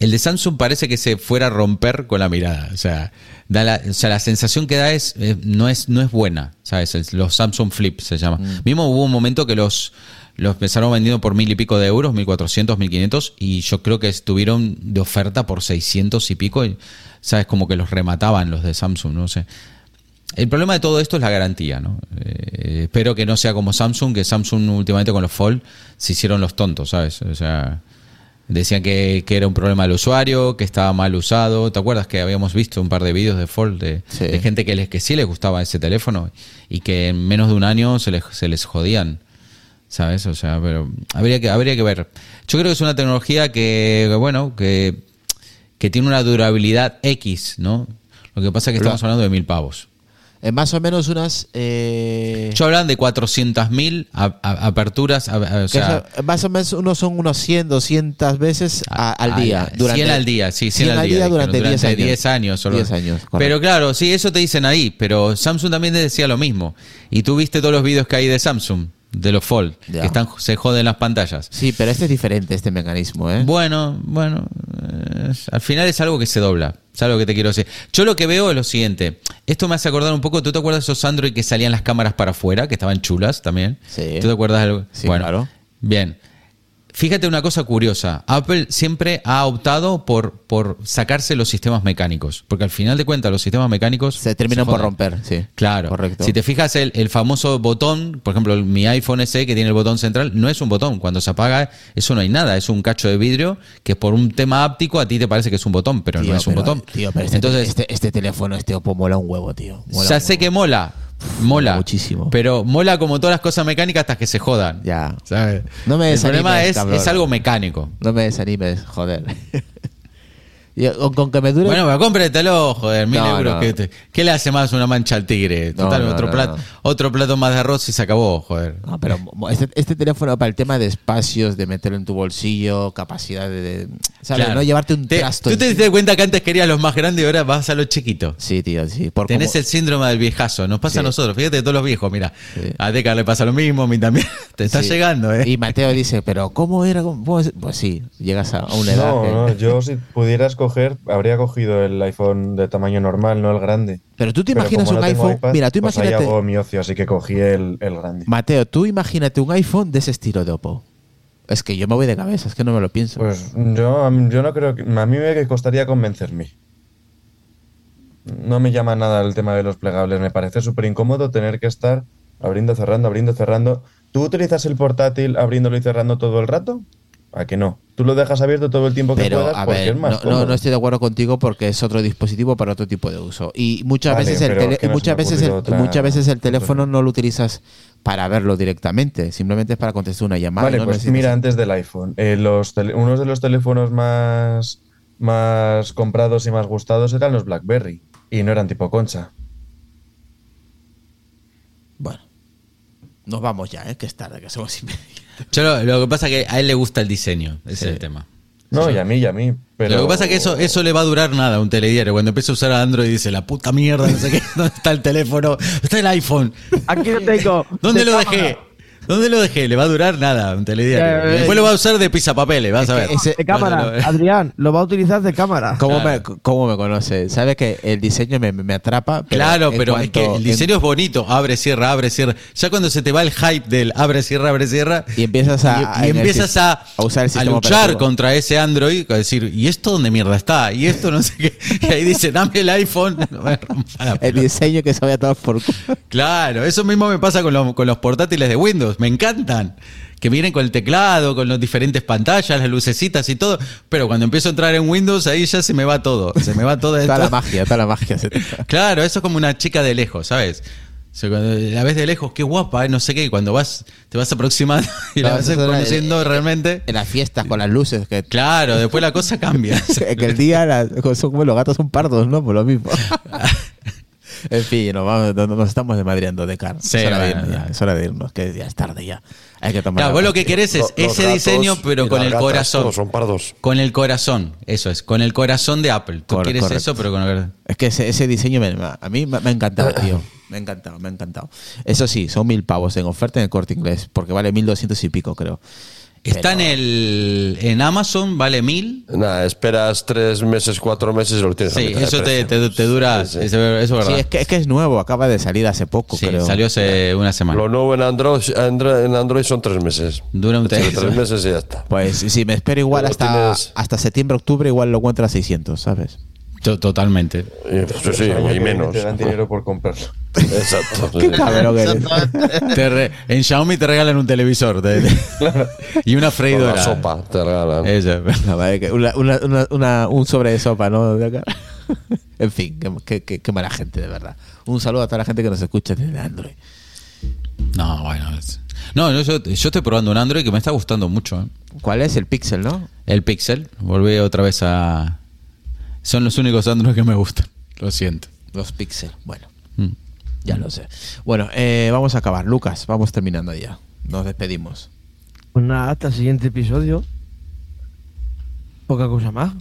C: El de Samsung parece que se fuera a romper con la mirada. O sea, da la, o sea, la sensación que da es, eh, no es no es buena, ¿sabes? Los Samsung Flip se llama. Mismo hubo un momento que los, los empezaron vendiendo por mil y pico de euros, 1400, 1500, y yo creo que estuvieron de oferta por 600 y pico. y, ¿Sabes? Como que los remataban los de Samsung, no sé. El problema de todo esto es la garantía, ¿no? Eh, espero que no sea como Samsung, que Samsung últimamente con los Fold se hicieron los tontos, ¿sabes? O sea, decían que, que era un problema del usuario, que estaba mal usado. ¿Te acuerdas que habíamos visto un par de vídeos de Fold de,
B: Sí.
C: de gente que, les, que sí les gustaba ese teléfono y que en menos de un año se les, se les jodían? ¿Sabes? O sea, pero habría que, habría que ver. Yo creo que es una tecnología que, bueno, que, que tiene una durabilidad X, ¿no? Lo que pasa es que
B: Lo-
C: estamos hablando de mil pavos.
B: Eh, más o menos unas. eh,
C: Yo hablan de 400.000 a- a- aperturas, a- a- o sea,
B: eso- más o menos unos son unos 100, 200 veces a- al día.
C: a-
B: durante-
C: 100 al día, sí, 100, al día. dijeron,
B: durante 10 años.
C: 10 años. solo.
B: 10 años.
C: Pero claro, sí, eso te dicen ahí, pero Samsung también te decía lo mismo. Y tú viste todos los vídeos que hay de Samsung, de los Fold,
B: Ya.
C: que están se joden las pantallas.
B: Sí, pero este es diferente, este mecanismo, ¿eh?
C: Bueno, bueno, eh, al final es algo que se dobla. ¿Sabes lo que te quiero decir? Yo lo que veo es lo siguiente. Esto me hace acordar un poco. ¿Tú te acuerdas de esos Android que salían las cámaras para afuera, que estaban chulas también?
B: Sí.
C: ¿Tú te acuerdas de algo?
B: Sí,
C: bueno,
B: claro.
C: Bien. Fíjate una cosa curiosa. Apple siempre ha optado por, por sacarse los sistemas mecánicos. Porque al final de cuentas, los sistemas mecánicos.
B: Se terminan por romper, sí.
C: Claro.
B: Correcto.
C: Si te fijas, el, el famoso botón, por ejemplo, mi iPhone SE que tiene el botón central, no es un botón. Cuando se apaga, eso no hay nada. Es un cacho de vidrio que por un tema áptico a ti te parece que es un botón, pero
B: Tío,
C: no es un botón.
B: Tío, pero este,
C: Entonces,
B: este, este teléfono, este Oppo mola un huevo, tío. Mola
C: ya sé que mola. Mola.
B: muchísimo.
C: Pero mola como todas las cosas mecánicas hasta que se jodan.
B: Ya.
C: ¿sabes?
B: No me
C: el problema es,
B: cabrón.
C: es algo mecánico.
B: No me desanimes, joder. <laughs> Y con, con que me dure.
C: Bueno, pero cómpretelo, joder, mil
B: No,
C: euros.
B: no.
C: ¿qué, te- qué le hace más una mancha al tigre? Total,
B: no,
C: otro,
B: no,
C: plato,
B: no.
C: otro plato más de arroz y se acabó, joder.
B: No, pero este, este teléfono para el tema de espacios, de meterlo en tu bolsillo, capacidad de. de- ¿Sabes?
C: Claro.
B: No llevarte un
C: Te-
B: trasto.
C: ¿Tú te diste cuenta que antes querías los más grandes y ahora vas a los chiquitos?
B: Sí, tío, sí. Por
C: Tenés
B: como-
C: el síndrome del viejazo, nos pasa
B: Sí.
C: a nosotros, fíjate todos los viejos, mira,
B: Sí.
C: a Deca le pasa lo mismo, a mí también, <laughs> te está
B: Sí.
C: llegando, ¿eh?
B: Y Mateo dice, pero ¿cómo era? ¿Cómo es?". Pues sí, llegas a una edad.
D: No,
B: que-
D: no, yo si pudiera escoger, habría cogido el iPhone de tamaño normal, no el grande.
B: Pero tú te
D: Pero
B: imaginas un
D: no
B: iPhone.
D: iPad,
B: mira, tú
D: pues ahí
B: imagínate.
D: hago mi ocio, así que cogí el, el grande.
B: Mateo, tú imagínate un iPhone de ese estilo de Oppo. Es que yo me voy de cabeza, es que no me lo pienso.
D: Pues yo, yo no creo que. A mí me costaría convencerme. No me llama nada el tema de los plegables. Me parece súper incómodo tener que estar abriendo, cerrando, abriendo, cerrando. ¿Tú utilizas el portátil abriéndolo y cerrando todo el rato? ¿A que no? Tú lo dejas abierto todo el tiempo que
B: pero
D: puedas
B: a
D: porque
B: ver,
D: es más
B: no, no, estoy de acuerdo contigo porque es otro dispositivo para otro tipo de uso. Y muchas
D: Vale,
B: veces el
D: es que no
B: muchas veces el,
D: otra-
B: muchas veces el teléfono no lo utilizas para verlo directamente, simplemente es para contestar una llamada.
D: Vale, pues mira, antes del iPhone, eh, los unos de los teléfonos más, más comprados y más gustados eran los BlackBerry. Y no eran tipo concha.
B: Bueno, nos vamos ya, ¿eh? que es tarde, que somos y media.
C: Yo lo, que pasa es que a él le gusta el diseño, ese
B: Sí.
C: es el tema.
D: No, y a mí, y a mí. Pero...
C: Lo que pasa es que eso, eso le va a durar nada a un telediario. Cuando empiece a usar Android dice, la puta mierda, no sé qué, <laughs> ¿dónde está el teléfono? ¿Dónde está el iPhone?
F: Aquí lo tengo.
C: ¿Dónde
F: De
C: lo
F: cámara.
C: dejé? ¿Dónde lo dejé? Le va a durar nada un telediario.
F: Eh, eh,
C: Después lo va a usar de pisapapeles, vas a ver.
B: ese-
F: De cámara. Adrián, lo va a utilizar de cámara.
B: ¿Cómo,
C: Claro.
B: me, ¿Cómo me conoce? Sabe que el diseño me, me atrapa. pero
C: Claro, pero es que el diseño es bonito. Abre, cierra, abre, cierra. Ya cuando se te va el hype del abre, cierra, abre, cierra.
B: Y empiezas a-
C: y-
B: a-
C: y
B: en el
C: empiezas a,
B: a usar el
C: a luchar
B: operativo.
C: contra ese Android. A decir, ¿y esto dónde mierda está? Y esto no sé qué. <laughs> Y ahí dice, dame el iPhone. <laughs> No me rompa la
B: El diseño que se vaya a tomar por.
C: Claro, eso mismo me pasa con, los- con los portátiles de Windows. Me encantan. Que vienen con el teclado, con las diferentes pantallas, las lucecitas y todo. Pero cuando empiezo a entrar en Windows, ahí ya se me va todo. Se me va todo
B: Toda
C: esto.
B: la magia, toda la magia.
C: Claro, eso es como una chica de lejos, ¿sabes? O sea, cuando la ves de lejos, qué guapa, ¿eh? no sé qué, y cuando vas, te vas aproximando <laughs> y la vas conociendo realmente.
B: En las fiestas con las luces. Que,
C: Claro, después la cosa cambia. <laughs>
B: el día las- son como los gatos son pardos, ¿no? Por lo mismo. <laughs> en fin, nos, vamos, nos- estamos desmadriando de cara.
C: Sí,
B: es, hora de irnos, ya, es hora de irnos, que ya es tarde ya. Hay que tomar.
C: Claro,
B: la
C: vos lo que querés es
E: Lo- los
C: ese
E: gatos
C: diseño, pero con el
E: gatas,
C: corazón.
E: todos son pardos.
C: Con el corazón, eso es, con el corazón de Apple. Tú
B: Corre-
C: quieres
B: correcto.
C: eso, pero con el...
B: Es que ese, ese diseño me- a mí me, me ha encantado, tío. <laughs> Me ha encantado, me ha encantado. Eso sí, son mil pavos en oferta en el corte inglés, porque vale mil doscientos y pico, creo.
C: Está en el en Amazon, vale mil.
E: Nada, esperas tres meses, cuatro meses y lo tienes a
C: Sí,
E: de
C: eso te, te- te dura.
E: Sí, sí.
C: Eso, eso es
B: Sí,
C: verdad.
B: es que, es que es nuevo, acaba de salir hace poco,
C: Sí,
B: creo.
C: salió hace una semana.
E: Lo nuevo en Android, en Android son tres meses.
C: Dura un
E: Tres, tres meses y ya está.
B: Pues si me espero igual hasta,
E: tienes-
B: hasta septiembre, octubre, igual lo encuentro a 600, ¿sabes?
C: To- Totalmente.
E: Y, pues, sí,
D: El año
E: y
D: que viene
E: menos.
D: Te dan dinero por comprarlo. <laughs>
E: Exacto. sí, sí.
B: Cabrón que eres.
C: Te re- en Xiaomi te regalan un televisor te- te- <laughs> y una freidora.
E: La sopa te regalan.
C: Eso. <laughs>
B: Una- una- una- una- un sobre de sopa, ¿no? De acá. en fin, qué, qué- qué- qué mala gente, de verdad. Un saludo a toda la gente que nos escucha desde Android.
C: No, bueno. es- No, yo, yo- yo estoy probando un Android que me está gustando mucho. ¿eh?
B: ¿Cuál es? El Pixel, ¿no?
C: El Pixel. Volví otra vez a. Son los únicos Android que me gustan. Lo siento.
B: Los Pixel. Bueno,
C: Mm.
B: ya lo sé. Bueno, eh, vamos a acabar. Lucas, vamos terminando ya. Nos despedimos.
F: Pues nada, hasta el siguiente episodio. Poca cosa más.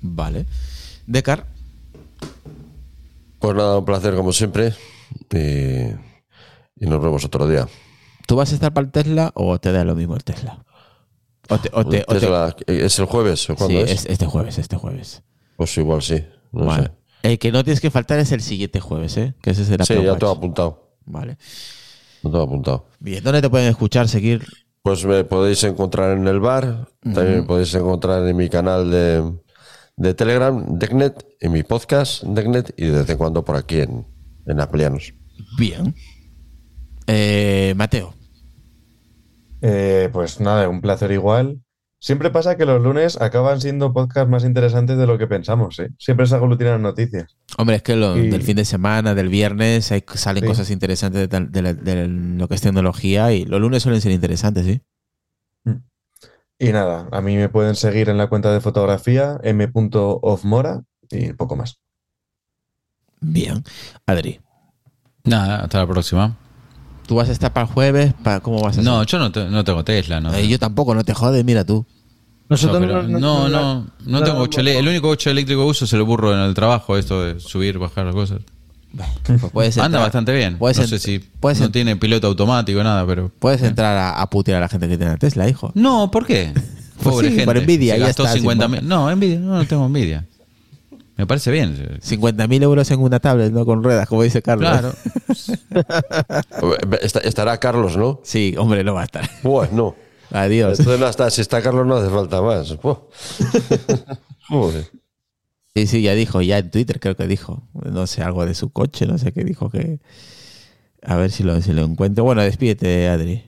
B: Vale. Decar,
E: Pues nada, un placer como siempre. Y, y nos vemos otro día.
B: ¿tú vas a estar para el Tesla o te da lo mismo el Tesla? O te, o te- o te-
E: Tesla, ¿Es el jueves o
B: Sí,
E: es?
B: es este jueves, este jueves.
E: Pues igual sí. No
B: vale.
E: sé.
B: El que no tienes que faltar es el siguiente jueves, ¿eh? Que ese será
E: Sí, ya tengo apuntado.
B: Vale.
E: Tengo apuntado.
B: Bien, ¿dónde te pueden escuchar, seguir?
E: Pues me podéis encontrar en el bar. También me podéis encontrar en mi canal de, de Telegram, Decknet, en mi podcast, Decknet, y de vez en cuando por aquí en, en Apelianos.
B: Bien. Eh, Mateo.
D: Eh, pues nada, un placer igual. Siempre pasa que los lunes acaban siendo podcasts más interesantes de lo que pensamos, ¿eh? Siempre se aglutinan noticias.
B: Hombre, es que lo-
D: Y-
B: del fin de semana, del viernes, hay- salen
D: Sí.
B: cosas interesantes de, lo que es tecnología y los lunes suelen ser interesantes, ¿sí?
D: Y nada, a mí me pueden seguir en la cuenta de fotografía m.ofmora y poco más.
B: Bien. Adri,
C: Nada, hasta la próxima.
B: ¿Tú vas a estar para el jueves? ¿Para, ¿Cómo vas a
C: No,
B: hacer?
C: yo no, te- no tengo Tesla. No,
B: Eh, yo tampoco, no te jodes, mira tú.
F: Nosotros
C: pero- no, no, no, tengo coche elé- El único coche eléctrico que uso es el burro en el trabajo, esto de subir, bajar las cosas.
B: Pues puedes
C: Anda
B: entrar-
C: bastante bien.
B: Puedes,
C: no
B: ent-
C: sé si
B: puedes,
C: no
B: ent-
C: tiene piloto automático nada, pero.
B: puedes entrar a, a putear a la gente que tiene Tesla, hijo.
C: No, ¿por qué?
B: Pues sí, por envidia,
C: Se
B: ya
C: gastó
B: está,
C: 50
B: sin
C: mil. No, envidia, no, no tengo envidia. Me parece bien.
B: 50.000 euros en una tablet, ¿no? Con ruedas, como dice Carlos.
C: Claro.
E: Estará Carlos, ¿no?
B: Sí, hombre, no va a estar.
E: Bueno,
B: Adiós.
E: esto no está. Si está Carlos, no hace falta más. <laughs> Joder.
B: Sí, sí, ya dijo, ya en Twitter creo que dijo, no sé, algo de su coche, no sé qué dijo que... A ver si lo, si lo encuentro. Bueno, despídete, Adri.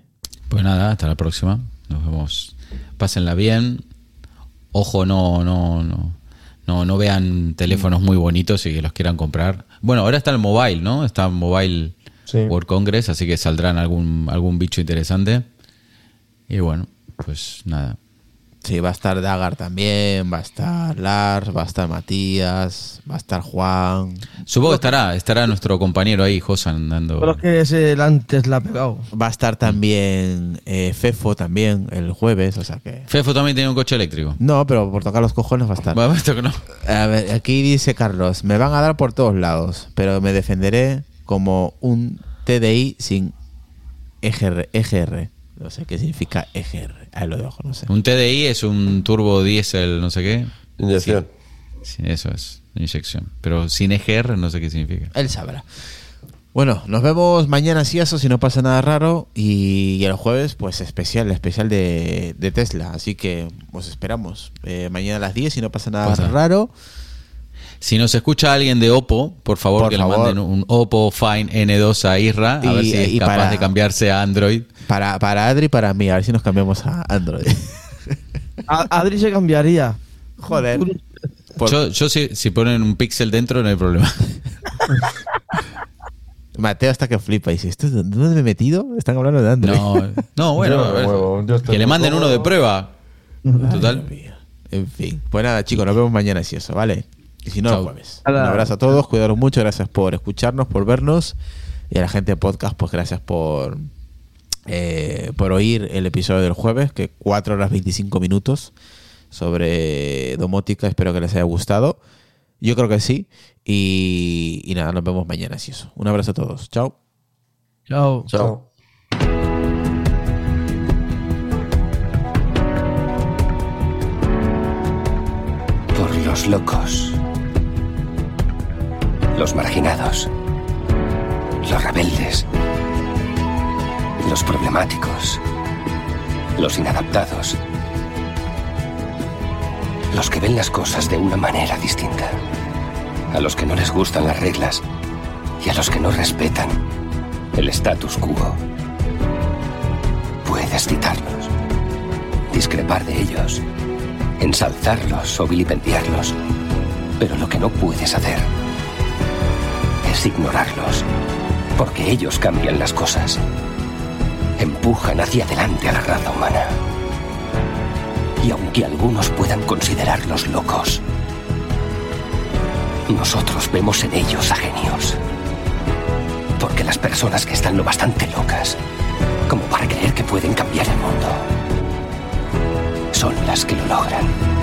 C: Pues nada, hasta la próxima. Nos vemos. Pásenla bien. Ojo, no, no, no. No, no vean teléfonos muy bonitos y que los quieran comprar. Bueno, ahora está el mobile, ¿no? Está Mobile
D: Sí.
C: World Congress, así que saldrán algún, algún bicho interesante. Y bueno, pues nada.
B: Sí, va a estar Dagar también, va a estar Lars, va a estar Matías, va a estar Juan.
C: Supongo que estará, estará nuestro compañero ahí, Josan, dando.
F: Pero es que ese el antes la ha pegado.
B: Va a estar también eh, Fefo también el jueves, o sea que...
C: Fefo también tiene un coche eléctrico.
B: No, pero por tocar los cojones va a estar.
C: Bueno, esto que no.
B: A ver, aquí dice Carlos, me van a dar por todos lados, pero me defenderé como un TDI sin EGR. EGR. No sé qué significa EGR. Ahí lo dejo, no sé.
C: Un TDI es un turbo diésel, no sé qué.
E: Inyección.
C: Sí, eso es, inyección. Pero sin EGR no sé qué significa.
B: Él sabrá. Bueno, nos vemos mañana si eso, si no pasa nada raro. Y, el jueves, pues especial, especial de, de Tesla. Así que os esperamos. Eh, mañana a las 10, si no pasa nada
C: Pasa.
B: raro.
C: Si nos escucha alguien de Oppo, por favor
B: Por
C: que
B: favor.
C: le manden un Oppo Fine N2 a Isra, a
B: Y-
C: ver si es
B: y
C: capaz
B: para-
C: de cambiarse a Android.
B: Para, para Adri y para mí, a ver si nos cambiamos a Android. <laughs>
F: A- Adri se cambiaría.
B: Joder. Por-
C: Yo, yo si, si ponen un pixel dentro no hay problema. <laughs>
B: Mateo hasta que flipa y dice, ¿esto dónde me he metido? Están hablando de Android.
C: No, no <laughs> bueno,
D: Yo
C: a ver,
D: yo
C: que le manden uno de prueba. Total.
B: En fin. Pues nada, chicos, nos vemos mañana si eso, ¿vale? Y si no, el jueves. Un abrazo a todos, cuidaros mucho, gracias por escucharnos, por vernos. Y a la gente de podcast, pues gracias por, eh, por oír el episodio del jueves, que 4 horas 25 minutos sobre domótica. Espero que les haya gustado. Yo creo que sí. Y, nada, nos vemos mañana, si eso. Un abrazo a todos. Chao.
F: Chao.
E: Chao.
D: Por
A: los locos. Los marginados. Los rebeldes. Los problemáticos. Los inadaptados. Los que ven las cosas de una manera distinta. A los que no les gustan las reglas y a los que no respetan el status quo. Puedes citarlos, discrepar de ellos, ensalzarlos o vilipendiarlos, pero lo que no puedes hacer es ignorarlos, porque ellos cambian las cosas, empujan hacia adelante a la raza humana. Y aunque algunos puedan considerarlos locos, nosotros vemos en ellos a genios. Porque las personas que están lo bastante locas como para creer que pueden cambiar el mundo son las que lo logran.